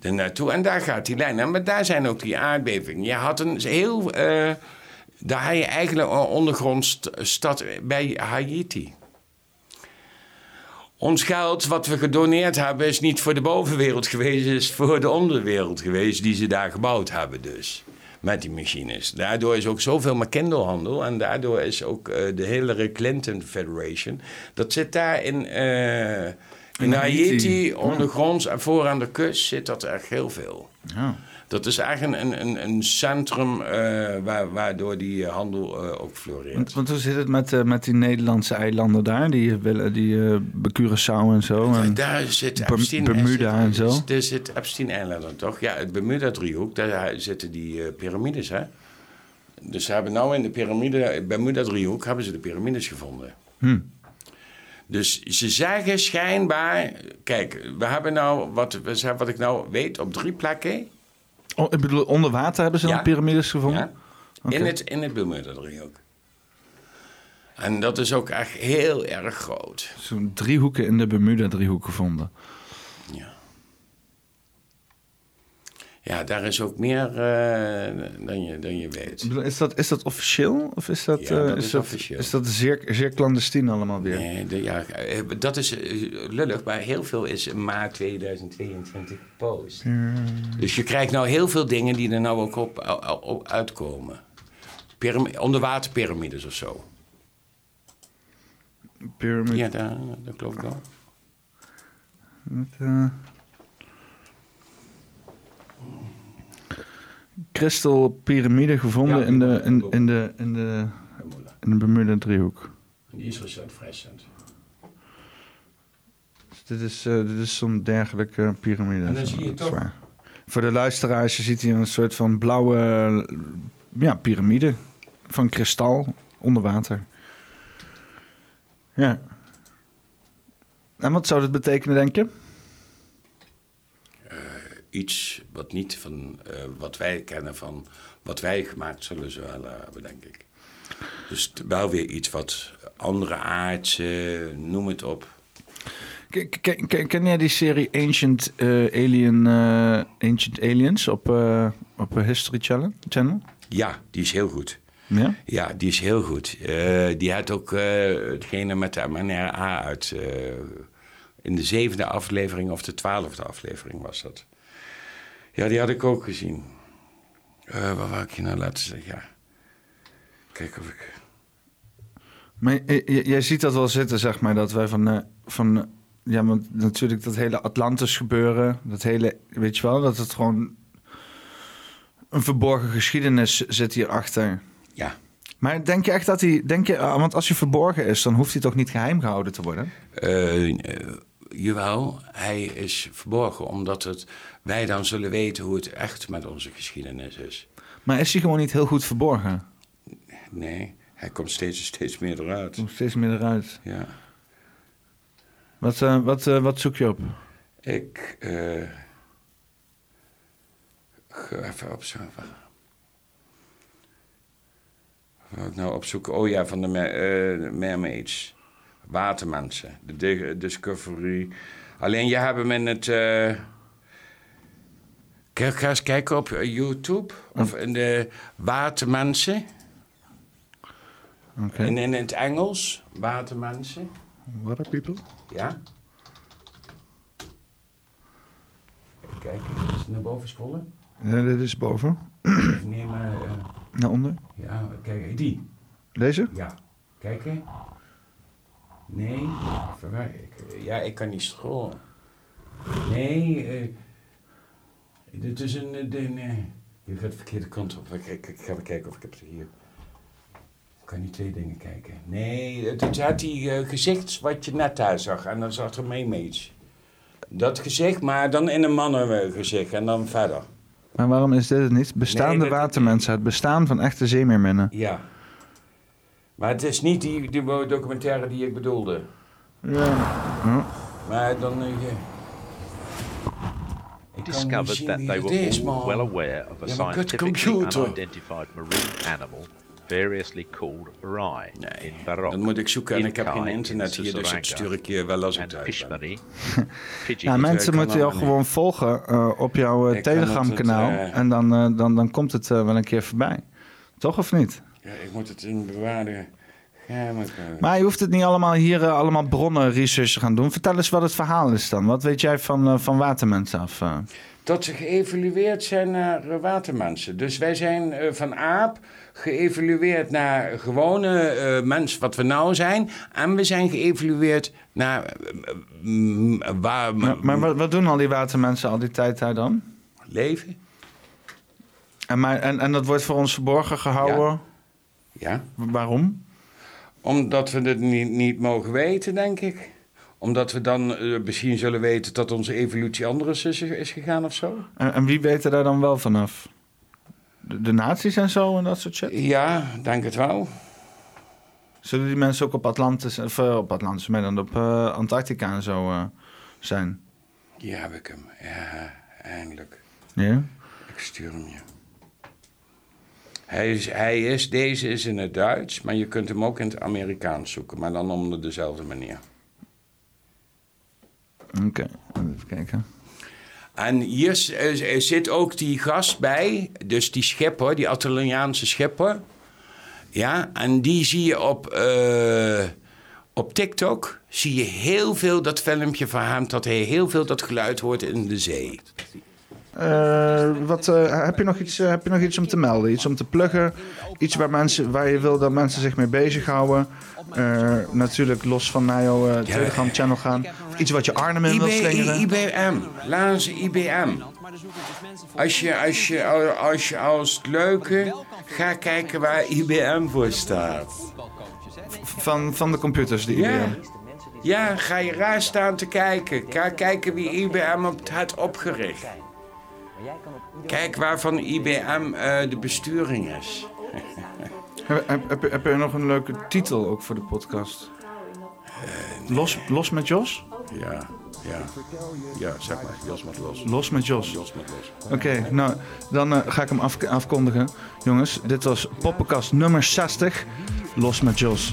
er naartoe. En daar gaat die lijn. Maar daar zijn ook die aardbevingen. Je had een heel... eh, daar had je eigenlijk een ondergrondstad bij Haiti. Ons geld wat we gedoneerd hebben is niet voor de bovenwereld geweest, is voor de onderwereld geweest die ze daar gebouwd hebben dus. Met die machines. Daardoor is ook zoveel met kinderhandel en daardoor is ook eh, de hele Clinton Federation. Dat zit daar in, eh, in Haiti. Haiti, ondergronds en voor aan de kust zit dat echt heel veel. Ja. Dat is eigenlijk een, een, een centrum eh, waar, waardoor die eh, handel eh, ook floreert. Want, want hoe zit het met, met die Nederlandse eilanden daar? Die, willen die Curaçao en zo. En, Daar zit Epstein Bermuda zit- en zo. Daar zit Epstein-eilanden, toch? Ja, het Bermuda-driehoek, daar zitten die piramides, hè? Dus ze hebben nou in de piramide, Bermuda-driehoek hebben ze de piramides gevonden. Hm. Dus ze zeggen schijnbaar... Kijk, we hebben nou, wat, wat ik nou weet, op drie plekken... Oh, ik bedoel, onder water hebben ze dan piramides gevonden? In, het, in het Bermuda-driehoek. En dat is ook echt heel erg groot. Zo'n driehoeken in de Bermuda-driehoek gevonden. Ja, daar is ook meer eh, dan, je, dan je weet. Is dat, is dat officieel? Of is dat, Ja, eh, dat is is dat, officieel. Is dat zeer, zeer clandestien allemaal weer? Nee, de, ja, eh, dat is lullig, maar heel veel is maart 2022 gepost. Dus je krijgt nou heel veel dingen die er nou ook op, op uitkomen. Pyram- onderwaterpyramides of zo. Pyramid. Ja, daar, dat klopt wel. Met, Crystal piramide gevonden Ja, in, de, in, in de, in de, in de Bermuda-driehoek. Die is recent, vrij recent. Dus dit is, eh, dit is zo'n dergelijke piramide. En dan zie je toch- waar. Voor de luisteraars, je ziet hier een soort van blauwe ja, piramide van kristal onder water. Ja. En wat zou dat betekenen, denk je? Iets wat niet van eh, wat wij kennen van wat wij gemaakt zullen zullen hebben, denk ik. Dus wel weer iets wat andere aardse, noem het op. Ken, ken, ken- jij die serie Ancient, eh, Alien, eh, Ancient Aliens op, op History Channel? Channel? Ja, die is heel goed. Ja? Ja, die is heel goed. Die had ook hetgene met de MNRA uit. in de zevende aflevering of de twaalfde aflevering was dat. Ja, die had ik ook gezien. Eh wat wou ik je nou laten zeggen? Ja. Kijk of ik. Maar jij ziet dat wel zitten, zeg maar, dat wij van... eh, van eh, ja, want natuurlijk dat hele Atlantis gebeuren, dat hele, weet je wel, dat het gewoon een verborgen geschiedenis zit hierachter. Ja. Maar denk je echt dat hij, denk je, ah, want als hij verborgen is, dan hoeft hij toch niet geheim gehouden te worden? Eh, jawel, hij is verborgen omdat het, wij dan zullen weten hoe het echt met onze geschiedenis is. Maar is hij gewoon niet heel goed verborgen? Nee, hij komt steeds, steeds meer eruit. Komt steeds meer eruit. Ja. Wat, eh, wat, eh, wat zoek je op? Ik. eh ga even opzoeken. Wat wil ik nou opzoeken? Oh ja, van de mer- mermaids. Watermensen. De Di- Discovery. Alleen je hebt hem in het. eh Kijk, ga eens kijken op eh, YouTube. Of in de Watermensen. Oké. En in het Engels. Watermensen. What are people? Ja. Kijk, eens naar boven scrollen. Ja, dit is boven. Nee, maar... eh, Naar onder. ja, kijk, die. Deze? Ja. Kijken. Nee. Ik- Ja, ik kan niet scrollen. Nee, eh... Dit is een... eh, de- nee. Je gaat de verkeerde kant op. Ik, ik, ik ga even kijken of ik heb het hier. kan niet twee dingen kijken. Nee, het, het had die eh, gezicht wat je net daar zag. En dan zag er Maymates. Dat gezicht, maar dan in een mannengezicht. En dan verder. Maar waarom is dit het niet? Bestaande Nee, dat- watermensen, het bestaan van echte zeemeerminnen. Ja. Maar het is niet die, die documentaire die ik bedoelde. Ja. Maar dan... eh, je- Ik discovered that they were is, all well aware of a Ja, scientifically computer. unidentified marine animal variously called rai Nee, in Barok. dat moet ik zoeken en ik heb geen in internet hier, dus dat stuur ik je wel als ik thuis ben. Ja, mensen moeten jou gewoon volgen eh, op jouw eh, Ik kan Telegram kanaal. het, eh, En dan, eh, dan, dan komt het wel een keer voorbij. Toch of niet? Ja, ik moet het in bewaarde. Maar je hoeft het niet allemaal hier eh, allemaal bronnen research te gaan doen. Vertel eens wat het verhaal is dan. Wat weet jij van, eh, van watermensen af? eh? Dat ze geëvalueerd zijn naar watermensen. Dus wij zijn van aap geëvalueerd naar gewone eh mens, wat we nou zijn. En we zijn geëvalueerd naar waar maar wat doen al die watermensen al die tijd daar dan? leven. En, maar, en, en dat wordt voor ons verborgen gehouden? Ja. Waarom? Omdat we het niet, niet mogen weten, denk ik. Omdat we dan eh, misschien zullen weten dat onze evolutie anders is, is gegaan of zo. En, en wie weet er daar dan wel vanaf? De, de nazi's en zo en dat soort shit? Ja, denk het wel. Zullen die mensen ook op Atlantis, of eh, op Atlantis, maar dan op eh, Antarctica en zo zijn? Ja, heb ik hem. Ja, eindelijk. Ja? Ik stuur hem je. Hij is, hij is, deze is in het Duits, maar je kunt hem ook in het Amerikaans zoeken, maar dan op dezelfde manier. Oké, even kijken. En hier s- eh, zit ook die gast bij, dus die schipper, die Italiaanse schipper. Ja, en die zie je op, eh, op TikTok, zie je heel veel dat filmpje van hem, dat hij heel veel dat geluid hoort in de zee. Eh, wat, eh, heb, je nog iets, eh, heb je nog iets om te melden? Iets om te pluggen? Iets waar, mensen, waar je wil dat mensen zich mee bezighouden? Natuurlijk los van naar jouw Telegram-channel gaan. Iets wat je Arnhem in wil slingeren? IBM, laten ze IBM. Als je, als je, als je als leuke, ga kijken waar IBM voor staat. Van, van de computers die Ja. IBM. Ja, ga je raar staan te kijken. Ga kijken wie IBM op- had opgericht. Kijk waarvan IBM eh, de besturing is. Heb, heb, heb, je nog een leuke titel ook voor de podcast? Los, los met Jos? Ja, ja. Ja, zeg maar. Jos met los. Los met Jos. Jos met los. Oké, nou, dan eh, ga ik hem af, afkondigen. Jongens, dit was Poppenkast nummer 60. Los met Jos.